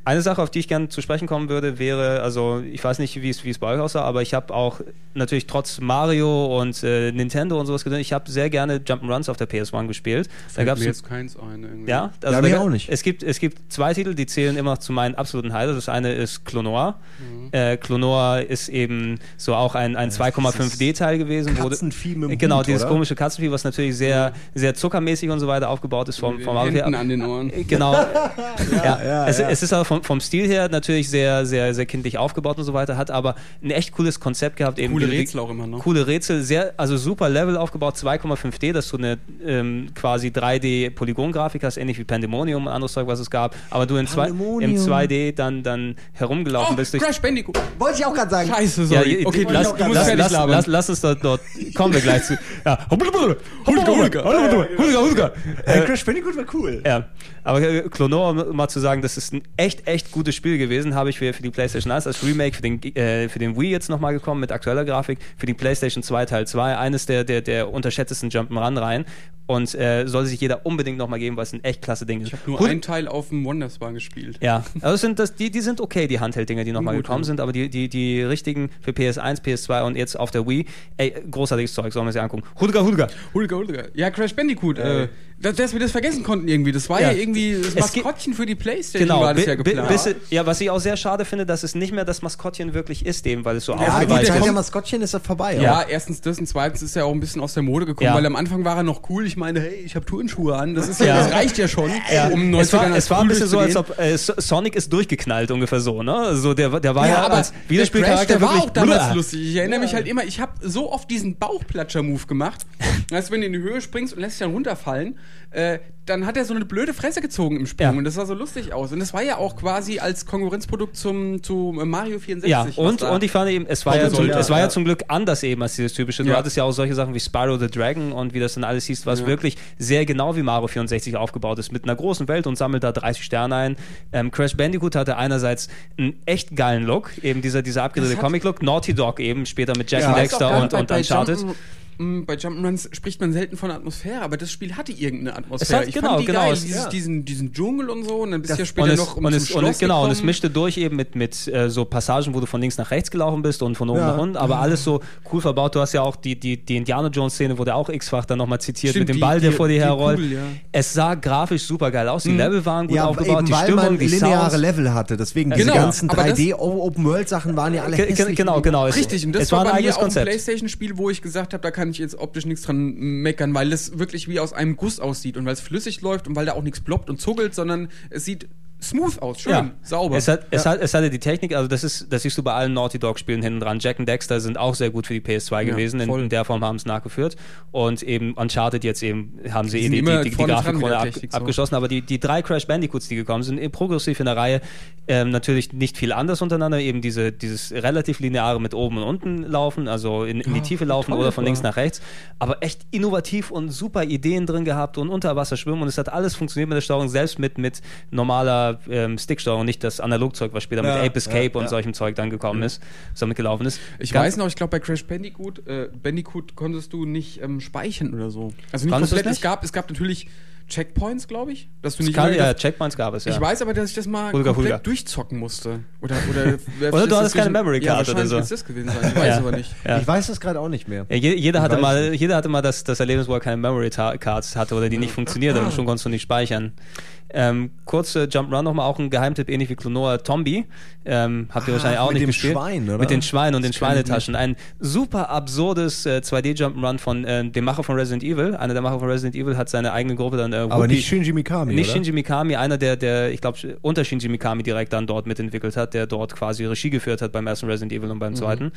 eine Sache, auf die ich gerne zu sprechen kommen würde, wäre, also ich weiß nicht, wie es wie es bei euch aussah, aber ich habe auch natürlich trotz Mario und äh, Nintendo und sowas gesehen, ich habe sehr gerne Jump'n'Runs auf der PS1 gespielt. Da Fällt gab's mir jetzt keins ein. Irgendwie. Ja, also Ja, da mir ga- auch nicht. Es gibt, es gibt zwei Titel, die zählen immer zu meinen absoluten Highlights. Das eine ist Clonoa. Mhm. Äh, Clonoa ist eben so auch ein, ein 2,5D-Teil gewesen. Katzenvieh mit dem Genau, Hut, dieses oder? komische Katzenvieh, was natürlich sehr, sehr zuckermäßig und so weiter aufgebaut ist vom, vom. Händen an den Ohren. Genau. <laughs> ja, ja, es, ja. es ist aber vom, vom Stil her natürlich sehr, sehr, sehr kindlich aufgebaut und so weiter, hat aber ein echt cooles Konzept gehabt. Eben Coole Rätsel auch immer noch. Coole Rätsel, sehr, also super Level aufgebaut, 2,5D, dass du eine ähm, quasi 3D-Polygon-Grafik hast, ähnlich wie Pandemonium und anderes Zeug, was es gab, aber du in zwei, im Pandemonium. 2D dann, dann herumgelaufen Oh, bist durch Crash Bandicoot. Wollte ich auch gerade sagen. Scheiße, ja, sorry. je- okay, lass, du, du musst lass, lass, labern. lass, lass uns dort, dort kommen wir gleich zu. Ja. Hulga, Hulga, Hulga, Hulga. Crash Bandicoot war cool. Ja, aber äh, Clonoa, um mal zu sagen, das ist ein echt, echt gutes Spiel gewesen, habe ich für, für die PlayStation 1 als Remake für den, äh, für den Wii jetzt nochmal gekommen mit aktueller Grafik, für die PlayStation 2 Teil 2, eines der, der, der unterschätztesten Jump'n'Run-Reihen. Und äh, sollte sich jeder unbedingt nochmal geben, weil es ein echt klasse Ding ist. Ich habe nur Hut- einen Teil auf dem Wonderspan gespielt. ja, also sind das, die, die sind okay, die Handheld-Dinger, die nochmal gekommen ja. sind, aber die, die, die richtigen für PS1, PS2 und jetzt auf der Wii, ey, großartiges Zeug, sollen wir sie angucken. Hulga, Hulga. Hulga, Hulga. Ja, Crash Bandicoot. Äh, dass, dass wir das vergessen konnten irgendwie. Das war ja, Ja. irgendwie das Maskottchen für die Playstation Genau, war das ja geplant. bis- ja, was ich auch sehr schade finde, dass es nicht mehr das Maskottchen wirklich ist, eben, weil es so Ja, Zeit ist. der kommt- Maskottchen ist ja vorbei. ja, oder? erstens das und zweitens ist er auch ein bisschen aus der Mode gekommen, Ja. weil am Anfang war er noch cool. Ich meine, hey, ich habe Turnschuhe an. Das ist ja, Ja. das reicht ja schon, Ja. um 90ern es war, als es war ein bisschen so, als ob äh, So- Sonic ist durchgeknallt ungefähr so, ne? Also der, der war ja, Ja, aber als der Crash, Videospielcharakter der war auch damals lustig. Ich erinnere mich halt immer, ich habe so oft diesen Bauchplatscher-Move gemacht. <laughs> Du, wenn du in die Höhe springst und lässt dich dann runterfallen, äh, dann hat er so eine blöde Fresse gezogen im Sprung Ja. und das sah so lustig aus. Und das war ja auch quasi als Konkurrenzprodukt zum, zu Mario 64. Ja, und, und ich fand eben, es war, ja zum, es war ja Ja. zum Glück anders eben als dieses typische. Du Ja. hattest ja auch solche Sachen wie Spyro the Dragon und wie das dann alles hieß, was wirklich sehr genau wie Mario 64 aufgebaut ist, mit einer großen Welt und sammelt da 30 Sterne ein. Ähm, Crash Bandicoot hatte einerseits einen echt geilen Look, eben dieser, dieser abgedrehte Comic-Look. Naughty Dog eben später mit Jack Dexter und, und Uncharted. M, Bei Jump'n'Runs spricht man selten von Atmosphäre, aber das Spiel hatte irgendeine Atmosphäre. hat- ich genau, fand die genau, geil, es- dieses, ja. diesen, diesen Dschungel und so und dann bist du ja Und später es, noch um und, zum es, und, Schloss es, genau, und es mischte durch eben mit, mit äh, so Passagen, wo du von links nach rechts gelaufen bist und von oben Ja. nach unten, aber alles so cool verbaut. Du hast ja auch die, die, die Indiana Jones Szene, wurde auch x-fach dann nochmal zitiert Stimmt, mit dem die- Ball, der vor dir herrollt. Ja. Es sah grafisch super geil aus, die Level waren gut ja, aufgebaut, eben die weil Stimmung, man die lineare Sounds. Level hatte. Deswegen diese Genau, ganzen aber das- 3D-Open-World-Sachen waren ja alle genau, genau. Es- Richtig, und das es war, ein bei mir eigenes auch ein Konzept. Playstation-Spiel, wo ich gesagt habe, da kann ich jetzt optisch nichts dran meckern, weil das wirklich wie aus einem Guss aussieht und weil es flüssig läuft und weil da auch nichts ploppt und zuckelt, sondern es sieht smooth aus, schön, sauber. Es, hat, es, hat, es hatte die Technik, also das ist, das siehst du bei allen Naughty Dog Spielen hinten dran. Jack und Dexter sind auch sehr gut für die PS2 Ja, gewesen, in, voll. in der Form haben es nachgeführt. Und eben Uncharted jetzt eben haben sie Die eh die, die, die, Grafikrolle ab, so. abgeschossen, aber die, die drei Crash Bandicoots, die gekommen sind, eh progressiv in der Reihe, ähm, natürlich nicht viel anders untereinander, eben diese, dieses relativ lineare mit oben und unten laufen, also in, in die Tiefe laufen toll oder von links nach rechts, aber echt innovativ und super Ideen drin gehabt und unter Wasser schwimmen und es hat alles funktioniert mit der Steuerung, selbst mit, mit normaler ähm, Sticksteuerung, nicht das Analogzeug, was später Ja, mit Ape Escape ja, und ja. solchem Zeug dann gekommen ist, was damit gelaufen ist. ich Ganz- weiß noch, ich glaube bei Crash Bandicoot, äh, Bandicoot konntest du nicht ähm, speichern oder so. Also nicht Konntest komplett. nicht? Es gab, es gab natürlich Checkpoints, glaube ich, dass du nicht kann, ja, Checkpoints gab es, ja. Ich weiß aber, dass ich das mal Hulga, komplett Hulga. durchzocken musste. Oder, oder, <laughs> Oder du hattest keine Memory ja, oder so. das gewesen sein. Ich weiß <laughs> Ja. aber nicht. Ja. Ich weiß das gerade auch nicht mehr. Jeder, hatte mal, jeder hatte mal das, das Erlebnis, wo er keine Memory Ta- Cards hatte oder die nicht funktioniert und schon konntest du nicht speichern. Ähm, kurze Jump Run nochmal, auch ein Geheimtipp, ähnlich wie Klonoa Tombi. Ähm, habt ihr Ah, wahrscheinlich auch mit nicht dem gespielt. Schwein, oder? Mit den Schweinen und den kenn ich Schweinetaschen. Ein super absurdes äh, 2D-Jump'n'Run von äh, dem Macher von Resident Evil. Einer der Macher von Resident Evil hat seine eigene Gruppe dann. Äh, Aber nicht Shinji Mikami, nicht oder? Shinji Mikami, einer der, der ich glaube, unter Shinji Mikami direkt dann dort mitentwickelt hat, der dort quasi Regie geführt hat beim ersten Resident Evil und Mhm. beim zweiten.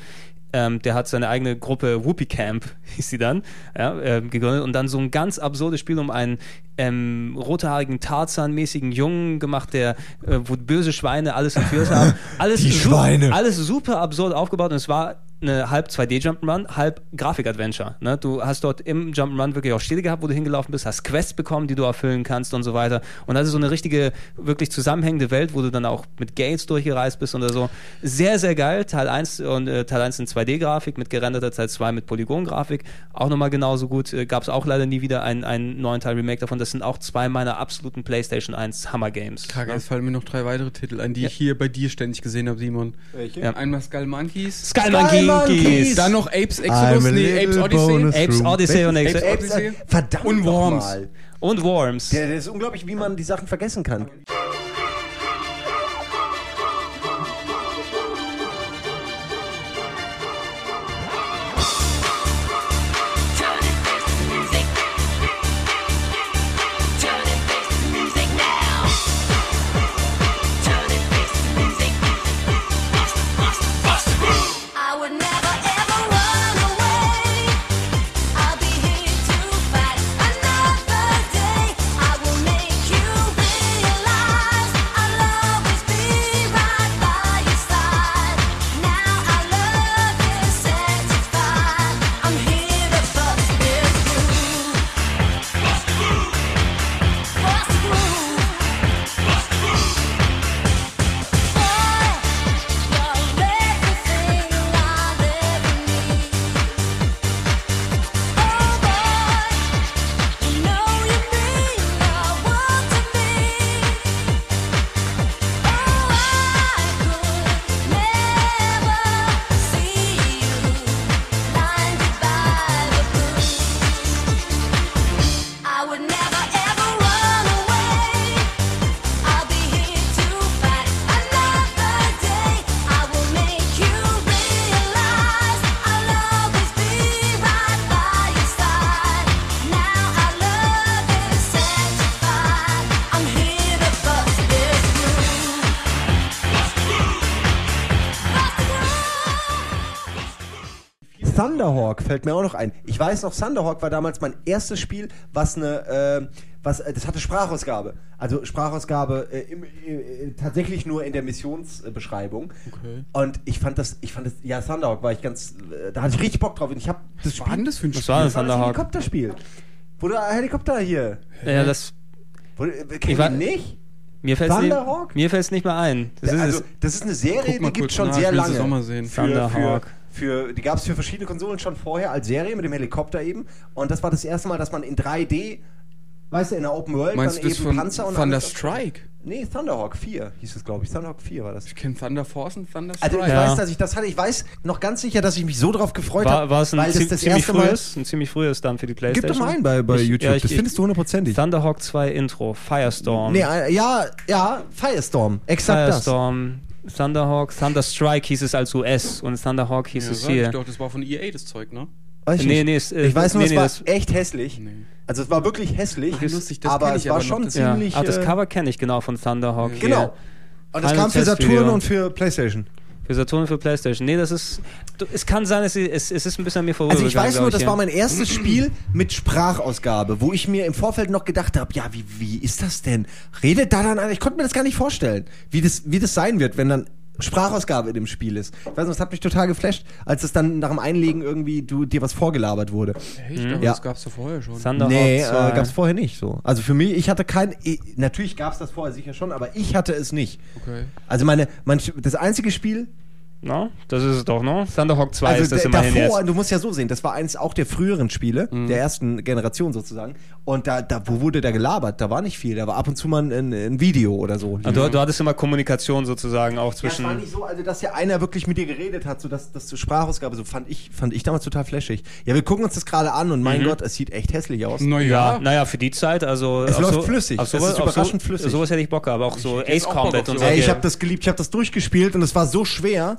Ähm, der hat seine eigene Gruppe Whoopi Camp, <laughs> hieß sie dann, ja, ähm, gegründet und dann so ein ganz absurdes Spiel um einen ähm, rothaarigen Tarzan-mäßigen Jungen gemacht, der, äh, wo böse Schweine alles entführt haben. <laughs> Alles Die Schweine. Alles super absurd aufgebaut und es war eine halb 2D Jump'n'Run, halb Grafik-Adventure. Ne? Du hast dort im Jump'n'Run wirklich auch Stille gehabt, wo du hingelaufen bist, hast Quests bekommen, die du erfüllen kannst und so weiter. Und das ist so eine richtige, wirklich zusammenhängende Welt, wo du dann auch mit Gates durchgereist bist oder so. Sehr, sehr geil. Teil 1 und äh, Teil 1 in 2D-Grafik mit gerenderter, Teil 2 mit Polygon-Grafik. Auch nochmal genauso gut. Äh, Gab es auch leider nie wieder einen, einen neuen Teil Remake davon. Das sind auch zwei meiner absoluten PlayStation 1 Hammer-Games. Kacke, Ne? es fallen mir noch drei weitere Titel ein, die ich hier bei dir ständig gesehen habe, Simon. Welche? Ja. Einmal Skull Monkeys. Skull Monkeys! Monkeys! Dann noch Apes Exodus, nee, Apes Odyssey. Apes. Odyssey und Apes Apes Odyssey. Verdammt Und Worms. nochmal. Und Worms. Der, der ist unglaublich, wie man die Sachen vergessen kann. Thunderhawk fällt mir auch noch ein. Ich weiß noch, Thunderhawk war damals mein erstes Spiel, was eine, äh, was, äh, das hatte Sprachausgabe. Also Sprachausgabe äh, im, äh, tatsächlich nur in der Missionsbeschreibung. Okay. Und ich fand das, ich fand das, ja, Thunderhawk war ich ganz, äh, da hatte ich richtig Bock drauf. Und ich habe das Was war das für ein Was Spiel? war das, war das Thunderhawk? Helikopterspiel. Wo der Helikopter hier. Ja, das, Wo, äh, Ich war- nicht? mir fällt es nicht, mir fällt's nicht mehr ein. Das ist also, es. das ist eine Serie, die gibt kurz schon nach, sehr lange. auch mal sehen. Für, Thunderhawk. Für, für, die gab es für verschiedene Konsolen schon vorher als Serie mit dem Helikopter eben. Und das war das erste Mal, dass man in 3D, weißt du, in der Open World Meinst dann du das eben von Panzer und Thunder Strike? Nee, Thunderhawk 4 hieß es, glaube ich. Thunderhawk 4 war das. Ich kenne Thunder Force und Thunder Also Strike. ich Ja. weiß, dass ich das hatte. Ich weiß noch ganz sicher, dass ich mich so drauf gefreut War, habe, war es das zie- das ziemlich erste Mal... frühes, ein ziemlich frühes dann für die Gib Playstation? doch mal ein bei, bei Ich- YouTube, ja, ich- das findest du hundertprozentig. Thunderhawk 2 Intro, Firestorm. Nee, äh, ja, ja, Firestorm, exakt Firestorm, Thunderhawk, Thunderstrike hieß es als US und Thunderhawk hieß Ja, es sag ich hier. doch, das war von EA das Zeug, ne? Weiß ich Nee, nicht. nee, es, äh, ich weiß nur, nee, es nee, war das- echt hässlich. Nee. Also es war wirklich hässlich, Ach, lustig, das aber es ich war aber noch, schon das- Ja. ziemlich... Ah, das äh, Cover kenne ich genau von Thunderhawk. hier. Genau. Und das Final kam für. Saturn und für Playstation. Für Saturn und für Playstation. Nee, das ist. du- Es kann sein, es, es, es ist ein bisschen an mir Also vorübergegangen. ich weiß nur, glaub das hier. war mein erstes Spiel mit Sprachausgabe, wo ich mir im Vorfeld noch gedacht habe, ja, wie, wie ist das denn? Redet da dann einer? Ich konnte mir das gar nicht vorstellen, wie das, wie das sein wird, wenn dann Sprachausgabe in dem Spiel ist. Ich weiß nicht, das hat mich total geflasht, als es dann nach dem Einlegen irgendwie du, dir was vorgelabert wurde. Echt? Aber Ja. das gab's doch vorher schon. Thunderhawk nee, äh, 2. gab es vorher nicht so. Also für mich, ich hatte kein, eh, natürlich gab es das vorher sicher schon, aber ich hatte es nicht. Okay. Also meine, mein, das einzige Spiel, No? Das ist es doch, ne? Thunderhawk 2 also ist das immerhin davor, jetzt. du musst ja so sehen, das war eins auch der früheren Spiele, Mhm. der ersten Generation sozusagen. Und da, da, wo wurde da gelabert? Da war nicht viel, da war ab und zu mal ein, ein Video oder so. Ah, du, du hattest immer Kommunikation sozusagen auch Ja, es zwischen. war nicht so, also dass ja einer wirklich mit dir geredet hat, so dass das zur Sprachausgabe, so fand ich, fand ich damals total flashig. Ja, wir gucken uns das gerade an und Mhm. mein Gott, es sieht echt hässlich aus. ja, Naja. naja, für die Zeit, also. Es läuft so, flüssig. Auf Es sowas, ist auf überraschend so, flüssig. Sowas hätte ich Bock, aber auch so jetzt Ace Combat und so. Ey, ich habe das geliebt, ich habe das durchgespielt und es war so schwer.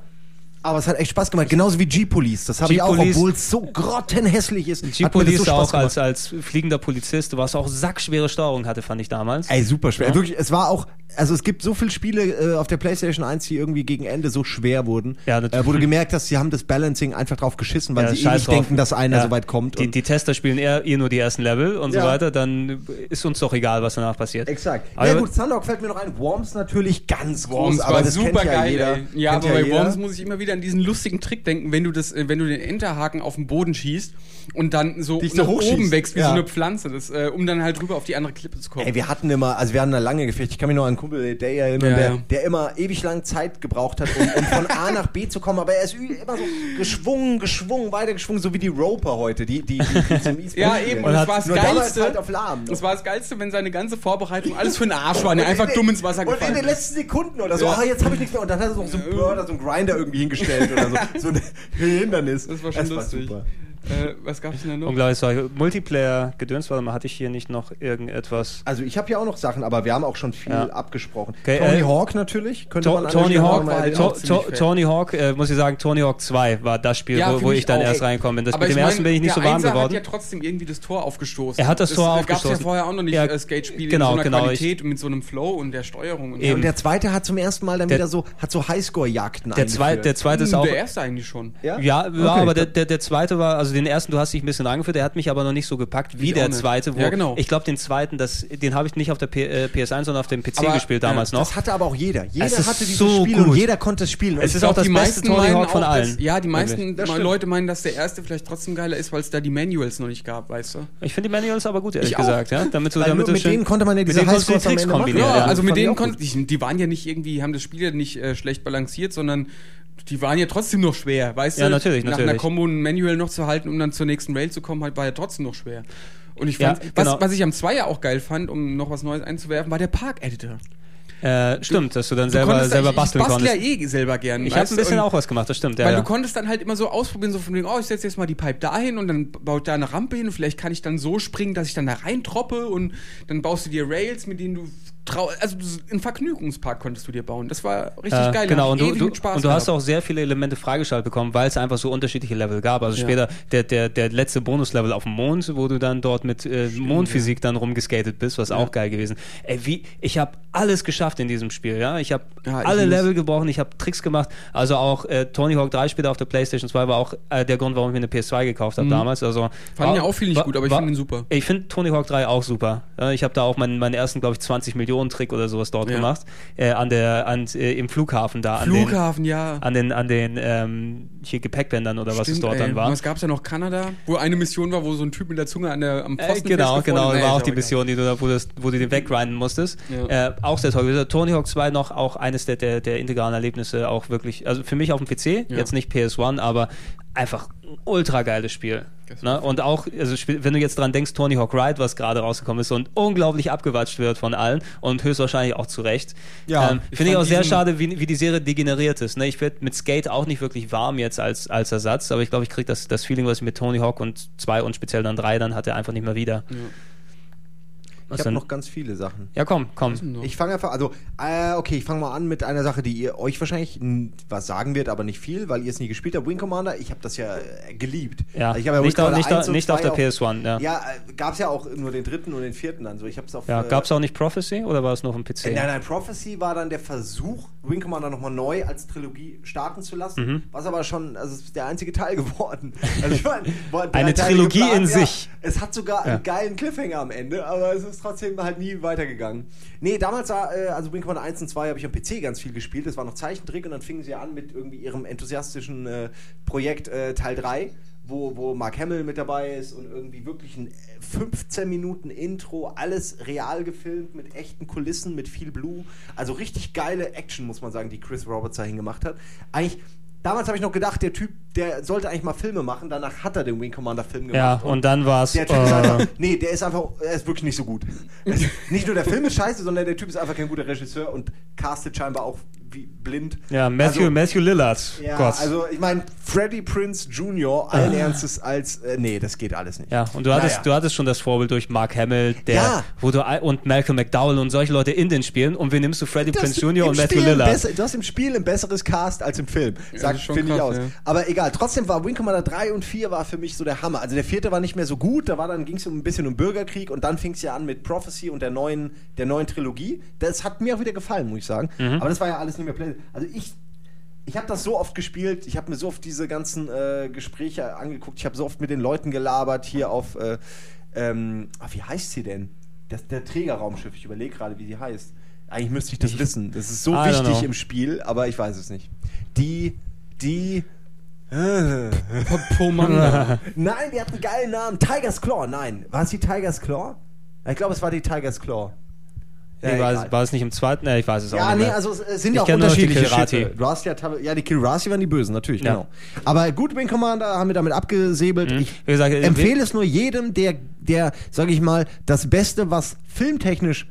Aber es hat echt Spaß gemacht, genauso wie G-Police. Das habe ich auch, obwohl es so grottenhässlich ist. hat mir das G-Police so auch als, als fliegender Polizist, was auch sackschwere Steuerung hatte, fand ich damals. Ey, super schwer. Ja. Wirklich, es war auch, also es gibt so viele Spiele äh, auf der PlayStation 1, die irgendwie gegen Ende so schwer wurden. Ja, natürlich. äh, wo du gemerkt hast, sie haben das Balancing einfach drauf geschissen, weil Ja, sie eh scheiß nicht drauf. denken, dass einer Ja. so weit kommt. Die, und- die Tester spielen eher, eher nur die ersten Level und Ja. so weiter, dann ist uns doch egal, was danach passiert. Exakt. Aber ja gut, Thunderhawk fällt mir noch ein. Worms natürlich ganz Worms groß, aber war das super kennt ja geil. jeder. ey. Ja, aber bei jeder. Worms muss ich immer wieder an diesen lustigen Trick denken, wenn du das, äh, wenn du den Enterhaken auf den Boden schießt und dann so Dich so nach oben wächst wie Ja. so eine Pflanze, das, äh, um dann halt rüber auf die andere Klippe zu kommen. Ey, wir hatten immer, also wir hatten da lange Gefechte. Ich kann mich noch an einen Kumpel, der erinnern, Ja, der, ja. der immer ewig lang Zeit gebraucht hat, um, um von A nach B zu kommen. Aber er ist immer so geschwungen, geschwungen, weiter geschwungen, so wie die Roper heute, die, die, die, zum E-Sport <laughs> ja, eben, und das war das nur Geilste. halt auf lahm. das war das Geilste, wenn seine ganze Vorbereitung alles für den Arsch war und er Und einfach den- dumm ins Wasser Und in gefallen den letzten Sekunden oder so, Ja. ah, jetzt habe ich nichts mehr. Und dann hat er noch so einen Burner, so einen Grinder irgendwie hingestellt oder so. <laughs> So ein Hindernis. Das war schon lustig. super. Äh, was gab's denn da noch? Unglaublich, sorry. Multiplayer-Gedöns, warte mal, hatte ich hier nicht noch irgendetwas? Also ich habe ja auch noch Sachen, aber wir haben auch schon viel Ja. abgesprochen. Okay, Tony äh, Hawk natürlich, könnte To man Tony Hawk, mal halt To. Tony Hawk, äh, muss ich sagen, Tony Hawk 2 war das Spiel, Ja, wo, wo ich dann auch. erst reinkommen bin. Das Aber mit dem ich ersten bin ich nicht so der warm Einser geworden. hat ja trotzdem irgendwie das Tor aufgestoßen. Er hat das Tor äh, Gab's aufgestoßen. ja vorher auch noch nicht Ja, äh, Skate-Spiele genau, in so einer genau, Qualität und mit so einem Flow und der Steuerung. Und. Und der zweite hat zum ersten Mal dann Der- wieder so, hat so Highscore-Jagden Der, zwei, der zweite ist Hm, auch. der erste eigentlich schon. Ja, Ja, aber der zweite war, also den ersten, du hast dich ein bisschen rangeführt, der hat mich aber noch nicht so gepackt wie Ich auch der zweite, wo Ja, genau. ich glaube, den zweiten, das, den habe ich nicht auf der P äh, PS1, sondern auf dem PC Aber, gespielt äh, damals noch. Das hatte aber auch jeder. Jeder Es ist hatte dieses so Spiel gut. und jeder konnte es spielen. Und Es ist glaub, auch das die beste meisten Tony meinen Hawk von allen. Dass, ja, die meisten. Das. Leute meinen, dass der erste vielleicht trotzdem geiler ist, weil es da die Manuals noch nicht gab, weißt du? Ich finde die Manuals aber gut, ehrlich Ich gesagt, ja. Damit du, damit du mit schön- denen konnte man ja mit diese denen konntest du die Highscores am Ende kombinieren. Ja, also mit denen die, die waren ja nicht irgendwie, haben das Spiel ja nicht äh, schlecht balanciert, sondern die waren ja trotzdem noch schwer, weißt Ja, du? natürlich, Nach natürlich. einer Combo ein Manual noch zu halten, um dann zur nächsten Rail zu kommen, halt, war ja trotzdem noch schwer. Und ich Ja, fand, genau. was, was ich am Zweier auch geil fand, um noch was Neues einzuwerfen, war der Park-Editor. Äh, stimmt, dass du dann Du selber, selber ich, basteln ich bastel konntest. ja eh selber gern. Ich habe ein bisschen Und- auch was gemacht, das stimmt. Ja, Weil ja. du konntest dann halt immer so ausprobieren, so von wegen, oh, ich setze jetzt mal die Pipe dahin und dann baut da eine Rampe hin und vielleicht kann ich dann so springen, dass ich dann da reintroppe und dann baust du dir Rails, mit denen du trau also einen Vergnügungspark konntest du dir bauen. Das war richtig Äh, geil. Genau, und ich du, du, Spaß und du hast auch sehr viele Elemente freigeschaltet bekommen, weil es einfach so unterschiedliche Level gab. Also Ja. später der, der, der letzte Bonuslevel auf dem Mond, wo du dann dort mit äh, Mondphysik dann rumgeskatet bist, was auch geil gewesen. Ey, wie, ich habe alles geschafft in diesem Spiel, ja. Ich habe Ja, ich alle muss- Level gebrochen, ich habe Tricks gemacht. Also auch äh, Tony Hawk 3 später auf der PlayStation 2 war auch äh, der Grund, warum ich mir eine PS2 gekauft habe damals. Also Mhm. Fand war- ja auch viel nicht war- gut, aber ich war- find ihn super. Ich finde Tony Hawk 3 auch super. Ja, ich habe da auch meinen, meinen ersten, glaube ich, 20 Millionen Trick oder sowas dort Ja. gemacht. Äh, an der, an, äh, im Flughafen da. An den, Flughafen, ja. an den, an den ähm, hier Gepäckbändern oder was es Stimmt, dort ey. dann war. Was gab's ja noch? Kanada? Wo eine Mission war, wo so ein Typ mit der Zunge an der, am Äh, Pfosten genau, genau, war auch die. Mission, die du da, wo, das, wo du den weggrinden musstest. Ja. Äh, auch sehr toll. Tony Hawk 2 noch auch eines der, der, der integralen Erlebnisse, auch wirklich, also für mich auf dem PC, Ja. jetzt nicht PS1, aber einfach ein ultra geiles Spiel. Ne? Und auch, also wenn du jetzt dran denkst, Tony Hawk Ride, was gerade rausgekommen ist und unglaublich abgewatscht wird von allen und höchstwahrscheinlich auch zu Recht. Ja, ähm, ich Finde ich auch sehr schade, wie, wie die Serie degeneriert ist. Ne? Ich werde mit Skate auch nicht wirklich warm jetzt als, als Ersatz, aber ich glaube, ich kriege das, das Feeling, was ich mit Tony Hawk und 2 und speziell dann 3 dann hatte, einfach nicht mehr wieder. Ich Was habe denn? noch ganz viele Sachen. Ja, komm, komm. noch? Ich fange einfach, also, äh, okay, ich fange mal an mit einer Sache, die ihr euch wahrscheinlich n, was sagen wird, aber nicht viel, weil ihr es nie gespielt habt. Wing Commander, ich habe das ja äh, geliebt. Ja, Also ich habe ja nicht, auf, Commander nicht, auf- 1 und nicht auf 2 der PS1, ja. Ja, äh, gab es ja auch nur den dritten und den vierten dann so. Ich habe es auf. Ja, äh, gab es auch nicht Prophecy oder war es nur auf dem PC? Äh, Nein, nein, Prophecy war dann der Versuch, Wing Commander nochmal neu als Trilogie starten zu lassen. Mhm. Was aber schon, also es ist der einzige Teil <laughs> geworden. Also ich drei Eine Teile Trilogie in ja, sich. Es hat sogar Ja. einen geilen Cliffhanger am Ende, aber es ist trotzdem halt nie weitergegangen. Nee, damals war, äh, also Commander 1 und 2 habe ich am PC ganz viel gespielt. Das war noch Zeichentrick und dann fingen sie an mit irgendwie ihrem enthusiastischen äh, Projekt äh, Teil 3. Wo, wo Mark Hamill mit dabei ist und irgendwie wirklich ein äh, 15 Minuten Intro, alles real gefilmt mit echten Kulissen, mit viel Blue. Also richtig geile Action, muss man sagen, die Chris Roberts dahin gemacht hat. Eigentlich, damals habe ich noch gedacht, der Typ, der sollte eigentlich mal Filme machen. Danach hat er den Wing Commander Film Ja, gemacht. und dann war es. Der Typ ist einfach, Äh, nee, der ist einfach, er ist wirklich nicht so gut. Nicht nur der Film ist scheiße, sondern der Typ ist einfach kein guter Regisseur und castet scheinbar auch wie blind. ja, Matthew, also, Matthew Lillard. ja, Gott. also ich meine, Freddie Prince Jr. allen Ernstes als, äh, nee, das geht alles nicht. ja, und du hattest, Naja. du hattest schon das Vorbild durch Mark Hamill, der, Ja. wo du und Malcolm McDowell und solche Leute in den Spielen und wen nimmst du Freddie Prince Jr. und Matthew Spiel Lillard? besser- Du hast im Spiel ein besseres Cast als im Film. schon finde ich aus. ja. Aber egal, trotzdem war Wing Commander 3 und 4 war für mich so der Hammer. Also der vierte war nicht mehr so gut, da war dann ging es um ein bisschen um Bürgerkrieg und dann fing es ja an mit Prophecy und der neuen, der neuen Trilogie. Das hat mir auch wieder gefallen, muss ich sagen. Mhm. Aber das war ja alles nicht mehr Play. Also ich. Ich habe das so oft gespielt, ich habe mir so oft diese ganzen äh, Gespräche angeguckt, ich habe so oft mit den Leuten gelabert hier auf, äh, ähm, ah, wie heißt sie denn? Das, der Trägerraumschiff, ich überlege gerade, wie sie heißt. Eigentlich müsste ich das wissen. Das ist so I wichtig im Spiel, aber ich weiß es nicht. Die, die. <laughs> Pomanda. nein, die hat einen geilen Namen. Tiger's Claw, nein. War es die Tiger's Claw? Ich glaube, es war die Tiger's Claw. Ja, Nee, war, war es nicht im zweiten? Nee, ich weiß es auch Ja, nicht nee, mehr. also es sind Ich ja auch unterschiedliche. Schiffe. Du hast ja, ja, die Kilrasi waren die Bösen, natürlich, Ja. genau. Aber gut, Wing Commander haben wir damit abgesäbelt. Ich Wie gesagt, empfehle es nur jedem, der, der, sage ich mal, das Beste, was filmtechnisch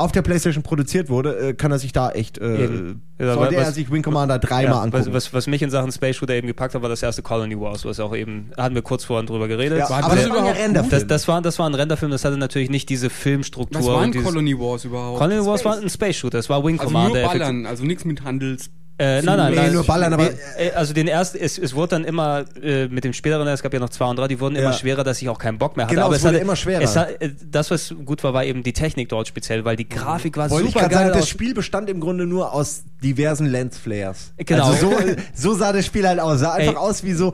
auf der Playstation produziert wurde, äh, kann er sich da echt, äh. Ja, sollte was- er sich Wing Commander dreimal Ja, angucken. was, was, was mich in Sachen Space Shooter eben gepackt hat, war das erste Colony Wars, was auch eben, hatten wir kurz vorhin drüber geredet. ja, War aber das das war ja überhaupt Renderfilm. das, das, war, das war ein Renderfilm, das hatte natürlich nicht diese Filmstruktur. Was war ein Colony Wars überhaupt? Colony Wars Space. war ein Space Shooter, es war Wing also nur Commander. ballern, also nichts mit Handels. Äh, nein, nein, Nee, nein. nur ballern, aber- Äh, Also den ersten, es, es wurde dann immer äh, mit dem späteren, es gab ja noch zwei und drei, die wurden Ja. immer schwerer, dass ich auch keinen Bock mehr hatte. Genau, aber es wurde hatte, immer schwerer. Es äh, das, was gut war, war eben die Technik dort speziell, weil die Grafik war Wollte ich super sagen, geil. das aus- Spiel bestand im Grunde nur aus diversen Lensflares. Genau. Also so, so sah das Spiel halt aus. Sah einfach Ey, aus wie so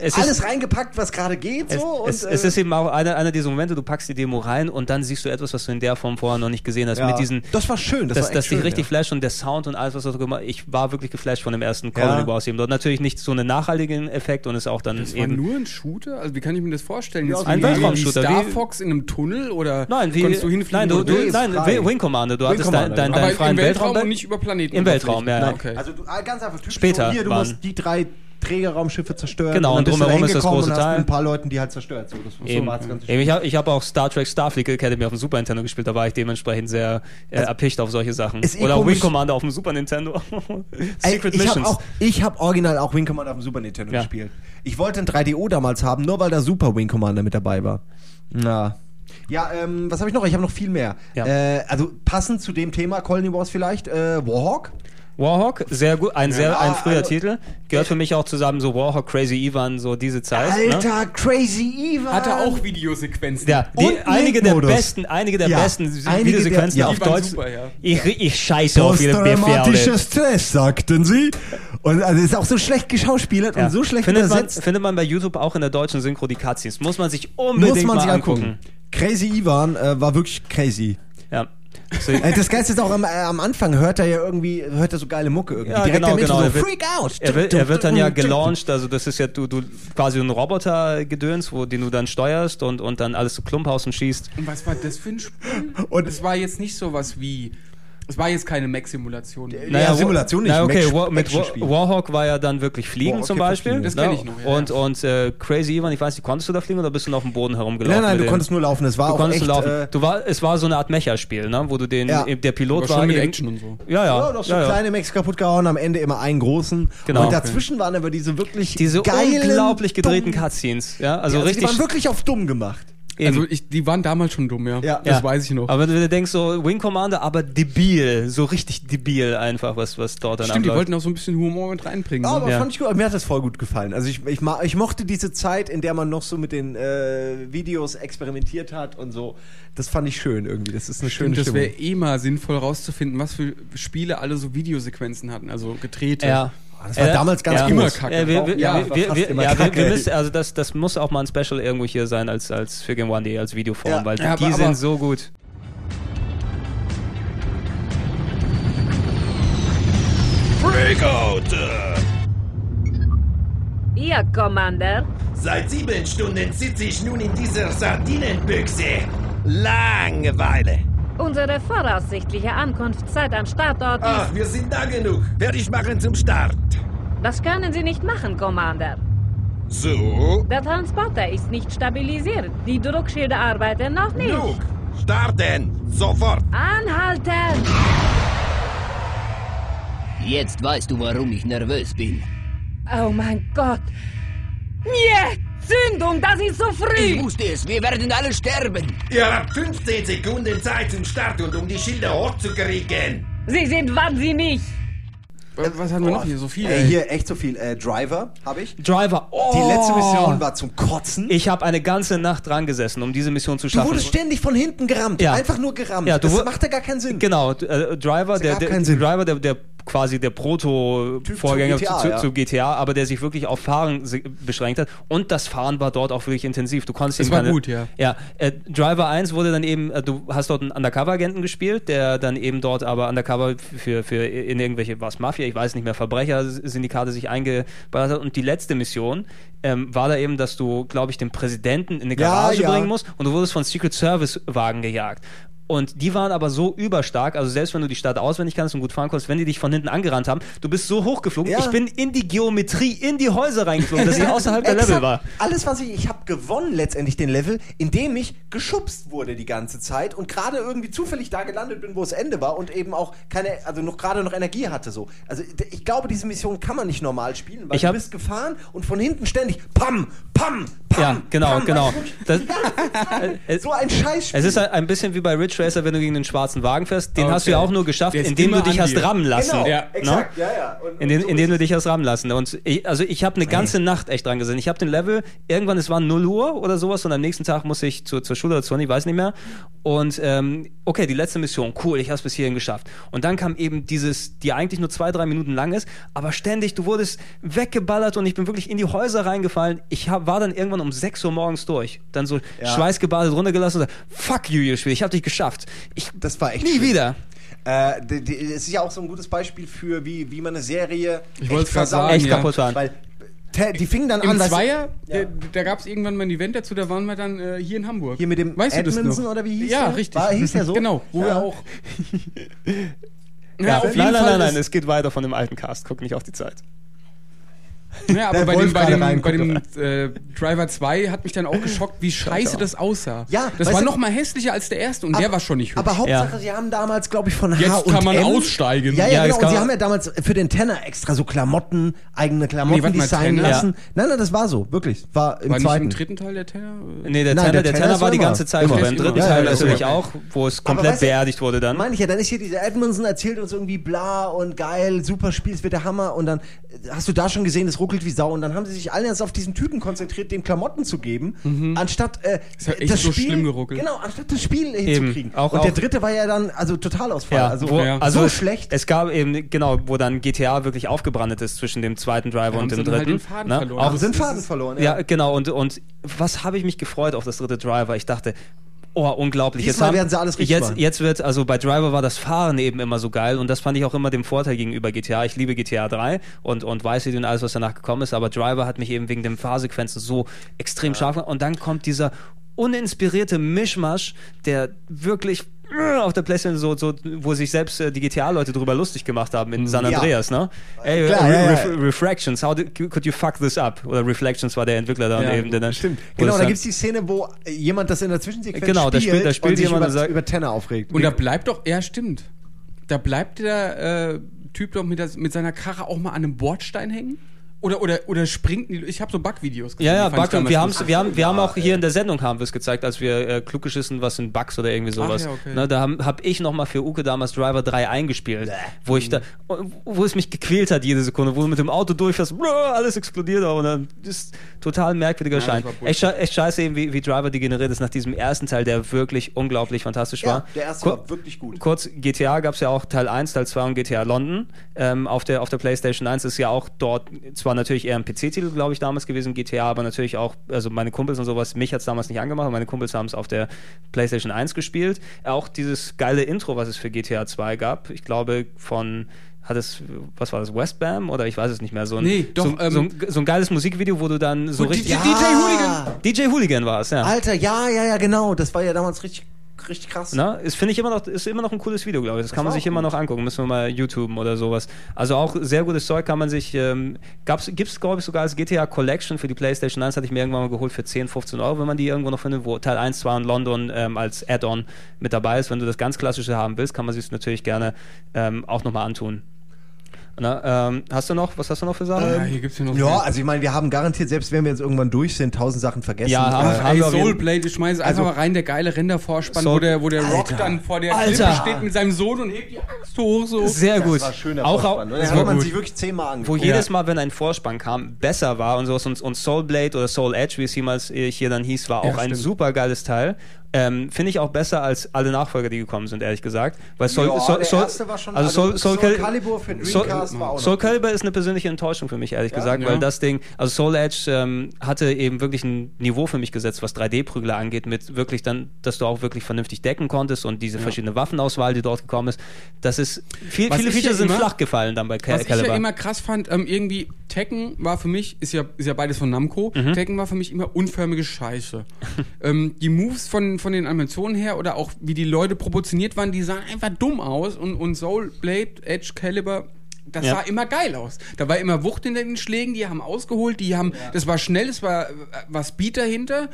es alles ist- reingepackt, was gerade geht. Es, So, es, und, es äh, ist eben auch einer, einer dieser Momente, du packst die Demo rein und dann siehst du etwas, was du in der Form vorher noch nicht gesehen hast. Ja. Mit diesen, Das war schön, das dass, war echt dass dich schön, richtig ja. flasht und der Sound und alles, was du gemacht Ich war wirklich geflasht von dem ersten Colony Ja. Wars eben dort. Natürlich nicht so einen nachhaltigen Effekt und ist auch dann Das war eben. nur ein Shooter? Also wie kann ich mir das vorstellen? Ja, Jetzt ein Weltraumshooter, Star wie- Fox in einem Tunnel oder Nein, wie, konntest du hinfliegen? nein, du, du, nein. Wing Commander, du Wing hattest Commander, deinen dein, dein im freien Weltraum Weltraum. und nicht über Planeten. Im Weltraum, ja, ja. Okay. Also du, ah, ganz einfach typisch Später so, hier, du waren- musst die drei Trägerraumschiffe zerstören. Genau, und da drumherum ist das große und hast Teil. mit ein paar Leuten, die halt zerstört. So, das, so war das ganze Eben, ich habe ich hab auch Star Trek Starfleet Academy auf dem Super Nintendo gespielt, da war ich dementsprechend sehr äh, erpicht auf solche Sachen. eh Oder. Wing Commander auf dem Super Nintendo. <laughs> Secret ich habe Missions. auch, ich habe original auch Wing Commander auf dem Super Nintendo Ja. gespielt. Ich wollte ein 3DO damals haben, nur weil da Super Wing Commander mit dabei war. Na, Ja, ähm, was habe ich noch? Ich habe noch viel mehr. Ja. Äh, also passend zu dem Thema Colony Wars vielleicht, äh, Warhawk. Warhawk, sehr gut, ein sehr ein früher also- Titel. Gehört für mich auch zusammen so Warhawk, Crazy Ivan, so diese Zeit. Ne? Alter, Crazy Eva. Hat er auch Videosequenzen. Ja, die, Und einige der besten, einige der Ja, besten einige Videosequenzen der- ja. auf Deutsch. super, ja. Ich, ich scheiße auf ihre Befehle. Stress, sagten sie. Und also ist auch so schlecht geschauspielert Ja. und so schlecht findet man, findet man bei YouTube auch in der deutschen Synchro die Cutscenes. Muss man sich unbedingt Muss man mal sich angucken. angucken. Crazy Ivan äh, war wirklich crazy. Ja. So, Äh, Das Geilste ist auch am, äh, am Anfang hört er ja irgendwie, hört er so geile Mucke irgendwie. Ja, Direkt genau, genau. so Er wird- Freak out. er, wird, er wird dann ja gelauncht, also das ist ja du, du quasi ein Roboter-Gedöns, wo den du dann steuerst und, und dann alles zu Klumphausen schießt. Und was war das für ein Spiel? Und- es war jetzt nicht sowas wie. Es war jetzt keine Mac-Simulation. Ja, Simulation nicht, Na, okay, Mac- War, mit War. Warhawk war ja dann wirklich Fliegen Warhawk zum Beispiel. fliegen. Das ne? kenn ich noch, ja, Und, ja. und äh, Crazy Ivan, ich weiß nicht, konntest du da fliegen oder bist du noch auf dem Boden herumgelaufen? Nein, nein, mit du dem- konntest nur laufen. Es war Du auch konntest echt, nur laufen. Äh, du war, es war so eine Art Mecha-Spiel, ne? wo du den, Ja. der Pilot Aber schon war. mit eben- Action und so. Ja, ja. ja, noch so kleine Max kaputt gehauen, am Ende immer einen großen. Genau. Und dazwischen waren aber diese wirklich Diese geilen, unglaublich gedrehten Cutscenes. Ja, also Ja, richtig. Die waren wirklich auf dumm gemacht. Eben. Also ich, die waren damals schon dumm, ja. Ja. Das Ja. weiß ich noch. Aber wenn du denkst, so Wing Commander, aber debil, so richtig debil einfach, was, was dort dann Stimmt, die wollten auch so ein bisschen Humor mit reinbringen. Ja, ne? aber Ja. fand ich gut. Mir hat das voll gut gefallen. Also ich, ich, ich mochte diese Zeit, in der man noch so mit den äh, Videos experimentiert hat und so. Das fand ich schön irgendwie. Das ist eine schöne Stimmt, das Stimmung. wäre eh mal sinnvoll rauszufinden, was für Spiele alle so Videosequenzen hatten, also gedrehte. Ja. Das war Äh, damals ganz ja. Immer kacke. Ja, wir, wir, Ja, wir, war wir, fast wir, immer ja, wir, wir kacke. müssen, also das, das muss auch mal ein Special irgendwo hier sein als, als für Game One Day, als Videoform, Ja. weil Ja, die aber- sind aber- so gut. Freakout! Ihr, Commander. Seit sieben Stunden sitze ich nun in dieser Sardinenbüchse. Langeweile. Unsere voraussichtliche Ankunftszeit am Startort Ach, ist... wir sind da genug. Werde ich machen zum Start. Das können Sie nicht machen, Commander. So, Der Transporter ist nicht stabilisiert. Die Druckschilde arbeiten noch nicht. genug. Starten. Sofort. Anhalten! Jetzt weißt du, warum ich nervös bin. Oh mein Gott! Niet! Zündung, das ist so Ich früh! wusste es, wir werden alle sterben. Ihr habt 15 Sekunden Zeit zum Start und um die Schilder hochzukriegen. Sie sind wahnsinnig! Äh, Was hatten wir noch hier? So viel. Ey, ey. hier echt so viel. Äh, Driver habe ich. Driver, oh, Die letzte Mission war zum Kotzen. Ich habe eine ganze Nacht dran gesessen, um diese Mission zu Du schaffen. wurdest ständig von hinten gerammt. Ja. Einfach nur gerammt. Ja, du das macht ja gar keinen Sinn. Genau, äh, Driver, der, der keinen Sinn. Driver, der, der quasi der Proto-Vorgänger Zu zu, ja. zu GTA, aber der sich wirklich auf Fahren beschränkt hat. Und das Fahren war dort auch wirklich intensiv. Du konntest Es eben war keine, gut, ja. Ja, äh, Driver 1 wurde dann eben, äh, du hast dort einen Undercover-Agenten gespielt, der dann eben dort aber Undercover für, für in irgendwelche, was Mafia, ich weiß nicht mehr, Verbrecher-Syndikate sich eingeballert hat. Und die letzte Mission ähm, war da eben, dass du, glaube ich, den Präsidenten in eine Garage ja. bringen musst und du wurdest von Secret Service Wagen gejagt. Und die waren aber so überstark, also selbst wenn du die Stadt auswendig kannst und gut fahren konntest, wenn die dich von hinten angerannt haben, du bist so hochgeflogen. Ja. Ich bin in die Geometrie, in die Häuser reingeflogen, dass ich außerhalb der. Level war. Alles, was ich, ich habe gewonnen letztendlich den Level, indem ich geschubst wurde die ganze Zeit und gerade irgendwie zufällig da gelandet bin, wo es Ende war und eben auch keine, also noch gerade noch Energie hatte so. Also ich glaube, diese Mission kann man nicht normal spielen, weil Ich du bist gefahren und von hinten ständig pam, pam, pam. Ja, genau, pam, genau. Das, <laughs> <laughs> so ein Scheißspiel. Es ist ein bisschen wie bei Ridge Racer, wenn du gegen den schwarzen Wagen fährst. Den Okay. hast du ja auch nur geschafft, indem du dich hast dir. rammen lassen. genau, Ja. exakt, ja, ja. Und, In den, und so indem du dich hast rammen lassen. Und ich, also ich habe eine ganze Nacht echt dran gesessen. Ich habe den Level, irgendwann, es war 0 Uhr oder sowas und am nächsten Tag muss ich zur, zur Schule oder zur Uni, ich weiß nicht mehr. Und ähm, okay, die letzte Mission, cool, ich habe es bis hierhin geschafft. Und dann kam eben dieses, die eigentlich nur zwei, drei Minuten lang ist, aber ständig, du wurdest weggeballert und ich bin wirklich in die Häuser reingefallen. Ich hab, war dann irgendwann um 6 Uhr morgens durch. Dann so schweißgebadet runtergelassen und gesagt, fuck you, ihr Spiel, ich habe dich geschafft. Ich, Das war echt nie schlimm. wieder. Äh, die, die, es ist ja auch so ein gutes Beispiel für, wie, wie man eine Serie Ich wollte echt versaut. sagen, Echt ja. kaputt. Weil te- die fingen dann Im an, du- Zweier, der, da gab es irgendwann mal ein Event dazu, da waren wir dann äh, hier in Hamburg. Hier mit dem weißt du Edmondson das noch? oder wie hieß Ja, der? richtig. War- hieß der so? Genau, wo Ja. wir auch. <laughs> Ja, auf jeden nein, nein, Fall nein, nein, es geht weiter von dem alten Cast. Guck nicht auf die Zeit. Ja, aber bei dem, bei dem, rein, bei dem äh, Driver 2 hat mich dann auch geschockt, wie scheiße das aussah. Ja, das war du- noch mal hässlicher als der erste und der war schon nicht hübsch. Aber Hauptsache, Ja. sie haben damals, glaube ich, von H Jetzt und kann man M, aussteigen. Ja, ja, Ja, genau. Und sie haben ja damals für den Tenner extra so Klamotten, eigene Klamotten mal, designen Tenner? lassen. Nein, nein, das war so, wirklich. War im war nicht zweiten. im dritten Teil der Tenor? Nee, der Nein, Tenor, der der Tenor ist war die ganze Zeit Immer. über. Im dritten Ja, Teil ja, natürlich auch, wo es komplett beerdigt wurde dann. Meine ich ja, dann ist hier dieser Edmondson, erzählt uns irgendwie bla und geil, super Spiel, es wird der Hammer und dann hast du da schon gesehen, es ruckelt wie Sau und dann haben sie sich alle jetzt auf diesen Typen konzentriert, dem Klamotten zu geben, anstatt äh, Ist ja echt das so Spiel, schlimm geruckelt. Genau, anstatt das Spiel hinzukriegen. Auch- und der auch- dritte war ja dann, also Totalausfall. Ja, also wo, ja. also so es, schlecht. Es gab eben, genau, wo dann GTA wirklich aufgebrannt ist zwischen dem zweiten Driver Da und dem halt dritten. den Faden ne? verloren. Auch, den Faden verloren. ja, genau. Und, und was habe ich mich gefreut auf das dritte Driver? Ich dachte, oh, unglaublich. Diesmal haben- werden sie alles richtig jetzt, machen. jetzt wird, also bei Driver war das Fahren eben immer so geil und das fand ich auch immer den Vorteil gegenüber GTA. Ich liebe GTA 3 und, und City und alles, was danach gekommen ist, aber Driver hat mich eben wegen den Fahrsequenzen so extrem scharf gemacht und dann kommt dieser uninspirierte Mischmasch, der wirklich äh, auf der Playstation so, so wo sich selbst äh, die GTA-Leute drüber lustig gemacht haben in San Ja. Andreas, ne? Ey, Klar, Re ja, ja. Ref Refractions, how did, could you fuck this up? Oder Reflections war der Entwickler da Ja, eben. Der dann, Stimmt. Genau, da dann- gibt's die Szene, wo äh, jemand das in der Zwischensequenz Genau, da spielt, spielt- da spielt und sich jemand über, sagt- über Tenner aufregt. Und da bleibt doch, ja stimmt, da bleibt der äh, Typ doch mit, der, mit seiner Karre auch mal an einem Bordstein hängen? Oder, oder, oder springt, die- ich habe so Bug-Videos gesehen. Ja, ja, Bug, und wir, haben's, wir haben, wir haben auch hier in der Sendung haben wir es gezeigt, als wir äh, klug geschissen, was sind Bugs oder irgendwie sowas. ja, okay. ne, da habe hab ich nochmal für Uke damals Driver 3 eingespielt, wo ich da, wo es mich gequält hat jede Sekunde, wo du mit dem Auto durchfährst, alles explodiert und dann ist total merkwürdiger das Schein. Echt, echt scheiße eben, wie, wie Driver degeneriert ist nach diesem ersten Teil, der wirklich unglaublich fantastisch Ja, war. der erste Kur- war wirklich gut. Kurz, GTA gab es ja auch Teil 1, Teil 2 und GTA London. Ähm, auf, der, auf der PlayStation 1 ist ja auch dort zwar natürlich eher ein PC-Titel, glaube ich, damals gewesen, GTA, aber natürlich auch, also meine Kumpels und sowas, mich hat es damals nicht angemacht, meine Kumpels haben es auf der PlayStation 1 gespielt. Auch dieses geile Intro, was es für GTA 2 gab, ich glaube von hat es, was war das, Westbam oder ich weiß es nicht mehr, so ein, Nee, doch, so, ähm, so, ein, so ein geiles Musikvideo, wo du dann so richtig... DJ Hooligan. DJ Hooligan war es, ja. Alter, ja, ja, ja, genau. Das war ja damals richtig, richtig krass. Na, ist finde ich immer noch ist immer noch ein cooles Video, glaube ich. Das, kann man sich immer noch angucken. Müssen wir mal YouTuben oder sowas. Also auch sehr gutes Zeug kann man sich ähm, gab's gibt's glaube ich sogar als GTA Collection für die PlayStation 1 hatte ich mir irgendwann mal geholt für 10, 15 Euro, wenn man die irgendwo noch findet, wo Teil 1, 2 und London ähm, als Add-on mit dabei ist. Wenn du das ganz klassische haben willst, kann man sich natürlich gerne ähm, auch nochmal antun. Na, ähm, hast du noch, was hast du noch für Sachen? Ja, hier gibt's ja noch Ja, also ich meine, wir haben garantiert, selbst wenn wir jetzt irgendwann durch sind, tausend Sachen vergessen. Ja, haben- Äh, haben- Ey, Soulblade, ich schmeiße einfach Also- mal rein, der geile Rendervorspann, Soul- wo der, wo der Rock Alter. dann vor der Alter. Klippe steht mit seinem Sohn und hebt die Axt hoch so. Sehr gut. das war schöner auch, auch, Vorspann. das hat man gut. sich wirklich zehnmal wo angeguckt. jedes Mal, wenn ein Vorspann kam, besser war und sowas und, und Soulblade oder Soul Edge, wie es jemals hier dann hieß, war Ja, auch ein stimmt. super geiles Teil. Ähm, Finde ich auch besser als alle Nachfolger, die gekommen sind, ehrlich gesagt. Weil Soul, Ja, Soul, der Soul, erste war schon- also also Soul, Soul, Soul Cal- Calibur für Soul, Dreamcast war auch Soul. Calibur ist eine persönliche Enttäuschung für mich, ehrlich gesagt, Ja. weil das Ding, also Soul Edge ähm, hatte eben wirklich ein Niveau für mich gesetzt, was 3D-Prügler angeht, mit wirklich dann, dass du auch wirklich vernünftig decken konntest und diese verschiedene Waffenauswahl, die dort gekommen ist. Das ist, viel, Was viele ich ja Features sind immer- flach gefallen dann bei Cal Was ich Calibur. ja immer krass fand, ähm, irgendwie Tekken war für mich, ist ja, ist ja beides von Namco, Mhm. Tekken war für mich immer unförmige Scheiße. <laughs> ähm, die Moves von, von den Animationen her oder auch wie die Leute proportioniert waren, die sahen einfach dumm aus und, und Soul Blade, Edge, Caliber, das Ja. sah immer geil aus. Da war immer Wucht in den Schlägen, die haben ausgeholt, die haben, das war schnell, es war, war Speed dahinter.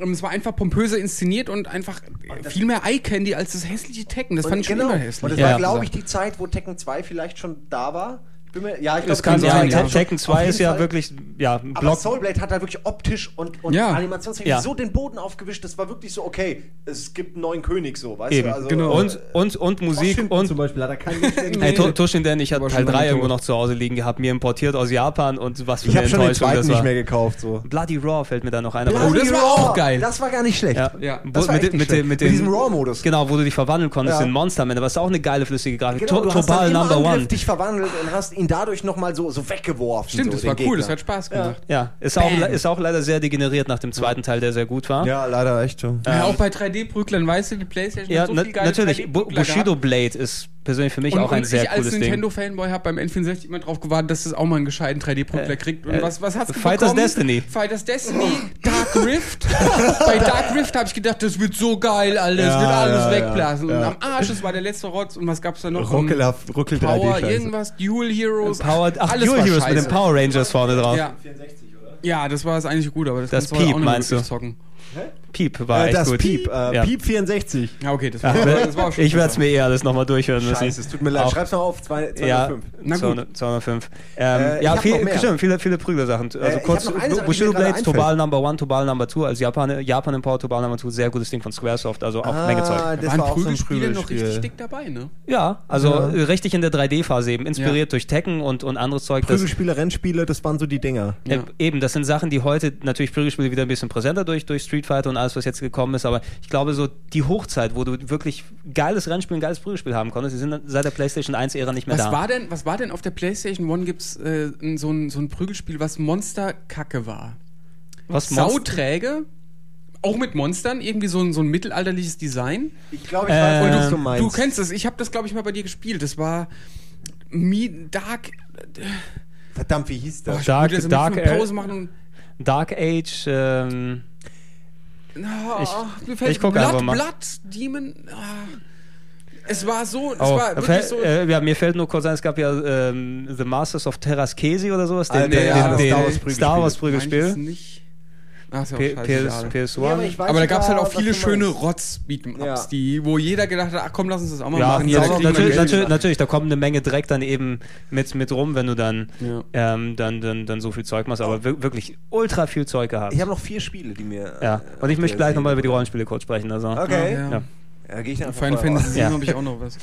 Ähm, Es war einfach pompöser inszeniert und einfach viel mehr Eye-Candy als das hässliche Tekken. Das fand ich schon genau. immer hässlich. Und das Ja. war, glaube ich, die Zeit, wo Tekken 2 vielleicht schon da war. Bin mir, ja, ich das glaube, kann sein. Ja. Tekken Auf 2 jeden ist ja Fall. wirklich, ja, ein Aber Block. Soulblade hat halt wirklich optisch und, und Ja. animationstechnisch Ja. so den Boden aufgewischt, das war wirklich so, okay, es gibt einen neuen König, so, weißt Eben, du? Also, genau. Und, und, und Musik Washington und zum Beispiel hat er keinen Mensch Hey, To- Toshin, denn ich hatte Aber Teil schon 3 lange irgendwo noch zu Hause liegen gehabt, mir importiert aus Japan und was für Ich eine habe schon den Enttäuschung das nicht war. mehr gekauft, so. Bloody Raw fällt mir da noch ein. Oh, das war auch geil. Das war gar nicht schlecht. ja. Das war mit, echt dem- nicht mit, dem- schlecht. mit, Mit dem diesem Raw-Modus. Genau, wo du dich verwandeln konntest in Monster Ende. Was auch eine geile flüssige Grafik. Genau, To- du hast dann Topal im Number One. dich verwandelt und hast ihn dadurch nochmal so, so weggeworfen. Stimmt, so, das war cool, Gegner. das hat Spaß gemacht. Ja, ist auch, ist auch leider sehr degeneriert nach dem zweiten Teil, der sehr gut war. Ja, leider echt schon. Ja, auch bei 3D-Prüglern, weißt du, die Playstation Ja, hat so na, viel geile natürlich. Bu 3D-Prügler Bushido. Blade ist persönlich für mich Und, auch ein und sehr ich als cooles Ding. Nintendo-Fanboy habe beim N64 immer drauf gewartet, dass es auch mal einen gescheiten 3D-Prügler kriegt. Und äh, was, was hat's Fighters bekommen? Destiny. Fighters Destiny, Dark Dark Rift. <laughs> Bei Dark Rift habe ich gedacht, das wird so geil, Alter. Das Ja, wird alles ja, wegblasen. ja. Und am Arsch, das war der letzte Rotz. Und was gab's da noch? Ruckel, Ruckel 3D Power, Scheiße. irgendwas, Dual Heroes. Power, ach, alles Dual Heroes mit den Power Rangers vorne drauf. Ja. ja, das war das eigentlich gut, aber das, Das kannst du heute Piep, auch nicht meinst du? zocken. Piep war Äh, echt das gut. Piep, äh, Ja. Piep 64. Ja, okay, das war, Ja, das war auch schon ich werde es mir eher alles nochmal durchhören müssen. Scheiße, es tut mir leid. Auch- Schreib's noch auf, zwei- 205. Ja, Na gut. 200 205. Ähm, Äh, ja, viel, stimmt, viele, viele Prügelsachen. Also ich kurz, Bushido Blades. Tobal Number One, Tobal Number Two, als Japan, Japan Import Tobal Number Two, sehr gutes Ding von Squaresoft, also auch Menge Zeug. Ah, Da das waren war auch so Prügelspiele noch richtig dick dabei, ne? Ja, also Ja. äh, richtig in der 3D-Phase eben, inspiriert Ja. durch Tekken und, und anderes Zeug. Prügelspiele, Rennspiele, das waren so die Dinger. äh, eben, das sind Sachen, die heute natürlich Prügelspiele wieder ein bisschen präsenter durch, durch Street Fighter und alles, was jetzt gekommen ist, aber ich glaube so die Hochzeit, wo du wirklich geiles Rennspiel, ein geiles Prügelspiel haben konntest, die sind seit der PlayStation 1-Ära nicht mehr Was da. war denn, was war denn auf der PlayStation One gibt's äh, so, ein, so ein Prügelspiel, was Monsterkacke war? was Monster- Sauträge, auch mit Monstern, irgendwie so ein, so ein mittelalterliches Design. Ich glaube, ich Äh, weiß, und was du- du meinst. Du kennst es, ich habe das, glaube ich, mal bei dir gespielt. Das war Mi Dark. Verdammt, wie hieß Oh, das? ich Dark- würde jetzt Dark Dark. Dark Age, ähm, Oh, Ich- mir fällt ich guck Blood, einfach mal. Blood Demon. Ah. Es war so, es Oh, war da wirklich so. äh, ja, mir fällt nur kurz ein, es gab ja ähm, The Masters of Terraskesi oder sowas, den, Alter, den, ja, den, den Star Wars Star Wars Prügelspiel. Nicht. Ach, ist ja auch P- scheißegal. PS, PS1. Ja, aber Aber da gab es halt auch viele schöne. Rotz-Beat'em-Ups, Ja. die, wo jeder gedacht hat, ach komm, lass uns das auch mal Ja, machen. Da natürlich, natürlich, natürlich, da kommt eine Menge Dreck dann eben mit, mit rum, wenn du dann, Ja. ähm, dann, dann, dann so viel Zeug machst, aber wir- wirklich ultra viel Zeug gehabt. Ich habe noch vier Spiele, die mir. ja, äh, und ich möchte gleich nochmal über die Rollenspiele kurz sprechen. Also. Okay. Ja. Ja. Ja, gehe ich dann Final Fantasy Ja. 7 habe ich auch noch was.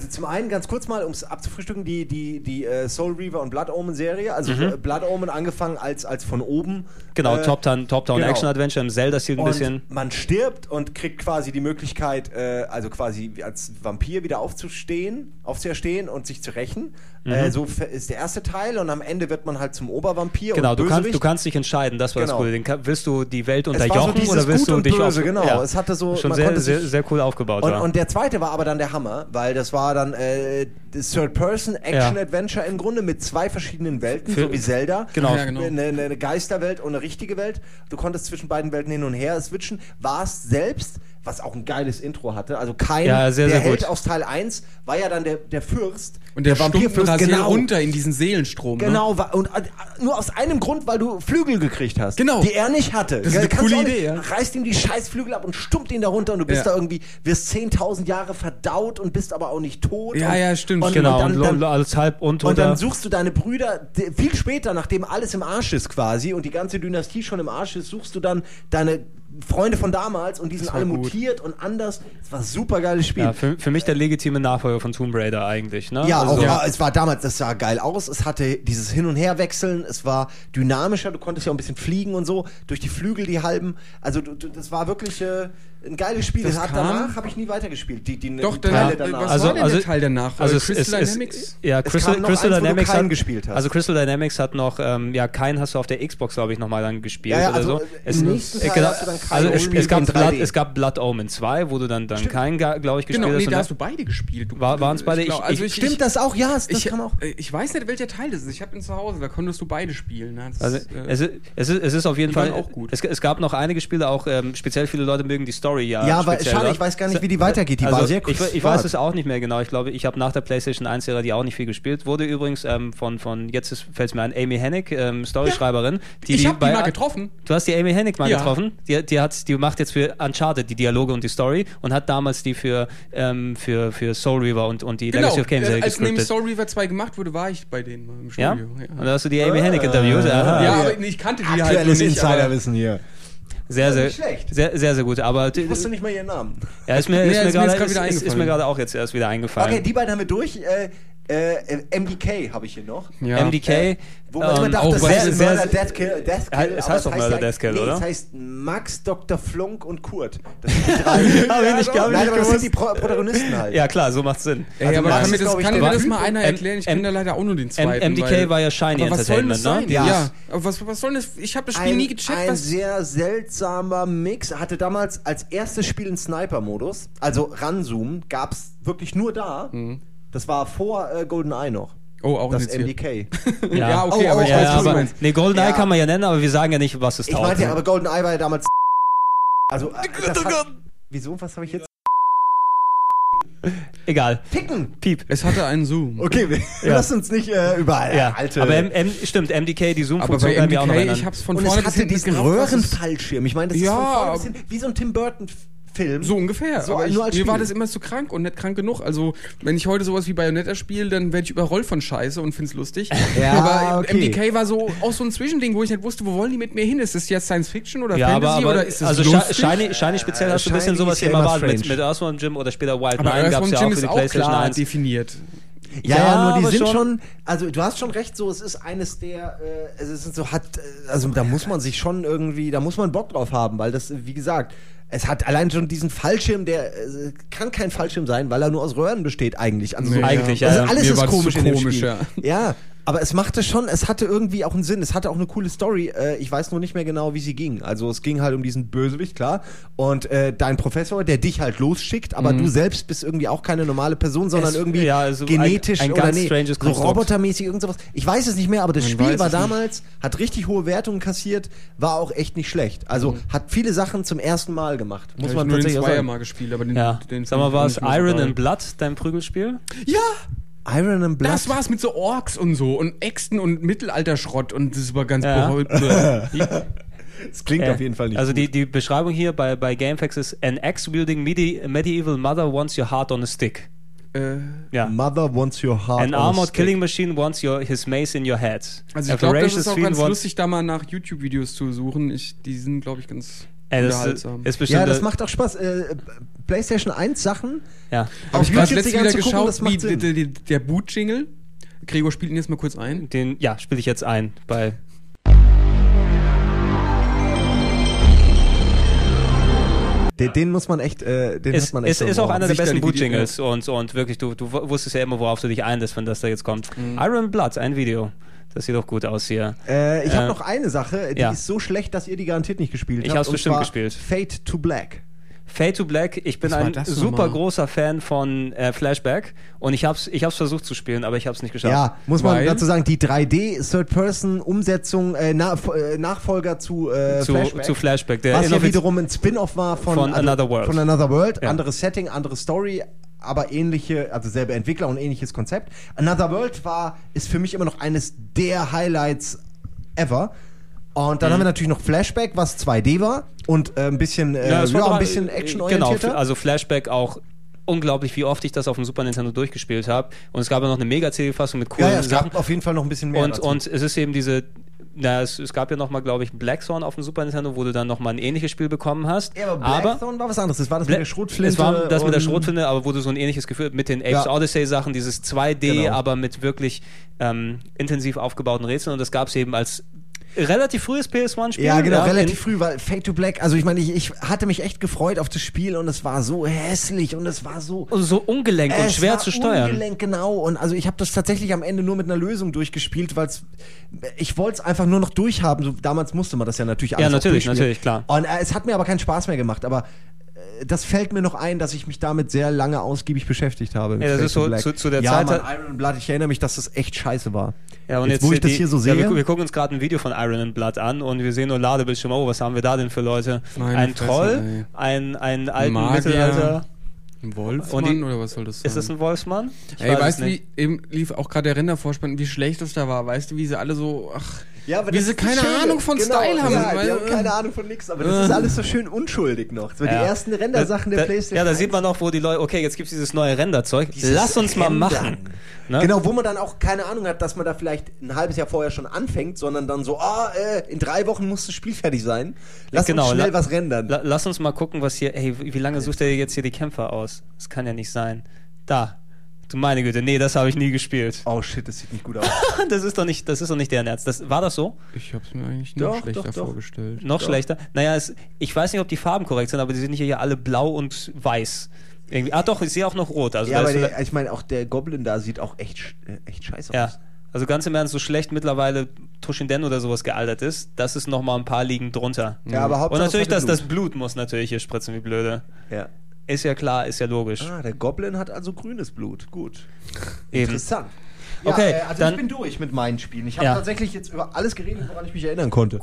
Also zum einen ganz kurz mal, um es abzufrühstücken, die, die, die äh, Soul Reaver und Blood Omen Serie. Also äh, Blood Omen angefangen als, als von oben. Genau, äh, Top-Down Top genau. Action Adventure im Zelda-Stil ein bisschen. Man stirbt und kriegt quasi die Möglichkeit, äh, also quasi als Vampir wieder aufzustehen, aufzuerstehen und sich zu rächen. Äh, so f- ist der erste Teil und am Ende wird man halt zum Obervampir. Genau, und du kannst, Bösewicht. du kannst dich entscheiden, das war das Genau. Coole. Den, ka- willst du die Welt so unterjochen dieses oder willst Gut du und dich Böse, auf, genau. Es hatte so- schon man sehr, konnte sehr, sich- sehr cool aufgebaut. Und, war. und der zweite war aber dann der Hammer, weil das war dann äh, das Third-Person-Action-Adventure im Grunde mit zwei verschiedenen Welten, Für- so wie Zelda. Genau. Ja, genau. Eine, eine Geisterwelt und eine richtige Welt. Du konntest zwischen beiden Welten hin und her switchen. Warst selbst, was auch ein geiles Intro hatte, also kein, Ja, sehr, der sehr Held gut. aus Teil 1 war ja dann der, der Fürst. Und der, Vampirfürst Vampirfürst, genau. runter in diesen Seelenstrom. Ne? Genau, wa- und äh, nur aus einem Grund, weil du Flügel gekriegt hast. Genau. Die er nicht hatte. Das ist eine kannst coole Idee, ja. Reißt ihm die Scheißflügel ab und stummt ihn da runter und du bist Ja. da irgendwie, wirst 10.000 Jahre verdaut und bist aber auch nicht tot. Ja, und, ja, stimmt. Und, genau, und und, dann, dann, als halb und untoter. dann suchst du deine Brüder, viel später, nachdem alles im Arsch ist quasi und die ganze Dynastie schon im Arsch ist, suchst du dann deine Freunde von damals und die sind alle gut. mutiert und anders. Es war ein super geiles Spiel. ja, für, für mich der legitime Nachfolger von Tomb Raider eigentlich. Ne? Ja, also, auch, ja, es war damals, das sah geil aus. Es hatte dieses Hin- und Herwechseln, es war dynamischer, du konntest ja auch ein bisschen fliegen und so, durch die Flügel, die halben. Also, du, du, das war wirklich äh, ein geiles Spiel. Das hat, danach habe ich nie weitergespielt. Die, die, Doch, die Teile äh, danach. was Also- war denn also- der Teil danach? Also Äh, es, Crystal es, Dynamics? es, ja, Es Crystal, noch Crystal eins, Dynamics hat, gespielt hast. Also Crystal Dynamics hat noch, ähm, ja, keinen hast du auf der Xbox, glaube ich, nochmal dann gespielt Ja, ja, oder also so. nächsten Teil hast du dann keinen also es, es, gab Blood, 3D. es gab Blood Omen 2, wo du dann, dann keinen, glaube ich, gespielt Genau, nee, hast. da und hast du beide gespielt. Du- War- waren's beide? Ich glaub, also ich- ich, Stimmt ich, das auch? Ja, das ich, kann auch. äh, ich weiß nicht, welcher Teil das ist. Ich habe ihn zu Hause, da konntest du beide spielen. Ne? Also äh, es, ist, es, es auf jeden Fall waren auch gut. Es, es gab noch einige Spiele, auch ähm, speziell viele Leute mögen die Story ja Ja, aber schade, ich weiß gar nicht, wie die weitergeht. Die war sehr ich, ich kurz. weiß es auch nicht mehr genau. Ich glaube, ich habe nach der PlayStation 1 Serie die auch nicht viel gespielt. Wurde übrigens ähm, von, von jetzt fällt es mir ein, Amy Hennig, ähm, Storyschreiberin. Die, Ich hab die bei- mal getroffen. Du hast die Amy Hennig mal Ja. getroffen. Die, die, hat, die macht jetzt für Uncharted die Dialoge und die Story und hat damals die für, ähm, für, für Soul Reaver und, und die Genau, Legacy of Kain äh, Serie als nämlich gescriptet. Soul Reaver 2 gemacht wurde, war ich bei denen im Ja? Studio. Und da hast du die Amy Hennig interviewt. Aha. Ja, aber ich kannte die halt Aktuelles nicht. aber- Insiderwissen hier. Sehr, sehr, sehr, sehr, sehr gut. Aber Ich wusste nicht mal ihren Namen. ja, ist mir, <laughs> ist mir gerade auch jetzt erst wieder eingefallen. Okay, die beiden haben wir durch. Äh, äh, MDK habe ich hier noch. Ja. MDK. Wo man immer ähm, dachte, auch das heißt sehr- Murder, Death Kill, Death Kill. es heißt doch Murder, Death Kill, nee, oder? es heißt Max, Dr. Flunk und Kurt. Das <laughs> sind die drei. Nicht- Nein, aber das sind die Pro Protagonisten halt. Ja, klar, so macht's Sinn. Ey, Also aber Max kann mir das, kann mir das mal einer erklären? Ich kenne da leider auch nur den zweiten. MDK war ja Shiny aber was soll denn das Entertainment, sein? ne? Ja. aber was, was soll denn das? Ich habe das Spiel ein, nie gecheckt. ein sehr seltsamer Mix. Hatte damals als erstes Spiel einen Sniper-Modus. Also Ranzoom gab es wirklich nur da. Das war vor äh, GoldenEye noch. oh, auch Das. MDK. <laughs> Ja, okay, Oh, aber ich Ja, weiß, ja, was du aber, meinst. nee, GoldenEye Ja. kann man ja nennen, aber wir sagen ja nicht, was es Ich taugt. meinte ja, aber GoldenEye war ja damals. <laughs> Also, äh, das hat, wieso? Was habe ich jetzt? Egal. Ficken! Piep. Es hatte einen Zoom. Okay, wir Ja. <laughs> lassen uns nicht äh, über äh, Ja, alte. aber M M stimmt, MDK, die Zoom-Funktion bei kann mir auch noch MDK, ich erinnern. hab's von und vorne es hatte diesen Röhrenfallschirm. Ich meine, das Ja. ist von vorne bis hin wie so ein Tim Burton-Film. So ungefähr. So, aber ich, nur als mir war das immer zu krank und nicht krank genug. Also, wenn ich heute sowas wie Bayonetta spiele, dann werde ich überrollt von Scheiße und find's lustig. Ja, <laughs> aber okay. MDK war so auch so ein Zwischending, wo ich nicht wusste, wo wollen die mit mir hin? Ist das jetzt Science Fiction oder Ja, aber, Fantasy aber oder ist das also lustig? Shiny, Shiny speziell hast du ein bisschen sowas immer erwartet. Mit, mit Earthworm Jim oder später Wild aber Nine gab es ja auch für die auch PlayStation klar 1. definiert. Ja, Ja, ja, nur die aber sind schon- schon, also du hast schon recht, so es ist eines der, äh, es ist so hat, äh, also da muss man sich schon irgendwie, da muss man Bock drauf haben, weil das, wie gesagt, es hat allein schon diesen Fallschirm, der äh, kann kein Fallschirm sein, weil er nur aus Röhren besteht eigentlich. Also Nee, so, eigentlich, also ja. alles Mir ist komisch zu in dem komisch, Spiel. ja. ja, aber es machte schon, es hatte irgendwie auch einen Sinn, es hatte auch eine coole Story. Äh, ich weiß nur nicht mehr genau, wie sie ging. Also es ging halt um diesen Bösewicht, klar, und äh, dein Professor, der dich halt losschickt, aber du selbst bist irgendwie auch keine normale Person, sondern Es- irgendwie ja, also ein- genetisch ein oder ganz nee, stranges so robotermäßig irgend sowas. Ich weiß es nicht mehr, aber das Man Spiel war es nicht. damals, hat richtig hohe Wertungen kassiert, war auch echt nicht schlecht. Also hat viele Sachen zum ersten Mal gemacht. Muss Hab man ich nur den tatsächlich auch Zweier sagen. mal gespielt, aber den, Ja. den Sag mal, war es Iron and. Blood, dein Prügelspiel? Ja, Iron and Blood. das war's mit so Orks und so und Äxten und Mittelalterschrott und das war ganz Ja. <laughs> <laughs> Das klingt Äh, auf jeden Fall nicht Also gut. die, die Beschreibung hier bei, bei GameFAQs ist An axe-wielding medi medieval mother wants your heart on a stick. äh, Ja. Mother wants your heart An on a armored stick. killing machine wants your his mace in your head. also A ich glaube, das ist auch ganz lustig, da mal nach YouTube-Videos zu suchen. Ich, die sind, glaube ich, ganz Ey, das ist, ist bestimmt Ja, das macht auch Spaß. Äh, PlayStation 1 Sachen. ja. Aber auf ich habe YouTube letztens wieder geschaut, das macht wie der, der, der Boot-Jingle. Gregor spielt ihn jetzt mal kurz ein. Den, ja, spiele ich jetzt ein bei. Den, den muss man echt, äh, den Ist, hat man echt ist, so ist auch einer der besten Boot-Jingles und, und wirklich, du, du wusstest ja immer, worauf du dich einlässt, wenn das da jetzt kommt. Mhm. Iron Blood, ein Video. Das sieht doch gut aus hier. Äh, ich habe Äh, noch eine Sache, die ja. ist so schlecht, dass ihr die garantiert nicht gespielt Ich habt. hab's und bestimmt zwar gespielt. Fate to Black. Fade to Black, ich bin ein super nochmal? großer Fan von äh, Flashback und ich hab's, ich hab's versucht zu spielen, aber ich hab's nicht geschafft. Ja, muss man dazu sagen, die 3D Third-Person-Umsetzung, äh, Na äh, Nachfolger zu, äh, zu, Flashback. zu Flashback. Der was ja wiederum ein Spin-off war von, Von Another World. Von Another World. Ja. Anderes Setting, andere Story, aber ähnliche, also selbe Entwickler und ähnliches Konzept. Another World war, ist für mich immer noch eines der Highlights ever. Und Mhm. dann haben wir natürlich noch Flashback, was 2D war und äh, ein bisschen, äh, ja, ein drei- bisschen äh, actionorientierter. Genau, also Flashback auch unglaublich, wie oft ich das auf dem Super Nintendo durchgespielt habe. Und es gab ja noch eine Mega-CD-Fassung mit ja, coolen ja, es Sachen. gab auf jeden Fall noch ein bisschen mehr. Und, dazu. und es ist eben diese, na, es, es gab ja noch mal, glaube ich, Blackthorn auf dem Super Nintendo, wo du dann noch mal ein ähnliches Spiel bekommen hast. ja, aber Blackthorn war was anderes. Das war das Bla- mit der Schrotflinte. Es war das mit der Schrotflinte, aber wo du so ein ähnliches Gefühl mit den Apes Ja. Odyssey Sachen, dieses 2D, Genau. aber mit wirklich ähm, intensiv aufgebauten Rätseln. Und das gab es eben als relativ frühes PS1-Spiel. Ja, genau, in- relativ früh, weil Fade to Black, also ich meine, ich, ich hatte mich echt gefreut auf das Spiel und es war so hässlich und es war so Also so ungelenkt und schwer zu steuern. Ungelenk, genau. Und also ich habe das tatsächlich am Ende nur mit einer Lösung durchgespielt, weil ich wollte es einfach nur noch durchhaben. So, damals musste man das ja natürlich alles Ja, natürlich, natürlich, klar. Und äh, es hat mir aber keinen Spaß mehr gemacht. Aber das fällt mir noch ein, dass ich mich damit sehr lange ausgiebig beschäftigt habe. Ja, das ist so zu- zu der ja, Zeit Mann, hat- Iron Blood, ich erinnere mich, dass das echt scheiße war. Ja, und jetzt, wo ich das die- hier so ja, sehe. wir, wir gucken uns gerade ein Video von Iron and Blood an und wir sehen nur Ladebildschirm. Oh, was haben wir da denn für Leute? Meine ein Fresse, Troll, ey. ein, ein alten Magier. Mittelalter. Ein Wolfsmann die- oder was soll das sein? Ist das ein Wolfsmann? Ich Ey, weiß es weißt du, wie eben lief auch gerade der Rendervorspann, wie schlecht das da war? Weißt du, wie sie alle so, ach, Ja, aber wie das sie das keine Schöne. Ahnung von Genau, Style haben. Ja, weil- die haben keine Ahnung von nix, aber das ist alles so schön unschuldig noch. So die Ja. ersten Rendersachen der da, Playstation. Ja, da 1. sieht man auch, wo die Leute, okay, jetzt gibt's dieses neue Renderzeug. Dieses Lass uns mal machen. Ne? Genau, wo man dann auch keine Ahnung hat, dass man da vielleicht ein halbes Jahr vorher schon anfängt, sondern dann so, ah, äh, in drei Wochen muss das Spiel fertig sein. Lass genau, uns schnell la- was rendern. La lass uns mal gucken, was hier, ey, wie lange sucht er jetzt hier die Kämpfer aus? Das kann ja nicht sein. Da. Du meine Güte, nee, das habe ich nie gespielt. oh shit, das sieht nicht gut aus. <laughs> Das ist doch nicht, das ist doch nicht deren Ernst. Das, war das so? Ich hab's mir eigentlich noch Doch, schlechter doch, doch. vorgestellt. Noch schlechter? Naja, es, ich weiß nicht, ob die Farben korrekt sind, aber die sind hier alle blau und weiß. Irgendwie, ah doch, ich sehe auch noch rot. Also ja, aber der, ich meine, auch der Goblin da sieht auch echt, äh, echt scheiße Ja. aus. Also ganz im Ernst, so schlecht mittlerweile Toshinden oder sowas gealtert ist, das ist noch mal ein paar Ligen drunter. Ja, aber Und Hauptsache natürlich, es dass das Blut muss natürlich hier spritzen wie blöde. Ja. Ist ja klar, ist ja logisch. Ah, der Goblin hat also grünes Blut. Gut. Eben. Interessant. Ja, Okay, äh, also dann- ich bin durch mit meinen Spielen. Ich habe Ja. tatsächlich jetzt über alles geredet, woran ich mich erinnern konnte.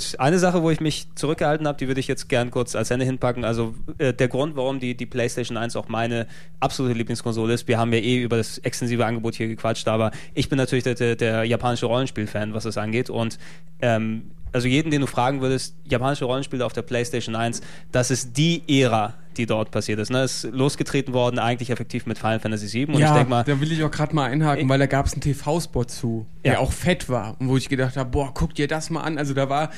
Gut, eine Sache, wo ich mich zurückgehalten habe, die würde ich jetzt gern kurz als Ende hinpacken. Also äh, der Grund, warum die, die PlayStation 1 auch meine absolute Lieblingskonsole ist, wir haben ja eh über das extensive Angebot hier gequatscht, aber ich bin natürlich der, der, der japanische Rollenspiel-Fan, was das angeht. Und ähm, also jeden, den du fragen würdest, japanische Rollenspiele auf der PlayStation 1, das ist die Ära, die dort passiert ist. Ne? Ist losgetreten worden eigentlich effektiv mit Final Fantasy VII. Und ich ja, denke mal, da will ich auch gerade mal einhaken, weil da gab es einen TV-Spot zu, Ja. der auch fett war und wo ich gedacht habe, boah, guck dir das mal an. Also da war,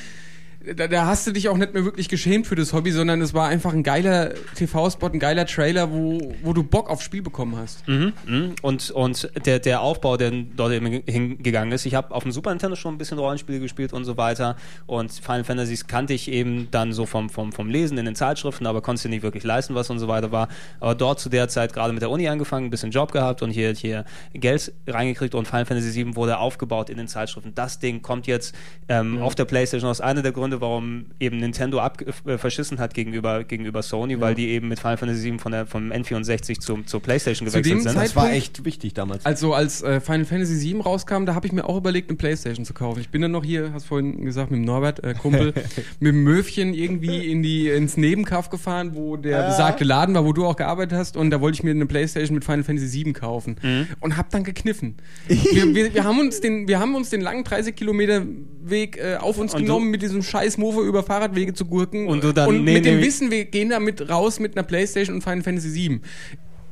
da, da hast du dich auch nicht mehr wirklich geschämt für das Hobby, sondern es war einfach ein geiler TV-Spot, ein geiler Trailer, wo, wo du Bock aufs Spiel bekommen hast. Mhm, mhm. Und, und der, der Aufbau, der dort eben hingegangen ist. Ich habe auf dem Super Nintendo schon ein bisschen Rollenspiele gespielt und so weiter. Und Final Fantasies kannte ich eben dann so vom, vom, vom Lesen in den Zeitschriften, aber konnte nicht wirklich leisten, was und so weiter war. Aber dort zu der Zeit gerade mit der Uni angefangen, ein bisschen Job gehabt und hier, hier Geld reingekriegt und Final Fantasy VII wurde aufgebaut in den Zeitschriften. Das Ding kommt jetzt ähm, auf der Playstation aus. Einer der Gründe, warum eben Nintendo ab, äh, verschissen hat gegenüber, gegenüber Sony, weil die eben mit Final Fantasy VII von der, vom N64 zum, zur Playstation Zu gewechselt dem sind. Das war echt wichtig damals. Also als äh, Final Fantasy VII rauskam, da habe ich mir auch überlegt, eine Playstation zu kaufen. Ich bin dann noch hier, hast vorhin gesagt, mit dem Norbert, äh, Kumpel, <laughs> mit dem Möwchen irgendwie in die, ins Nebenkauf gefahren, wo der besagte Laden war, wo du auch gearbeitet hast. Und da wollte ich mir eine Playstation mit Final Fantasy VII kaufen. Mhm. Und hab dann gekniffen. <laughs> wir, wir, wir, haben uns den, wir haben uns den langen 30 Kilometer Weg äh, auf uns Und du- genommen, mit diesem scheiß Mofa über Fahrradwege zu gurken. Und du dann- und nee, mit dem nee. Wissen, wir gehen damit raus mit einer Playstation und Final Fantasy VII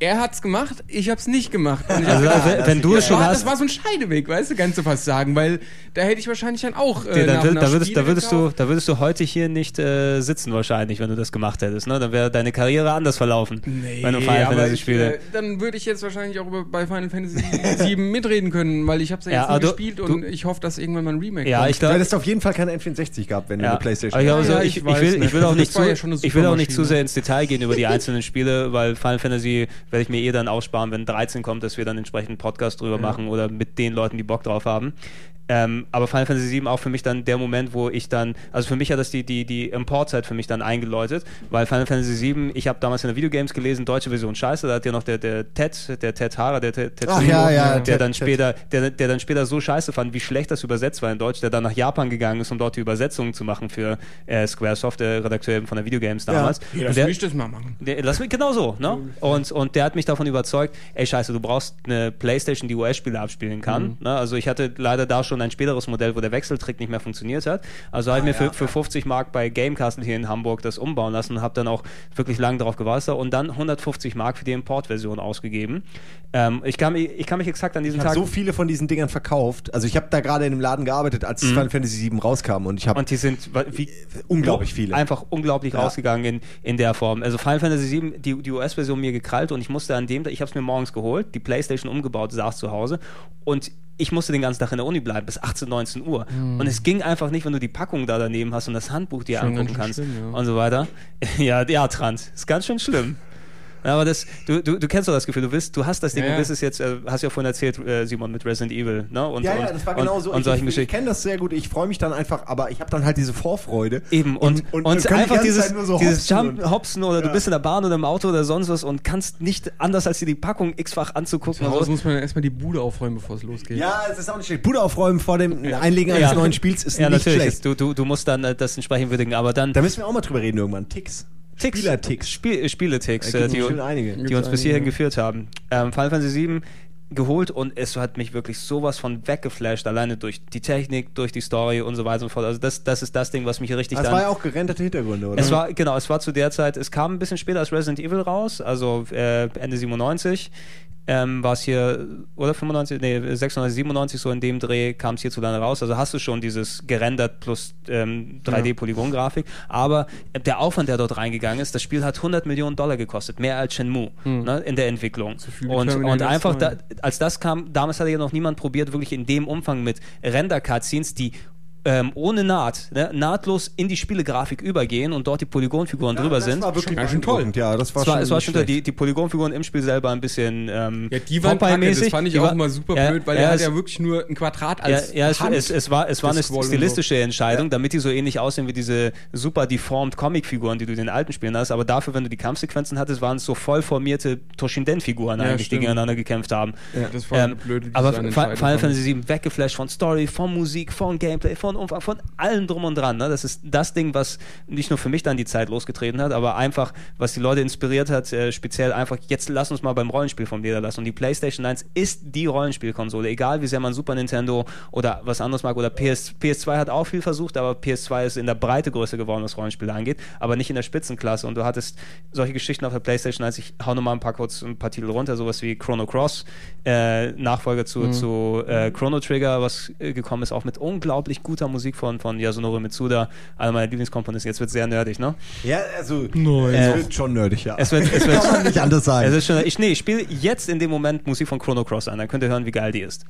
er hat's gemacht, ich hab's nicht gemacht. Und ich Also, gedacht, wenn- wenn du das es schon war, hast- Das war so ein Scheideweg, weißt du, kannst du fast sagen, weil da hätte ich wahrscheinlich dann auch äh, Ja, dann, nach wür- einer da, würdest, da, würdest du, da würdest du heute hier nicht äh, sitzen wahrscheinlich, wenn du das gemacht hättest. Ne? Dann wäre deine Karriere anders verlaufen, wenn du Final Fantasy ich, Spiele. äh, dann würde ich jetzt wahrscheinlich auch über, bei Final Fantasy 7 <laughs> mitreden können, weil ich habe es ja Ja, jetzt nie du- gespielt und ich hoffe, dass irgendwann mal ein Remake Ja, kommt. ich Du glaube, hättest auf jeden Fall keine N64 gehabt, wenn du Ja. eine Playstation ich, glaube, Ja, ich, ich ich, weiß will, ich will auch nicht zu, ja schon eine ich will auch nicht zu Supermaschine. sehr ins Detail gehen über die einzelnen Spiele, weil Final Fantasy werde ich mir eh dann aussparen, wenn 13 kommt, dass wir dann entsprechend einen Podcast drüber machen oder mit den Leuten, die Bock drauf haben. Ähm, aber Final Fantasy 7 auch für mich dann der Moment, wo ich dann, also für mich hat das die, die, die Importzeit für mich dann eingeläutet, weil Final Fantasy 7, ich habe damals in der Videogames gelesen, deutsche Version scheiße, da hat ja noch der, der Ted, der Ted Hara, der Ted, Ach, Tetsuno, ja, ja, der Ted- dann später, der, der dann später so scheiße fand, wie schlecht das übersetzt war in Deutsch, der dann nach Japan gegangen ist, um dort die Übersetzungen zu machen für äh, Squaresoft, der Redakteur eben von der Videogames damals. Ja, Und lass der, mich das mal machen. der, lass mich genau so, ne? Und, und der hat mich davon überzeugt, ey scheiße, du brauchst eine Playstation, die US-Spiele abspielen kann. Ne? Also ich hatte leider da schon ein späteres Modell, wo der Wechseltrick nicht mehr funktioniert hat. Also habe ich mir für, für 50 Mark bei Gamecastle hier in Hamburg das umbauen lassen und habe dann auch wirklich lange darauf gewartet und dann 150 Mark für die Importversion ausgegeben. Ähm, ich, kann, mich- ich kann mich exakt an diesem Ich habe Tag... so viele von diesen Dingern verkauft. Also ich habe da gerade in einem Laden gearbeitet, als Final Fantasy 7 rauskam und ich habe und die sind wie, unglaublich viele. Einfach unglaublich Ja. rausgegangen in, in der Form. Also Final Fantasy 7, die, die US-Version mir gekrallt und ich musste an dem, ich habe es mir morgens geholt, die Playstation umgebaut, saß zu Hause und ich musste den ganzen Tag in der Uni bleiben, bis 18, 19 Uhr. Und es ging einfach nicht, wenn du die Packung da daneben hast und das Handbuch dir Schon angucken kannst schlimm, ja. und so weiter. <laughs> Ja, ja, Trant. Ist ganz schön schlimm. Aber das, du, du, du kennst doch das Gefühl, du willst, du hast das Ding, Ja, du willst es jetzt, äh, hast ja vorhin erzählt, äh, Simon, mit Resident Evil, ne? Und, ja, ja, und, das war und, genau so. Und ich ich, ich kenne das sehr gut. Ich freue mich dann einfach, aber ich habe dann halt diese Vorfreude. Eben, und, und, kann die einfach ganze dieses, so dieses hopsen Jump, Hopsen oder du Ja. bist in der Bahn oder im Auto oder sonst was und kannst nicht anders als dir die Packung x-fach anzugucken. Zu und Hause so. muss man erstmal die Bude aufräumen, bevor es losgeht. Ja, es ist auch nicht schlecht. Bude aufräumen vor dem Einlegen eines Ja. neuen Spiels ist ja, nicht natürlich. schlecht. Du, du, du musst dann äh, das entsprechend würdigen, aber dann Da müssen wir auch mal drüber reden irgendwann. Ticks. Ticks. Spielerticks. Spiel, äh, Spieleticks, Da äh, gibt's die, die uns hierhin geführt haben. Ähm, Final Fantasy 7 geholt und es hat mich wirklich sowas von weggeflasht, alleine durch die Technik, durch die Story und so weiter und so fort. Also das, das ist das Ding, was mich richtig Das dann... war ja auch gerenderte Hintergründe, oder? Es war, genau, es war zu der Zeit, es kam ein bisschen später als Resident Evil raus, also äh, Ende 97. Ähm, war es hier, oder 95, nee, 96, 97, so in dem Dreh kam es hierzulande raus. Also hast du schon dieses gerendert plus ähm, 3D-Polygon-Grafik. Aber der Aufwand, der dort reingegangen ist, das Spiel hat 100 Millionen Dollar gekostet, mehr als Shenmue ne, in der Entwicklung. wie Und, und einfach, 2. da, als das kam, damals hatte ja noch niemand probiert, wirklich in dem Umfang mit Render-Cutscenes, die ähm, ohne Naht, ne, nahtlos in die Spielegrafik übergehen und dort die Polygonfiguren drüber das sind. war wirklich ganz schön toll. Ja, das war es war, schon es war schon toll. die, die Polygonfiguren im Spiel selber ein bisschen ähm, Ja, die waren kacke, das fand ich Die auch war- immer super ja, blöd, weil ja, er hat ja wirklich nur ein Quadrat ja, als ja es, Hand es, es war, es war eine stilistische Entscheidung, damit die so ähnlich aussehen wie diese super deformed Comic-Figuren, die du in den alten Spielen hast. Aber dafür, wenn du die Kampfsequenzen hattest, waren es so voll formierte Toshinden-Figuren Ja, eigentlich, die stimmt. gegeneinander gekämpft haben. Ja, das war eine blöde Aber Final Fantasy VII weggeflasht von Story, von Musik, von Gameplay, von Umfang, von allem drum und dran. Ne? Das ist das Ding, was nicht nur für mich dann die Zeit losgetreten hat, aber einfach, was die Leute inspiriert hat, äh, speziell einfach, jetzt lass uns mal beim Rollenspiel vom Leder lassen. Und die PlayStation 1 ist die Rollenspielkonsole, egal wie sehr man Super Nintendo oder was anderes mag oder PS, PS2 hat auch viel versucht, aber PS2 ist in der Breite größer geworden, was Rollenspiele angeht, aber nicht in der Spitzenklasse. Und du hattest solche Geschichten auf der PlayStation 1, ich hau nochmal ein paar kurz ein paar Titel runter, sowas wie Chrono Cross, äh, Nachfolger zu, zu äh, Chrono Trigger, was äh, gekommen ist, auch mit unglaublich guter Musik von, von Yasunori Mitsuda, einer meiner Lieblingskomponisten. Jetzt wird sehr nerdig, ne? Ja, also, Nein. es Äh, wird schon nerdig, ja. Es wird, es <laughs> wird, Kann man nicht anders sagen. Es ist schon, ich, nee, ich spiele jetzt in dem Moment Musik von Chrono Cross an, dann könnt ihr hören, wie geil die ist.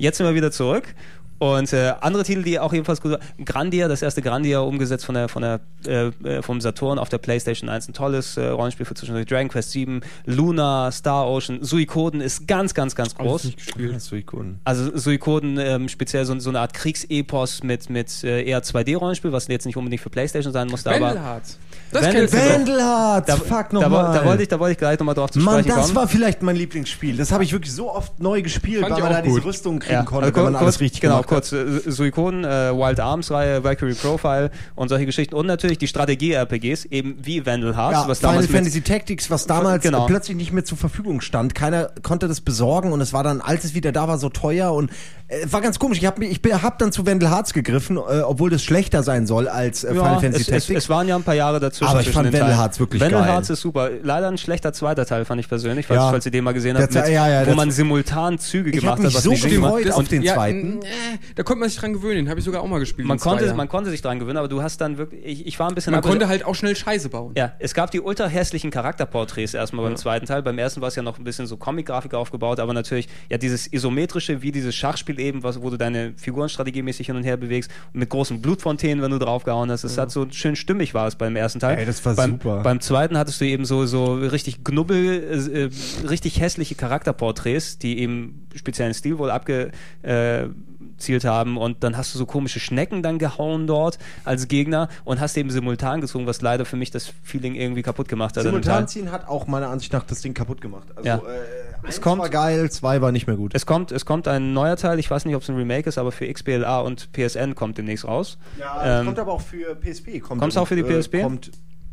Jetzt sind wir wieder zurück. Und äh, andere Titel, die auch ebenfalls gut waren. Grandia, das erste Grandia, umgesetzt von der, von der, äh, äh, vom Saturn auf der PlayStation 1. Ein tolles äh, Rollenspiel für zwischendurch. Dragon Quest 7, Luna, Star Ocean, Suikoden ist ganz, ganz, ganz groß. Suikoden. Also Suikoden, ähm, speziell so, so eine Art Kriegsepos mit, mit äh, eher 2D-Rollenspiel, was jetzt nicht unbedingt für PlayStation sein musste, aber Vandelhards. Das doch. Vandelhards, da, fuck da, nochmal. da wollte ich, da wollte ich gleich nochmal drauf zu Mann, sprechen das kommen. war vielleicht mein Lieblingsspiel. Das habe ich wirklich so oft neu gespielt, Fand weil man da diese gut. Rüstung kriegen Ja, konnte, also wenn man kurz- alles richtig genau, kurz äh, Suikoden, äh, Wild Arms-Reihe, Valkyrie Profile und solche Geschichten und natürlich die Strategie-RPGs, eben wie Vandal Hearts, Ja, was Final damals Fantasy Tactics, was damals Genau. plötzlich nicht mehr zur Verfügung stand. Keiner konnte das besorgen und es war dann, als es wieder da war, so teuer und äh, war ganz komisch. Ich habe ich hab dann zu Vandal Hearts gegriffen, äh, obwohl das schlechter sein soll als äh, Final ja, Fantasy es, es, Tactics. es waren ja ein paar Jahre dazwischen. Aber ich fand. Hearts wirklich Vandal geil. Hearts ist super. Leider ein schlechter zweiter Teil, fand ich persönlich, falls, Ja. falls ihr den mal gesehen habt, mit, ja, ja, wo man simultan Züge Ich gemacht mich hat, was so gefreut auf den zweiten. äh, da konnte man sich dran gewöhnen. Habe ich sogar auch mal gespielt. Man konnte, man konnte sich dran gewöhnen, aber du hast dann wirklich, ich, ich war ein bisschen man konnte halt auch schnell Scheiße bauen. Ja, es gab die ultra hässlichen Charakterporträts erstmal beim zweiten Teil. Beim ersten war es ja noch ein bisschen so Comic-Grafik aufgebaut, aber natürlich ja dieses isometrische, wie dieses Schachspiel eben, was, wo du deine Figuren strategiemäßig hin und her bewegst und mit großen Blutfontänen, wenn du draufgehauen hast. Es hat so schön stimmig war es beim ersten Teil. Ey, das war beim, super. Beim zweiten hattest du eben so, so richtig knubbel, äh, richtig hässliche Charakterporträts, die eben speziellen Stil wohl abge, äh, haben und dann hast du so komische Schnecken dann gehauen dort als Gegner und hast eben simultan gezogen, was leider für mich das Feeling irgendwie kaputt gemacht hat. an dem Teil. Simultanziehen hat auch meiner Ansicht nach das Ding kaputt gemacht. Also, Ja. äh, Es eins kommt- war geil, zwei war nicht mehr gut. Es kommt, es kommt ein neuer Teil, ich weiß nicht, ob es ein Remake ist, aber für XBLA und PSN kommt demnächst raus. Ja, Ähm, kommt aber auch für PSP. Kommt Kommt's auch für die äh, PSP? Kommt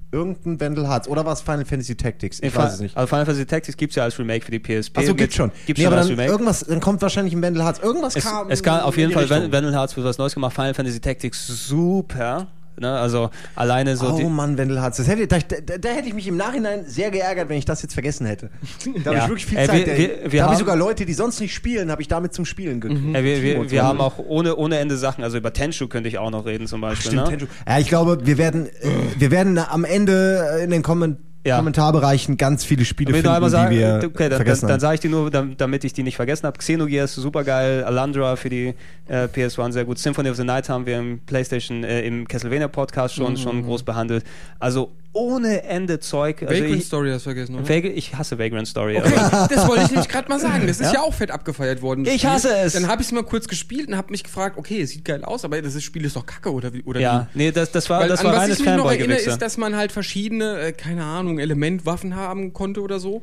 irgendein Vandal Hearts oder war es Final Fantasy Tactics? Ich Fa- weiß es nicht. Also Final Fantasy Tactics gibt es ja als Remake für die PSP. Achso, gibt's schon. Gibt's nee, schon aber als dann Remake. irgendwas, dann kommt wahrscheinlich ein Vandal Hearts. Irgendwas Es, kam. es kann auf jeden Fall, Vandal Hearts wird was Neues gemacht. Final Fantasy Tactics super. Ne? Also alleine so. oh Mann, Vandal Hearts. Das hätte, da, da, da hätte ich mich im Nachhinein sehr geärgert, wenn ich das jetzt vergessen hätte. <laughs> Da habe Ja. ich wirklich viel Ey, Zeit. wir- wir- wir da habe ich sogar Leute, die sonst nicht spielen, habe ich damit zum Spielen gekriegt. Ey, wir, wir, wir haben auch ohne, ohne Ende Sachen. Also über Tenchu könnte ich auch noch reden zum Beispiel. Stimmt, ne? Tenchu. Ja, ich glaube, wir werden, äh, wir werden am Ende äh, in den Kommen Ja. Kommentarbereichen ganz viele Spiele Ich will finden, einmal sagen, die wir okay, dann, dann, vergessen dann haben. sage ich die nur, dam- damit ich die nicht vergessen habe. Xenogears, supergeil. Alandra für die äh, PS1 sehr gut. Symphony of the Night haben wir im PlayStation, äh, im Castlevania Podcast schon, Mhm. schon groß behandelt. Also ohne Ende Zeug. Also Vagrant ich, Story hast du vergessen, oder? Vag ich hasse Vagrant Story. Okay, aber- <laughs> das wollte ich nämlich gerade mal sagen. Das ist Ja? ja, auch fett abgefeiert worden. Ich Spiel. hasse es. Dann habe ich es mal kurz gespielt und habe mich gefragt, okay, es sieht geil aus, aber das Spiel ist doch kacke oder wie? Oder ja, wie? nee, das, das war, Weil das war was reines ich mich noch erinnere, ist, dass man halt verschiedene, äh, keine Ahnung, Elementwaffen haben konnte oder so.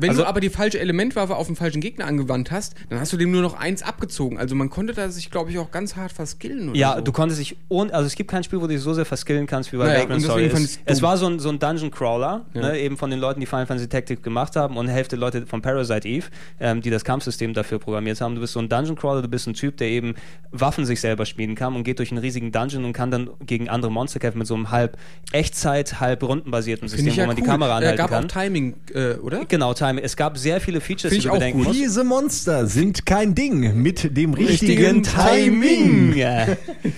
Wenn Also- du aber die falsche Elementwaffe auf den falschen Gegner angewandt hast, dann hast du dem nur noch eins abgezogen. Also man konnte da sich, glaube ich, auch ganz hart verskillen oder Ja, so. du konntest dich und also es gibt kein Spiel, wo du dich so sehr verskillen kannst wie bei Naja, Vagrant Story. Es, es war so ein, so ein Dungeon Crawler, Ja. ne, eben von den Leuten, die Final Fantasy Tactics gemacht haben und Hälfte Leute von Parasite Eve, ähm, die das Kampfsystem dafür programmiert haben. Du bist so ein Dungeon Crawler, du bist ein Typ, der eben Waffen sich selber schmieden kann und geht durch einen riesigen Dungeon und kann dann gegen andere Monster kämpfen mit so einem halb Echtzeit, halb rundenbasierten System, ja wo man cool. die Kamera äh, anhalten gab kann. auch Timing, äh, oder? Genau, Timing. Es gab sehr viele Features, Finde die ich du auch bedenken gut. musst. Diese Monster sind kein Ding mit dem richtigen, Richtigen Timing. <laughs> Ja.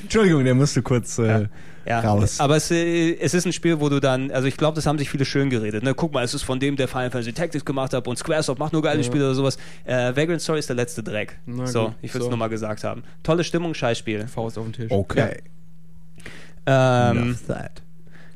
Entschuldigung, der musste kurz äh, Ja, raus. aber es, äh, es ist ein Spiel, wo du dann, also ich glaube, das haben sich viele schön geredet. Ne? Guck mal, es ist von dem, der Final Fantasy Tactics gemacht hat und Squaresoft macht nur geile Spiele oder sowas. Äh, Vagrant Story ist der letzte Dreck. Na so, gut, ich will es so. nur mal gesagt haben. Tolle Stimmung, Scheißspiel. Faust auf den Tisch. okay. Ähm, Enough that.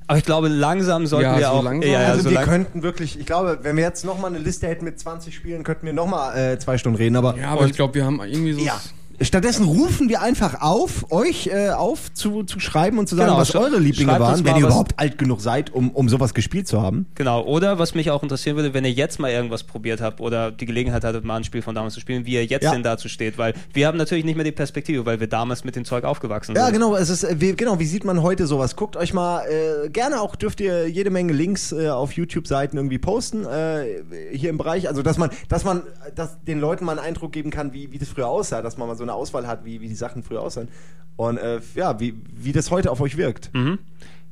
Aber ich glaube, langsam sollten Ja, wir so auch. langsam. Ja, ja, also so wir lang, könnten wirklich, ich glaube, wenn wir jetzt nochmal eine Liste hätten mit 20 Spielen, könnten wir nochmal äh, zwei Stunden reden, aber Ja, aber ich glaube, wir haben irgendwie so... Ja. Stattdessen rufen wir einfach auf, euch äh, auf zu, zu schreiben und zu sagen, Genau, was eure Lieblinge waren, wenn ihr überhaupt alt genug seid, um, um sowas gespielt zu haben. Genau, oder was mich auch interessieren würde, wenn ihr jetzt mal irgendwas probiert habt oder die Gelegenheit hattet, mal ein Spiel von damals zu spielen, wie ihr jetzt Ja. denn dazu steht, weil wir haben natürlich nicht mehr die Perspektive, weil wir damals mit dem Zeug aufgewachsen Ja, sind. genau, es ist, äh, wie, genau, wie sieht man heute sowas? Guckt euch mal, äh, gerne auch dürft ihr jede Menge Links äh, auf YouTube-Seiten irgendwie posten, äh, hier im Bereich, also dass man, dass man, dass den Leuten mal einen Eindruck geben kann, wie, wie das früher aussah, dass man mal so eine Auswahl hat, wie, wie die Sachen früher aussahen. Und äh, ja, wie, wie das heute auf euch wirkt. Mhm.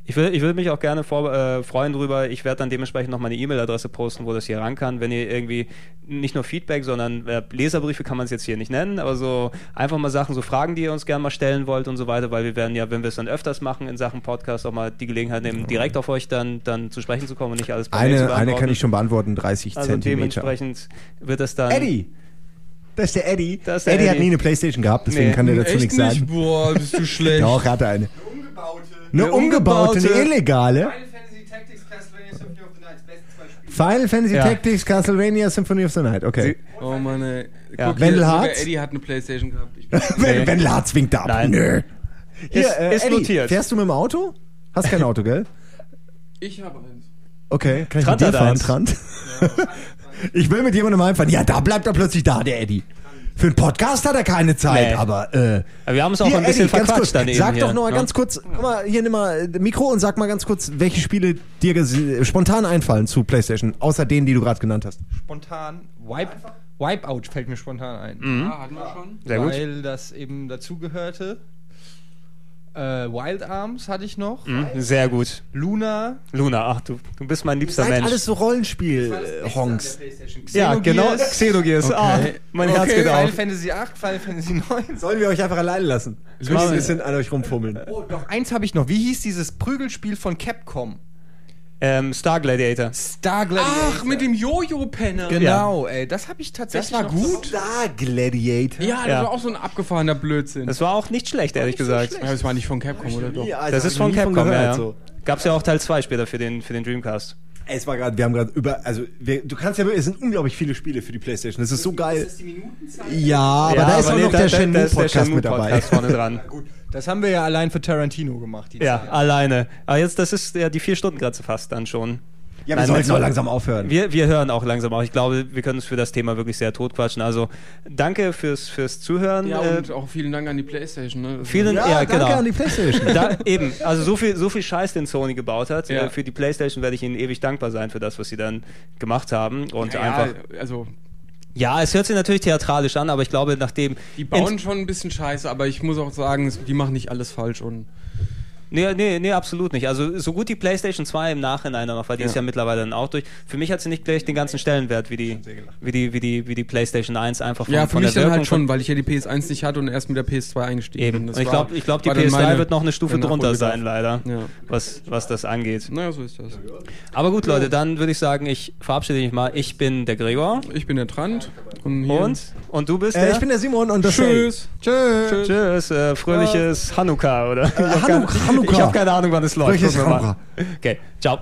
Ich will, ich will mich auch gerne vor, äh, freuen drüber. Ich werde dann dementsprechend noch meine E-Mail-Adresse posten, wo das hier ran kann. Wenn ihr irgendwie nicht nur Feedback, sondern äh, Leserbriefe kann man es jetzt hier nicht nennen, aber so einfach mal Sachen, so Fragen, die ihr uns gerne mal stellen wollt und so weiter, weil wir werden ja, wenn wir es dann öfters machen in Sachen Podcast, auch mal die Gelegenheit nehmen, direkt auf euch dann, dann zu sprechen zu kommen und nicht alles per Mail zu Eine, eine beantworten. kann ich schon beantworten, 30 Also Zentimeter. dementsprechend wird das dann. Eddie, Das ist der Eddie. Das ist der Eddie hat Eddie. nie eine Playstation gehabt, deswegen Nee. kann er dazu Echt nichts nicht? sagen. Boah, bist du <laughs> schlecht. Doch, hat er eine. Eine Eine umgebaute, eine umgebaute- illegale. Final Fantasy Tactics Castlevania Symphony of the Night, besten zwei Spiele. Final Fantasy Ja. Tactics Castlevania Symphony of the Night. Okay. <laughs> Oh Mann, ey. Ja. Guck, Wendel sogar Eddie hat eine Playstation gehabt. Ich Wenn, wenn Lars winkt ab. Nein. Nö. Hier, Ist- äh, ist Eddie, notiert. fährst du mit dem Auto? Hast kein Auto, gell? ich habe eins. Okay, kann ich Trant mit dir hat fahren, eins. Trant? <laughs> ich will mit jemandem heimfahren. Ja, da bleibt er plötzlich da, der Eddie. Für einen Podcast hat er keine Zeit, Nee. aber äh, Aber wir haben es auch hier, ein bisschen Eddie, ganz verquatscht kurz, daneben. Sag hier, doch noch mal ne? ganz kurz, guck mal, hier nimm mal äh, Mikro und sag mal ganz kurz, welche Spiele dir ges- spontan einfallen zu PlayStation, außer denen, die du gerade genannt hast. Spontan. Wipe, Wipeout fällt mir spontan ein. Ja, hatten wir schon. Sehr gut. weil das eben dazugehörte. Äh, Wild Arms hatte ich noch. Mhm, Sehr gut. Luna. Luna, ach, du, du bist mein liebster Seid Mensch. alles so Rollenspiel-Honks. ja, genau. Xenogears. Xenogears. Ah, mein Herz Okay, geht Final auf. Fantasy 8, Final Fantasy 9. Sollen wir euch einfach alleine lassen? Ich will ein bisschen an euch rumfummeln. Oh, doch, eins habe ich noch. Wie hieß dieses Prügelspiel von Capcom? Ähm, Star Gladiator. Star Gladiator. Ach, mit dem Jojo-Penner. Genau, ey. Das habe ich tatsächlich Das war noch gut. Star Gladiator. Ja, das Ja. war auch so ein abgefahrener Blödsinn. Das war auch nicht schlecht, ehrlich gesagt. ja, das war nicht von Capcom, oder doch? Ja, Alter, Das hab ist ich von nie Capcom, gehört, ja. ja. so. Gab's ja auch Teil 2 später für den, für den Dreamcast. Ey, Es war gerade, wir haben gerade über, also wir, du kannst ja, es sind unglaublich viele Spiele für die PlayStation. Das ist so geil. Ja, aber da ist auch noch der Shenmue da ist der Podcast mit dabei. Shenmue-Podcast vorne dran. <laughs> Gut, das haben wir ja allein für Tarantino gemacht. Die Ja, Zeit. alleine. Aber jetzt, das ist ja die vier Stunden Grenze fast dann schon. Ja, wir sollten auch langsam aufhören. Wir, wir hören auch langsam auf. Ich glaube, wir können uns für das Thema wirklich sehr totquatschen. Also danke fürs, fürs Zuhören. Ja, Äh, und auch vielen Dank an die Playstation. Ne? Das vielen, ja, ja, danke genau. an die PlayStation. Da, eben, also so viel, so viel Scheiß, den Sony gebaut hat. Ja. Äh, Für die PlayStation werde ich ihnen ewig dankbar sein für das, was sie dann gemacht haben. Und ja, einfach. also Ja, es hört sich natürlich theatralisch an, aber ich glaube, nachdem. die bauen schon ein bisschen Scheiße, aber ich muss auch sagen, die machen nicht alles falsch und Nee, nee, nee, absolut nicht. Also so gut die PlayStation 2 im Nachhinein dann noch war, die Ja. ist ja mittlerweile dann auch durch. Für mich hat sie nicht gleich den ganzen Stellenwert wie die, wie die, wie die, wie die PlayStation 1 einfach von, ja, für von mich der dann Wirkung halt schon, weil ich ja die PS1 nicht hatte und erst mit der PS2 eingestiegen Eben. bin. Und ich glaube, ich glaub, die war dann PS3 meine- wird noch eine Stufe drunter sein, leider, Ja. was, was das angeht. Naja, so ist das. Aber gut, Leute, dann würde ich sagen, ich verabschiede mich mal. Ich bin der Gregor. Ich bin der Trant und hier Und? Und du bist Äh, der? ich bin der Simon und das Tschüss. Tschüss. Tschüss, äh, fröhliches Hanukkah, oder? ich habe Hanu- Chanukka. Ich habe keine Ahnung, wann es läuft. Welches Chanukka? Okay, ciao.